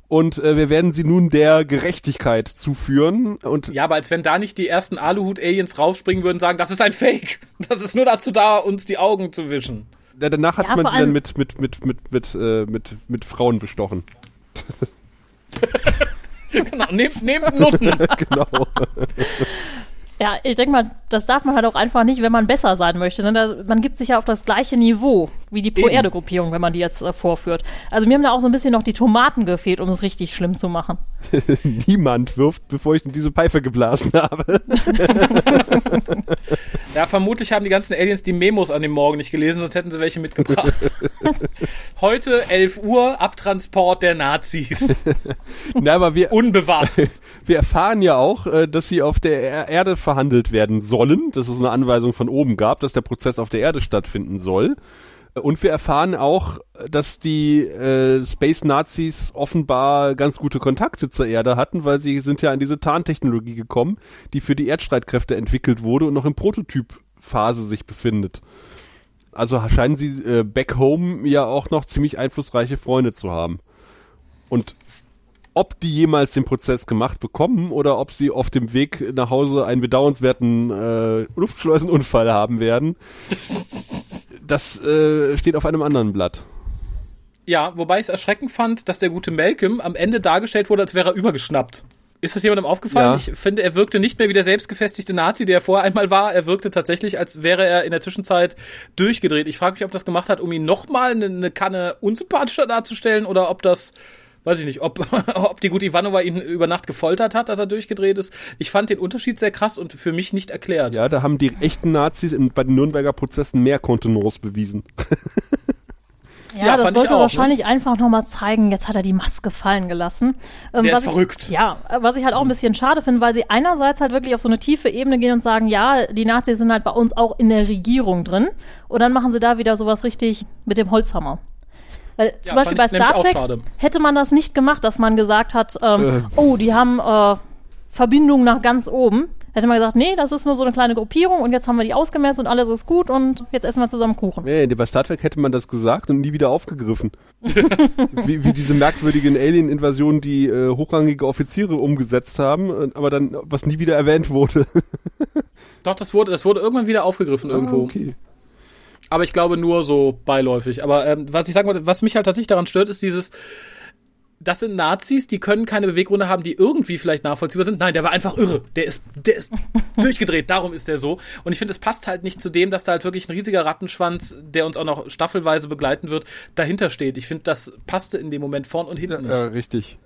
S5: und äh, wir werden sie nun der Gerechtigkeit zuführen und
S1: Ja, aber als wenn da nicht die ersten Aluhut-Aliens raufspringen würden und sagen, das ist ein Fake. Das ist nur dazu da, uns die Augen zu wischen.
S5: Ja, danach hat
S2: Ja,
S5: man die dann mit, mit, mit, mit, mit, äh, mit, mit Frauen bestochen. <laughs> <laughs>
S1: Genau, nehmt, nehmt Nutten. <laughs>
S5: genau.
S2: Ja, ich denke mal, das darf man halt auch einfach nicht, wenn man besser sein möchte. Ne? Da, man gibt sich ja auf das gleiche Niveau wie die Pro-Erde-Gruppierung, wenn man die jetzt äh, vorführt. Also mir haben da auch so ein bisschen noch die Tomaten gefehlt, um es richtig schlimm zu machen. <laughs>
S5: Niemand wirft, bevor ich in diese Pfeife geblasen habe. <laughs>
S1: Ja, vermutlich haben die ganzen Aliens die Memos an dem Morgen nicht gelesen, sonst hätten sie welche mitgebracht. <laughs> Heute 11 Uhr, Abtransport der Nazis.
S5: Na, aber wir,
S1: Unbewacht.
S5: wir erfahren ja auch, äh, dass sie auf der Er- Erde verhandelt werden sollen, dass es eine Anweisung von oben gab, dass der Prozess auf der Erde stattfinden soll. Und wir erfahren auch, dass die äh, Space Nazis offenbar ganz gute Kontakte zur Erde hatten, weil sie sind ja an diese Tarntechnologie gekommen, die für die Erdstreitkräfte entwickelt wurde und noch in Prototypphase sich befindet. Also scheinen sie äh, back home ja auch noch ziemlich einflussreiche Freunde zu haben. Und ob die jemals den Prozess gemacht bekommen oder ob sie auf dem Weg nach Hause einen bedauernswerten äh, Luftschleusenunfall haben werden, das äh, steht auf einem anderen Blatt.
S1: Ja, wobei ich es erschreckend fand, dass der gute Malcolm am Ende dargestellt wurde, als wäre er übergeschnappt. Ist das jemandem aufgefallen?
S5: Ja.
S1: Ich finde, er wirkte nicht mehr wie der selbstgefestigte Nazi, der er vorher einmal war. Er wirkte tatsächlich, als wäre er in der Zwischenzeit durchgedreht. Ich frage mich, ob das gemacht hat, um ihn nochmal eine, eine Kanne unsympathischer darzustellen oder ob das, weiß ich nicht, ob, <laughs> ob die gute Ivanova ihn über Nacht gefoltert hat, dass er durchgedreht ist. Ich fand den Unterschied sehr krass und für mich nicht erklärt.
S5: Ja, da haben die echten Nazis in, bei den Nürnberger Prozessen mehr Kontenance bewiesen.
S2: Ja,
S1: Ja,
S2: das sollte
S1: auch, ne?
S2: wahrscheinlich einfach nochmal zeigen, jetzt hat er die Maske fallen gelassen. Ähm,
S1: Der
S2: was
S1: ist
S2: ich,
S1: verrückt.
S2: Ja, äh, was ich halt auch ein bisschen schade finde, weil sie einerseits halt wirklich auf so eine tiefe Ebene gehen und sagen, ja, die Nazis sind halt bei uns auch in der Regierung drin. Und dann machen sie da wieder sowas richtig mit dem Holzhammer. Weil zum
S1: Ja,
S2: Beispiel bei Star Trek hätte man das nicht gemacht, dass man gesagt hat, ähm,
S5: Äh.
S2: oh, die haben äh, Verbindungen nach ganz oben. Hätte man gesagt, nee, das ist nur so eine kleine Gruppierung und jetzt haben wir die ausgemerzt und alles ist gut und jetzt essen wir zusammen Kuchen.
S5: Nee, bei Star Trek hätte man das gesagt und nie wieder aufgegriffen. <laughs> wie, wie diese merkwürdigen Alien-Invasionen, die äh, hochrangige Offiziere umgesetzt haben, äh, aber dann, was nie wieder erwähnt wurde. <laughs>
S1: Doch, das wurde, das wurde irgendwann wieder aufgegriffen irgendwo.
S5: Ah, okay.
S1: Aber ich glaube nur so beiläufig. Aber ähm, was ich sagen wollte, was mich halt tatsächlich daran stört, ist dieses, das sind Nazis, die können keine Beweggründe haben, die irgendwie vielleicht nachvollziehbar sind. Nein, der war einfach irre. Der ist, der ist <laughs> durchgedreht, darum ist der so. Und ich finde, es passt halt nicht zu dem, dass da halt wirklich ein riesiger Rattenschwanz, der uns auch noch staffelweise begleiten wird, dahinter steht. Ich finde, das passte in dem Moment vorn und hinten nicht.
S5: Ja, richtig.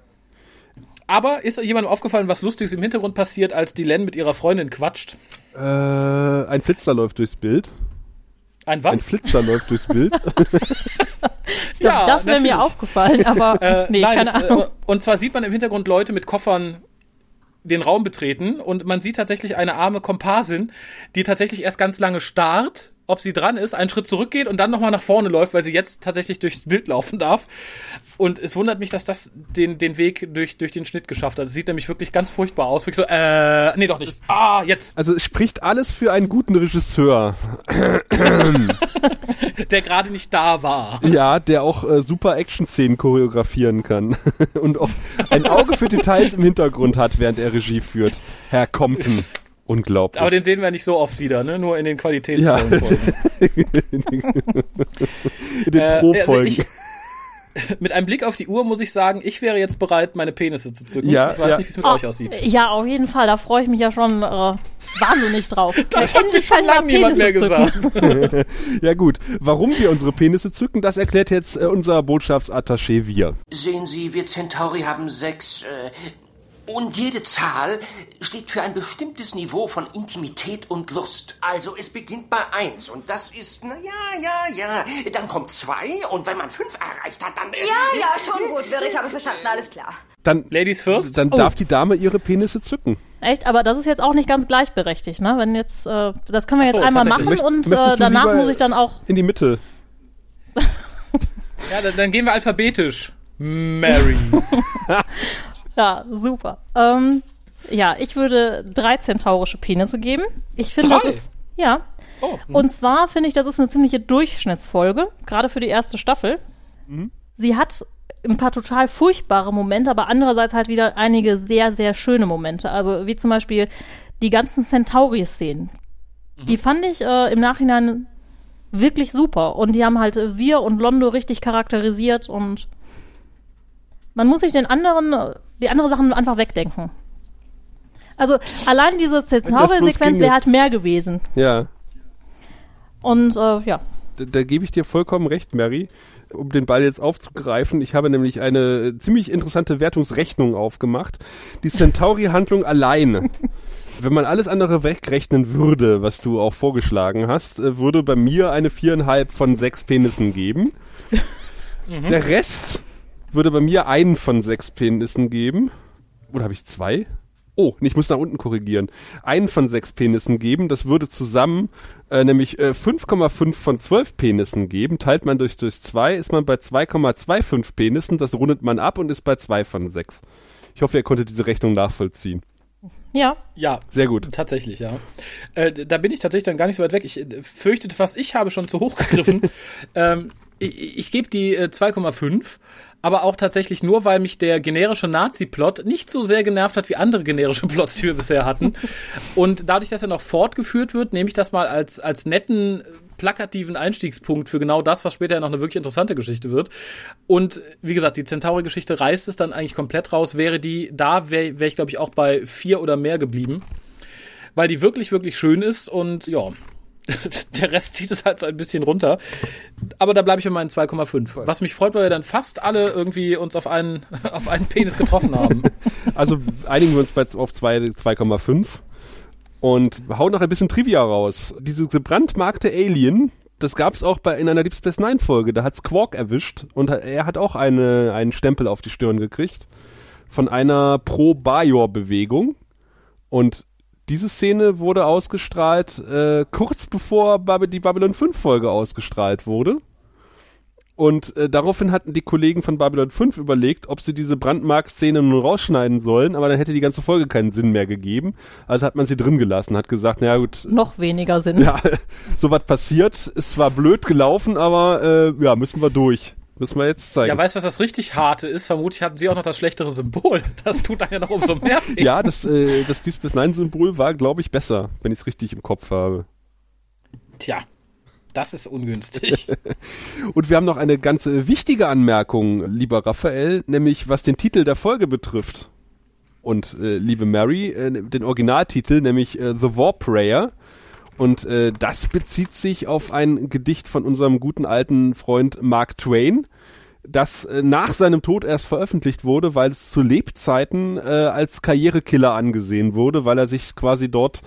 S1: Aber ist jemandem aufgefallen, was Lustiges im Hintergrund passiert, als die Len mit ihrer Freundin quatscht?
S5: Äh, ein Flitzer läuft durchs Bild.
S1: Ein
S5: Ein
S1: was?
S5: Flitzer läuft durchs Bild. <laughs>
S2: Ich glaub,
S1: Ja,
S2: das wäre mir aufgefallen, aber
S1: Äh, <laughs>
S2: nee,
S1: nein,
S2: keine
S1: es,
S2: Ahnung.
S1: äh, und zwar sieht man im Hintergrund Leute mit Koffern den Raum betreten und man sieht tatsächlich eine arme Komparsin, die tatsächlich erst ganz lange starrt, ob sie dran ist, einen Schritt zurückgeht und dann nochmal nach vorne läuft, weil sie jetzt tatsächlich durchs Bild laufen darf. Und es wundert mich, dass das den, den Weg durch, durch den Schnitt geschafft hat. Es sieht nämlich wirklich ganz furchtbar aus. Wirklich so, äh, nee, doch nicht. Ah, jetzt.
S5: Also es spricht alles für einen guten Regisseur. <laughs>
S1: Der gerade nicht da war.
S5: Ja, der auch äh, super Action-Szenen choreografieren kann. <laughs> Und auch ein Auge für Details im Hintergrund hat, während er Regie führt. Herr Compton. <laughs> Unglaublich.
S1: Aber den sehen wir nicht so oft wieder, ne? Nur in den qualitätsvollen
S5: Ja.
S1: Folgen. <laughs>
S5: in den
S1: Äh, also
S5: Pro-Folgen.
S1: ich- <laughs> Mit einem Blick auf die Uhr muss ich sagen, ich wäre jetzt bereit, meine Penisse zu zücken.
S5: Ja,
S1: ich weiß
S5: ja.
S1: nicht, wie es mit
S2: Oh,
S1: euch aussieht.
S2: Ja, auf jeden Fall. Da freue ich mich ja schon äh, wahnsinnig drauf. <laughs>
S1: Das
S2: Ja,
S1: hat
S2: endlich
S1: schon lange niemand mehr
S2: Penisse
S1: gesagt.
S5: ja gut, warum wir unsere Penisse zücken, das erklärt jetzt äh, unser Botschaftsattaché wir.
S3: Sehen Sie, wir Centauri haben sechs. Äh, und jede Zahl steht für ein bestimmtes Niveau von Intimität und Lust. Also es beginnt bei eins und das ist, na ja, ja, ja. Dann kommt zwei und wenn man fünf erreicht hat, dann. Äh,
S6: Ja, ja, schon gut, Wirr, ich habe verstanden, alles klar.
S5: Dann,
S1: Ladies first?
S5: dann darf die Dame ihre Penisse zücken.
S2: Echt, aber das ist jetzt auch nicht ganz gleichberechtigt, ne? Wenn jetzt, äh, das können wir jetzt
S1: so,
S2: einmal machen
S5: Möcht-
S2: und äh, danach muss ich dann auch.
S5: In die Mitte.
S1: Ja, dann, dann gehen wir alphabetisch. Mary. <laughs>
S2: Ja, super. Ähm, ja, ich würde drei zentaurische Penisse geben. Ich finde, das ist. Ja.
S1: Oh,
S2: Und zwar finde ich, das ist eine ziemliche Durchschnittsfolge, gerade für die erste Staffel. Sie hat ein paar total furchtbare Momente, aber andererseits halt wieder einige sehr, sehr schöne Momente. Also wie zum Beispiel die ganzen Centauri-Szenen. Die fand ich äh, im Nachhinein wirklich super. Und die haben halt äh, wir und Londo richtig charakterisiert und man muss sich den anderen, äh, die andere Sachen einfach wegdenken. Also allein diese Centauri-Sequenz
S5: ginge.
S2: wäre halt mehr gewesen.
S5: Ja.
S2: Und äh, ja,
S5: Da, da gebe ich dir vollkommen recht, Mary. Um den Ball jetzt aufzugreifen, ich habe nämlich eine ziemlich interessante Wertungsrechnung aufgemacht. Die Centauri-Handlung alleine. <laughs> Wenn man alles andere wegrechnen würde, was du auch vorgeschlagen hast, äh, würde bei mir eine viereinhalb von sechs Penissen geben. <laughs> Der Rest würde bei mir einen von sechs Penissen geben. Oder habe ich zwei? Oh, ich muss nach unten korrigieren. Einen von sechs Penissen geben. Das würde zusammen äh, nämlich äh, 5,5 von 12 Penissen geben. Teilt man durch durch zwei, ist man bei 2,25 Penissen. Das rundet man ab und ist bei zwei von sechs. Ich hoffe, ihr konntet diese Rechnung nachvollziehen.
S2: ja,
S1: ja.
S5: Sehr gut.
S1: Tatsächlich, ja. Äh, da bin ich tatsächlich dann gar nicht so weit weg. Ich äh, fürchtete fast, ich habe schon zu hoch gegriffen. <laughs> ähm, ich ich gebe die äh, 2,5, aber auch tatsächlich nur, weil mich der generische Nazi-Plot nicht so sehr genervt hat wie andere generische Plots, die wir bisher hatten. Und dadurch, dass er noch fortgeführt wird, nehme ich das mal als, als netten, äh, plakativen Einstiegspunkt für genau das, was später noch eine wirklich interessante Geschichte wird. Und äh, wie gesagt, die Centauri-Geschichte reißt es dann eigentlich komplett raus. Wäre die da, wäre wär ich, glaube ich, auch bei vier oder mehr geblieben weil die wirklich, wirklich schön ist und ja, <laughs> der Rest zieht es halt so ein bisschen runter. Aber da bleibe ich bei meinen 2,5. Was mich freut, weil wir dann fast alle irgendwie uns auf einen, <laughs> auf einen Penis getroffen haben. <laughs>
S5: Also einigen wir uns auf zwei- 2,5 und hauen noch ein bisschen Trivia raus. Diese gebrandmarkte Alien, das gab es auch bei in einer Deep Space Nine Folge. Da hat's Quark erwischt und er hat auch eine, einen Stempel auf die Stirn gekriegt von einer Pro-Bajor-Bewegung. Und diese Szene wurde ausgestrahlt äh, kurz bevor die Babylon 5 Folge ausgestrahlt wurde. Und äh, daraufhin hatten die Kollegen von Babylon 5 überlegt, ob sie diese Brandmark-Szene nun rausschneiden sollen, aber dann hätte die ganze Folge keinen Sinn mehr gegeben. Also hat man sie drin gelassen, hat gesagt, naja gut.
S2: Noch weniger Sinn.
S5: Ja, <laughs> so was passiert, ist zwar blöd gelaufen, aber äh, ja, müssen wir durch. Müssen wir jetzt zeigen.
S1: Ja, weißt du, was das richtig harte ist? Vermutlich hatten sie auch noch das schlechtere Symbol. <laughs> Das tut dann ja noch umso mehr weh.
S5: ja, das, äh, das Deep Space Nine-Symbol war, glaube ich, besser, wenn ich es richtig im Kopf habe.
S1: Tja. Das ist ungünstig. <laughs>
S5: Und wir haben noch eine ganz wichtige Anmerkung, lieber Raphael, nämlich was den Titel der Folge betrifft. Und äh, liebe Mary, äh, den Originaltitel, nämlich äh, The War Prayer. Und äh, das bezieht sich auf ein Gedicht von unserem guten alten Freund Mark Twain, das äh, nach seinem Tod erst veröffentlicht wurde, weil es zu Lebzeiten äh, als Karrierekiller angesehen wurde, weil er sich quasi dort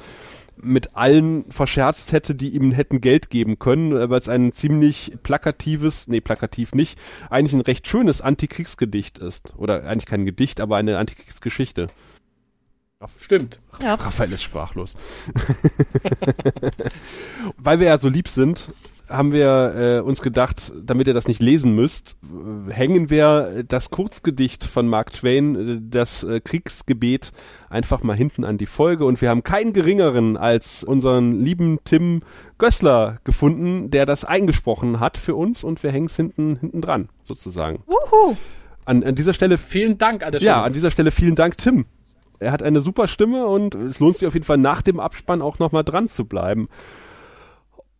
S5: mit allen verscherzt hätte, die ihm hätten Geld geben können, weil es ein ziemlich plakatives, nee, plakativ nicht, eigentlich ein recht schönes Antikriegsgedicht ist. Oder eigentlich kein Gedicht, aber eine Antikriegsgeschichte.
S1: Stimmt.
S5: Ja. Raphael ist sprachlos. <laughs> Weil wir ja so lieb sind, haben wir äh, uns gedacht, damit ihr das nicht lesen müsst, äh, hängen wir das Kurzgedicht von Mark Twain, äh, das äh, Kriegsgebet, einfach mal hinten an die Folge. Und wir haben keinen geringeren als unseren lieben Tim Gössler gefunden, der das eingesprochen hat für uns und wir hängen es hinten, hinten dran, sozusagen.
S2: Wuhu.
S5: An, an dieser Stelle.
S1: Vielen Dank an der Stelle.
S5: Ja, an dieser Stelle vielen Dank, Tim. Er hat eine super Stimme und es lohnt sich auf jeden Fall nach dem Abspann auch nochmal dran zu bleiben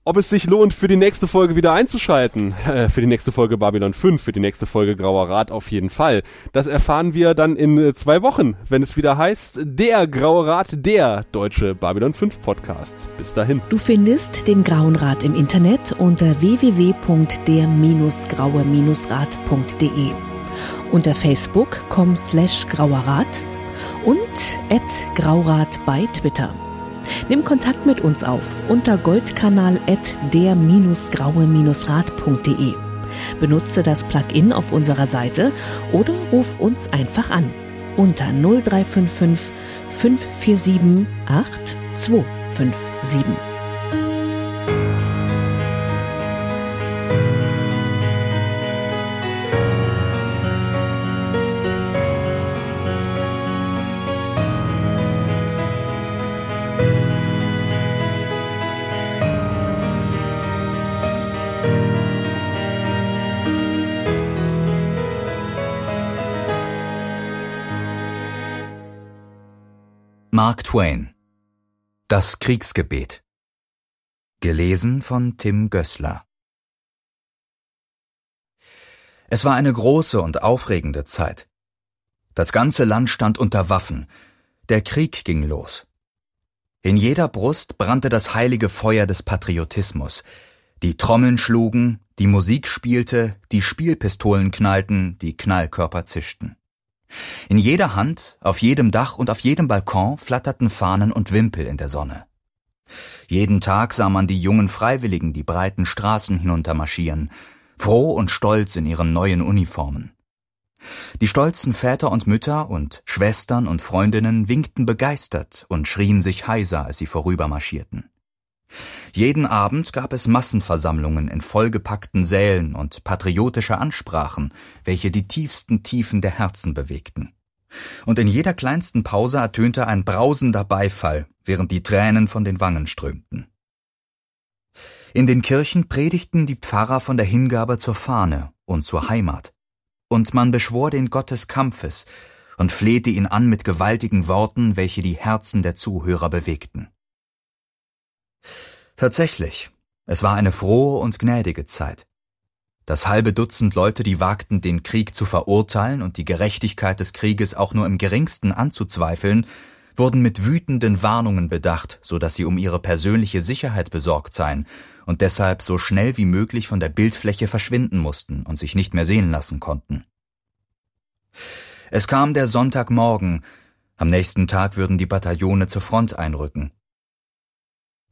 S5: ob es sich lohnt, für die nächste Folge wieder einzuschalten. Äh, für die nächste Folge Babylon 5, für die nächste Folge Grauer Rat auf jeden Fall. Das erfahren wir dann in äh, zwei Wochen, wenn es wieder heißt, der Graue Rat, der deutsche Babylon 5 Podcast. Bis dahin.
S7: Du findest den Grauen Rat im Internet unter www.der-graue-rat.de unter facebook.com slash grauerrat und at graurat bei Twitter. Nimm Kontakt mit uns auf unter goldkanal at der-graue-rat.de. Benutze das Plugin auf unserer Seite oder ruf uns einfach an unter 0355 547 8257.
S8: Mark Twain Das Kriegsgebet Gelesen von Tim Gößler Es war eine große und aufregende Zeit. Das ganze Land stand unter Waffen. Der Krieg ging los. In jeder Brust brannte das heilige Feuer des Patriotismus. Die Trommeln schlugen, die Musik spielte, die Spielpistolen knallten, die Knallkörper zischten. In jeder Hand, auf jedem Dach und auf jedem Balkon flatterten Fahnen und Wimpel in der Sonne. Jeden Tag sah man die jungen Freiwilligen die breiten Straßen hinuntermarschieren, froh und stolz in ihren neuen Uniformen. Die stolzen Väter und Mütter und Schwestern und Freundinnen winkten begeistert und schrien sich heiser, als sie vorübermarschierten. Jeden Abend gab es Massenversammlungen in vollgepackten Sälen und patriotische Ansprachen, welche die tiefsten Tiefen der Herzen bewegten. Und in jeder kleinsten Pause ertönte ein brausender Beifall, während die Tränen von den Wangen strömten. In den Kirchen predigten die Pfarrer von der Hingabe zur Fahne und zur Heimat, und man beschwor den Gott des Kampfes und flehte ihn an mit gewaltigen Worten, welche die Herzen der Zuhörer bewegten. Tatsächlich, es war eine frohe und gnädige Zeit. Das halbe Dutzend Leute, die wagten, den Krieg zu verurteilen und die Gerechtigkeit des Krieges auch nur im geringsten anzuzweifeln, wurden mit wütenden Warnungen bedacht, so dass sie um ihre persönliche Sicherheit besorgt seien und deshalb so schnell wie möglich von der Bildfläche verschwinden mussten und sich nicht mehr sehen lassen konnten. Es kam der Sonntagmorgen, am nächsten Tag würden die Bataillone zur Front einrücken.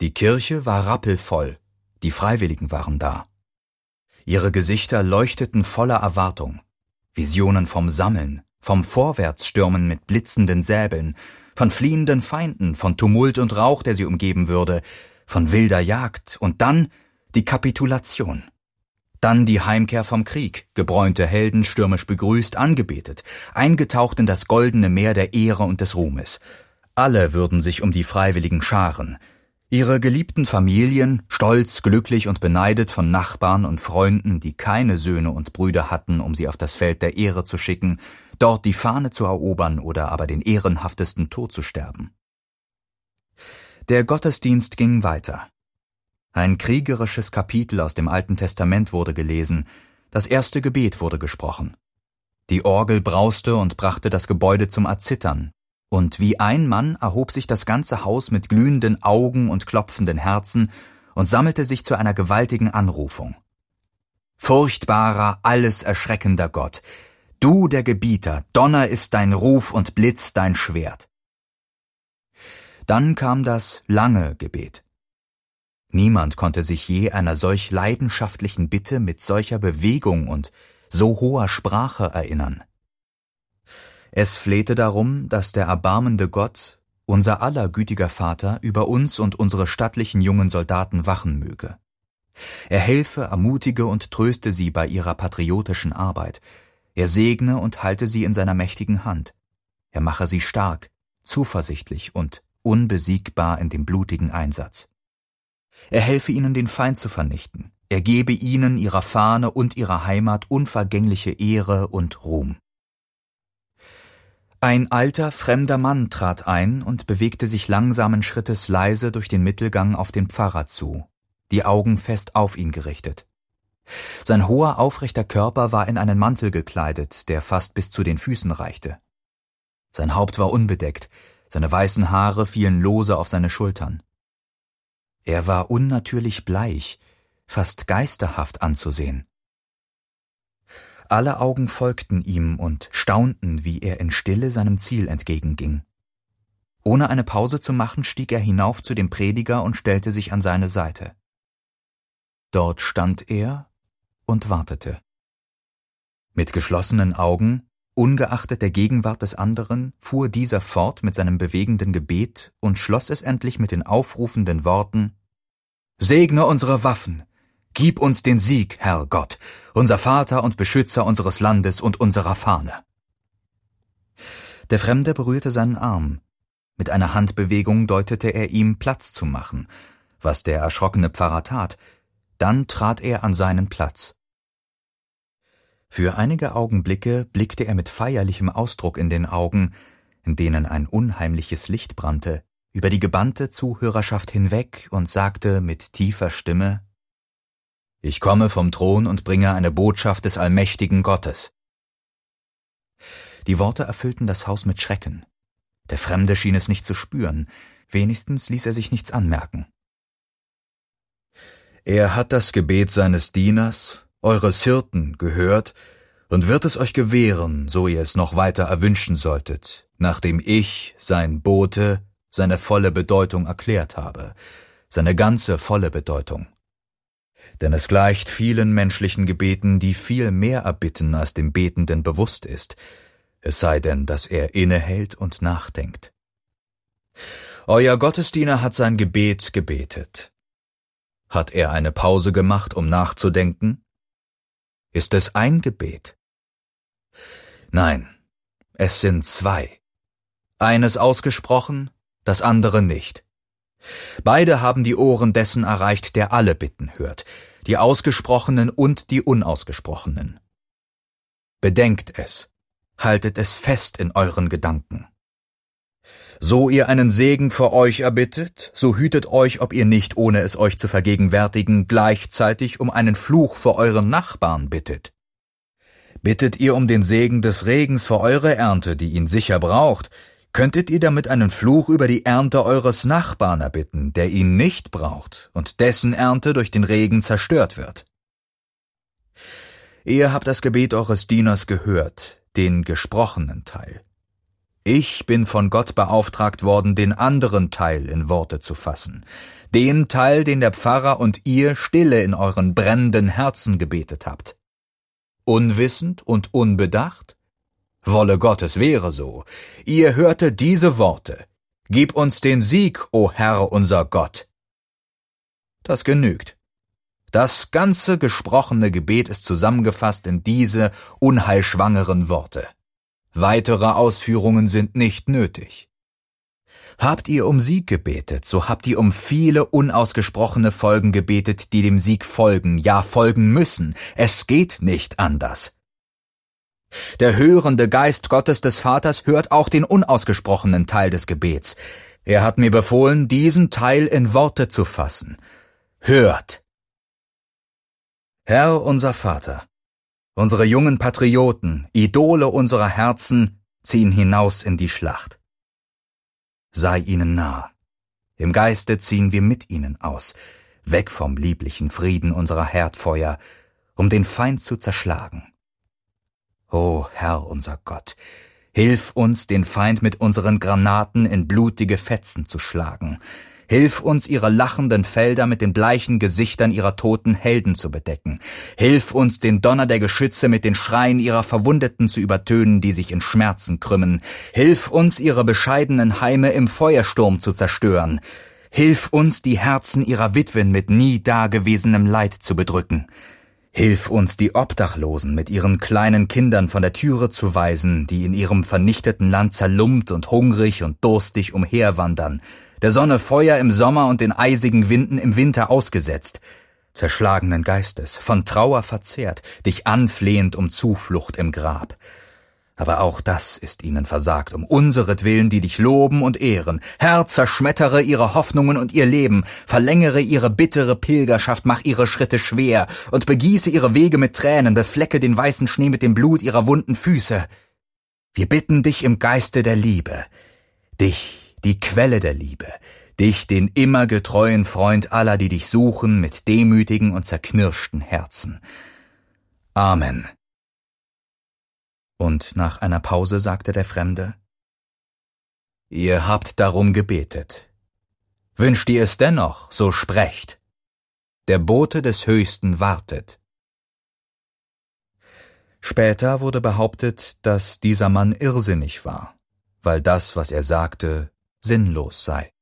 S8: Die Kirche war rappelvoll, die Freiwilligen waren da. Ihre Gesichter leuchteten voller Erwartung. Visionen vom Sammeln, vom Vorwärtsstürmen mit blitzenden Säbeln, von fliehenden Feinden, von Tumult und Rauch, der sie umgeben würde, von wilder Jagd und dann die Kapitulation. Dann die Heimkehr vom Krieg, gebräunte Helden stürmisch begrüßt, angebetet, eingetaucht in das goldene Meer der Ehre und des Ruhmes. Alle würden sich um die Freiwilligen scharen. Ihre geliebten Familien, stolz, glücklich und beneidet von Nachbarn und Freunden, die keine Söhne und Brüder hatten, um sie auf das Feld der Ehre zu schicken, dort die Fahne zu erobern oder aber den ehrenhaftesten Tod zu sterben. Der Gottesdienst ging weiter. Ein kriegerisches Kapitel aus dem Alten Testament wurde gelesen, das erste Gebet wurde gesprochen. Die Orgel brauste und brachte das Gebäude zum Erzittern, und wie ein Mann erhob sich das ganze Haus mit glühenden Augen und klopfenden Herzen und sammelte sich zu einer gewaltigen Anrufung. Furchtbarer, alles erschreckender Gott, du der Gebieter, Donner ist dein Ruf und Blitz dein Schwert. Dann kam das lange Gebet. Niemand konnte sich je einer solch leidenschaftlichen Bitte mit solcher Bewegung und so hoher Sprache erinnern. Es flehte darum, dass der erbarmende Gott, unser aller gütiger Vater, über uns und unsere stattlichen jungen Soldaten wachen möge. Er helfe, ermutige und tröste sie bei ihrer patriotischen Arbeit. Er segne und halte sie in seiner mächtigen Hand. Er mache sie stark, zuversichtlich und unbesiegbar in dem blutigen Einsatz. Er helfe ihnen, den Feind zu vernichten. Er gebe ihnen, ihrer Fahne und ihrer Heimat unvergängliche Ehre und Ruhm. Ein alter, fremder Mann trat ein und bewegte sich langsamen Schrittes leise durch den Mittelgang auf den Pfarrer zu, die Augen fest auf ihn gerichtet. Sein hoher, aufrechter Körper war in einen Mantel gekleidet, der fast bis zu den Füßen reichte. Sein Haupt war unbedeckt, seine weißen Haare fielen lose auf seine Schultern. Er war unnatürlich bleich, fast geisterhaft anzusehen. Alle Augen folgten ihm und staunten, wie er in Stille seinem Ziel entgegenging. Ohne eine Pause zu machen, stieg er hinauf zu dem Prediger und stellte sich an seine Seite. Dort stand er und wartete. Mit geschlossenen Augen, ungeachtet der Gegenwart des anderen, fuhr dieser fort mit seinem bewegenden Gebet und schloss es endlich mit den aufrufenden Worten Segne unsere Waffen, gib uns den Sieg, Herr Gott, unser Vater und Beschützer unseres Landes und unserer Fahne. Der Fremde berührte seinen Arm. Mit einer Handbewegung deutete er ihm, Platz zu machen, was der erschrockene Pfarrer tat. Dann trat er an seinen Platz. Für einige Augenblicke blickte er mit feierlichem Ausdruck in den Augen, in denen ein unheimliches Licht brannte, über die gebannte Zuhörerschaft hinweg und sagte mit tiefer Stimme Ich komme vom Thron und bringe eine Botschaft des allmächtigen Gottes. Die Worte erfüllten das Haus mit Schrecken. Der Fremde schien es nicht zu spüren, wenigstens ließ er sich nichts anmerken. Er hat das Gebet seines Dieners, eures Hirten, gehört und wird es euch gewähren, so ihr es noch weiter erwünschen solltet, nachdem ich, sein Bote, seine volle Bedeutung erklärt habe, seine ganze volle Bedeutung. Denn es gleicht vielen menschlichen Gebeten, die viel mehr erbitten, als dem Betenden bewusst ist, es sei denn, dass er innehält und nachdenkt. Euer Gottesdiener hat sein Gebet gebetet. Hat er eine Pause gemacht, um nachzudenken? Ist es ein Gebet? Nein, es sind zwei. Eines ausgesprochen, das andere nicht. Beide haben die Ohren dessen erreicht, der alle Bitten hört, die ausgesprochenen und die unausgesprochenen. Bedenkt es, haltet es fest in euren Gedanken. So ihr einen Segen für euch erbittet, so hütet euch, ob ihr nicht, ohne es euch zu vergegenwärtigen, gleichzeitig um einen Fluch für euren Nachbarn bittet. Bittet ihr um den Segen des Regens für eure Ernte, die ihn sicher braucht, könntet ihr damit einen Fluch über die Ernte eures Nachbarn erbitten, der ihn nicht braucht und dessen Ernte durch den Regen zerstört wird. Ihr habt das Gebet eures Dieners gehört, den gesprochenen Teil. Ich bin von Gott beauftragt worden, den anderen Teil in Worte zu fassen, den Teil, den der Pfarrer und ihr stille in euren brennenden Herzen gebetet habt. Unwissend und unbedacht? Wolle Gott, es wäre so. Ihr hörte diese Worte. Gib uns den Sieg, o Herr unser Gott. Das genügt. Das ganze gesprochene Gebet ist zusammengefasst in diese unheilschwangeren Worte. Weitere Ausführungen sind nicht nötig. Habt ihr um Sieg gebetet, so habt ihr um viele unausgesprochene Folgen gebetet, die dem Sieg folgen, ja folgen müssen. Es geht nicht anders. Der hörende Geist Gottes des Vaters hört auch den unausgesprochenen Teil des Gebets. Er hat mir befohlen, diesen Teil in Worte zu fassen. Hört! Herr unser Vater, unsere jungen Patrioten, Idole unserer Herzen, ziehen hinaus in die Schlacht sei ihnen nah. Im Geiste ziehen wir mit ihnen aus, weg vom lieblichen Frieden unserer Herdfeuer, um den Feind zu zerschlagen. O Herr unser Gott, hilf uns, den Feind mit unseren Granaten in blutige Fetzen zu schlagen, Hilf uns, ihre lachenden Felder mit den bleichen Gesichtern ihrer toten Helden zu bedecken. Hilf uns, den Donner der Geschütze mit den Schreien ihrer Verwundeten zu übertönen, die sich in Schmerzen krümmen. Hilf uns, ihre bescheidenen Heime im Feuersturm zu zerstören. Hilf uns, die Herzen ihrer Witwen mit nie dagewesenem Leid zu bedrücken. Hilf uns, die Obdachlosen mit ihren kleinen Kindern von der Türe zu weisen, die in ihrem vernichteten Land zerlumpt und hungrig und durstig umherwandern der Sonne Feuer im Sommer und den eisigen Winden im Winter ausgesetzt, zerschlagenen Geistes, von Trauer verzehrt, dich anflehend um Zuflucht im Grab. Aber auch das ist ihnen versagt, um unseretwillen, die dich loben und ehren. Herr, zerschmettere ihre Hoffnungen und ihr Leben, verlängere ihre bittere Pilgerschaft, mach ihre Schritte schwer und begieße ihre Wege mit Tränen, beflecke den weißen Schnee mit dem Blut ihrer wunden Füße. Wir bitten dich im Geiste der Liebe, dich, die Quelle der Liebe, dich, den immer getreuen Freund aller, die dich suchen, mit demütigen und zerknirschten Herzen. Amen. Und nach einer Pause sagte der Fremde, Ihr habt darum gebetet. Wünscht ihr es dennoch, so sprecht. Der Bote des Höchsten wartet. Später wurde behauptet, dass dieser Mann irrsinnig war, weil das, was er sagte, sinnlos sei.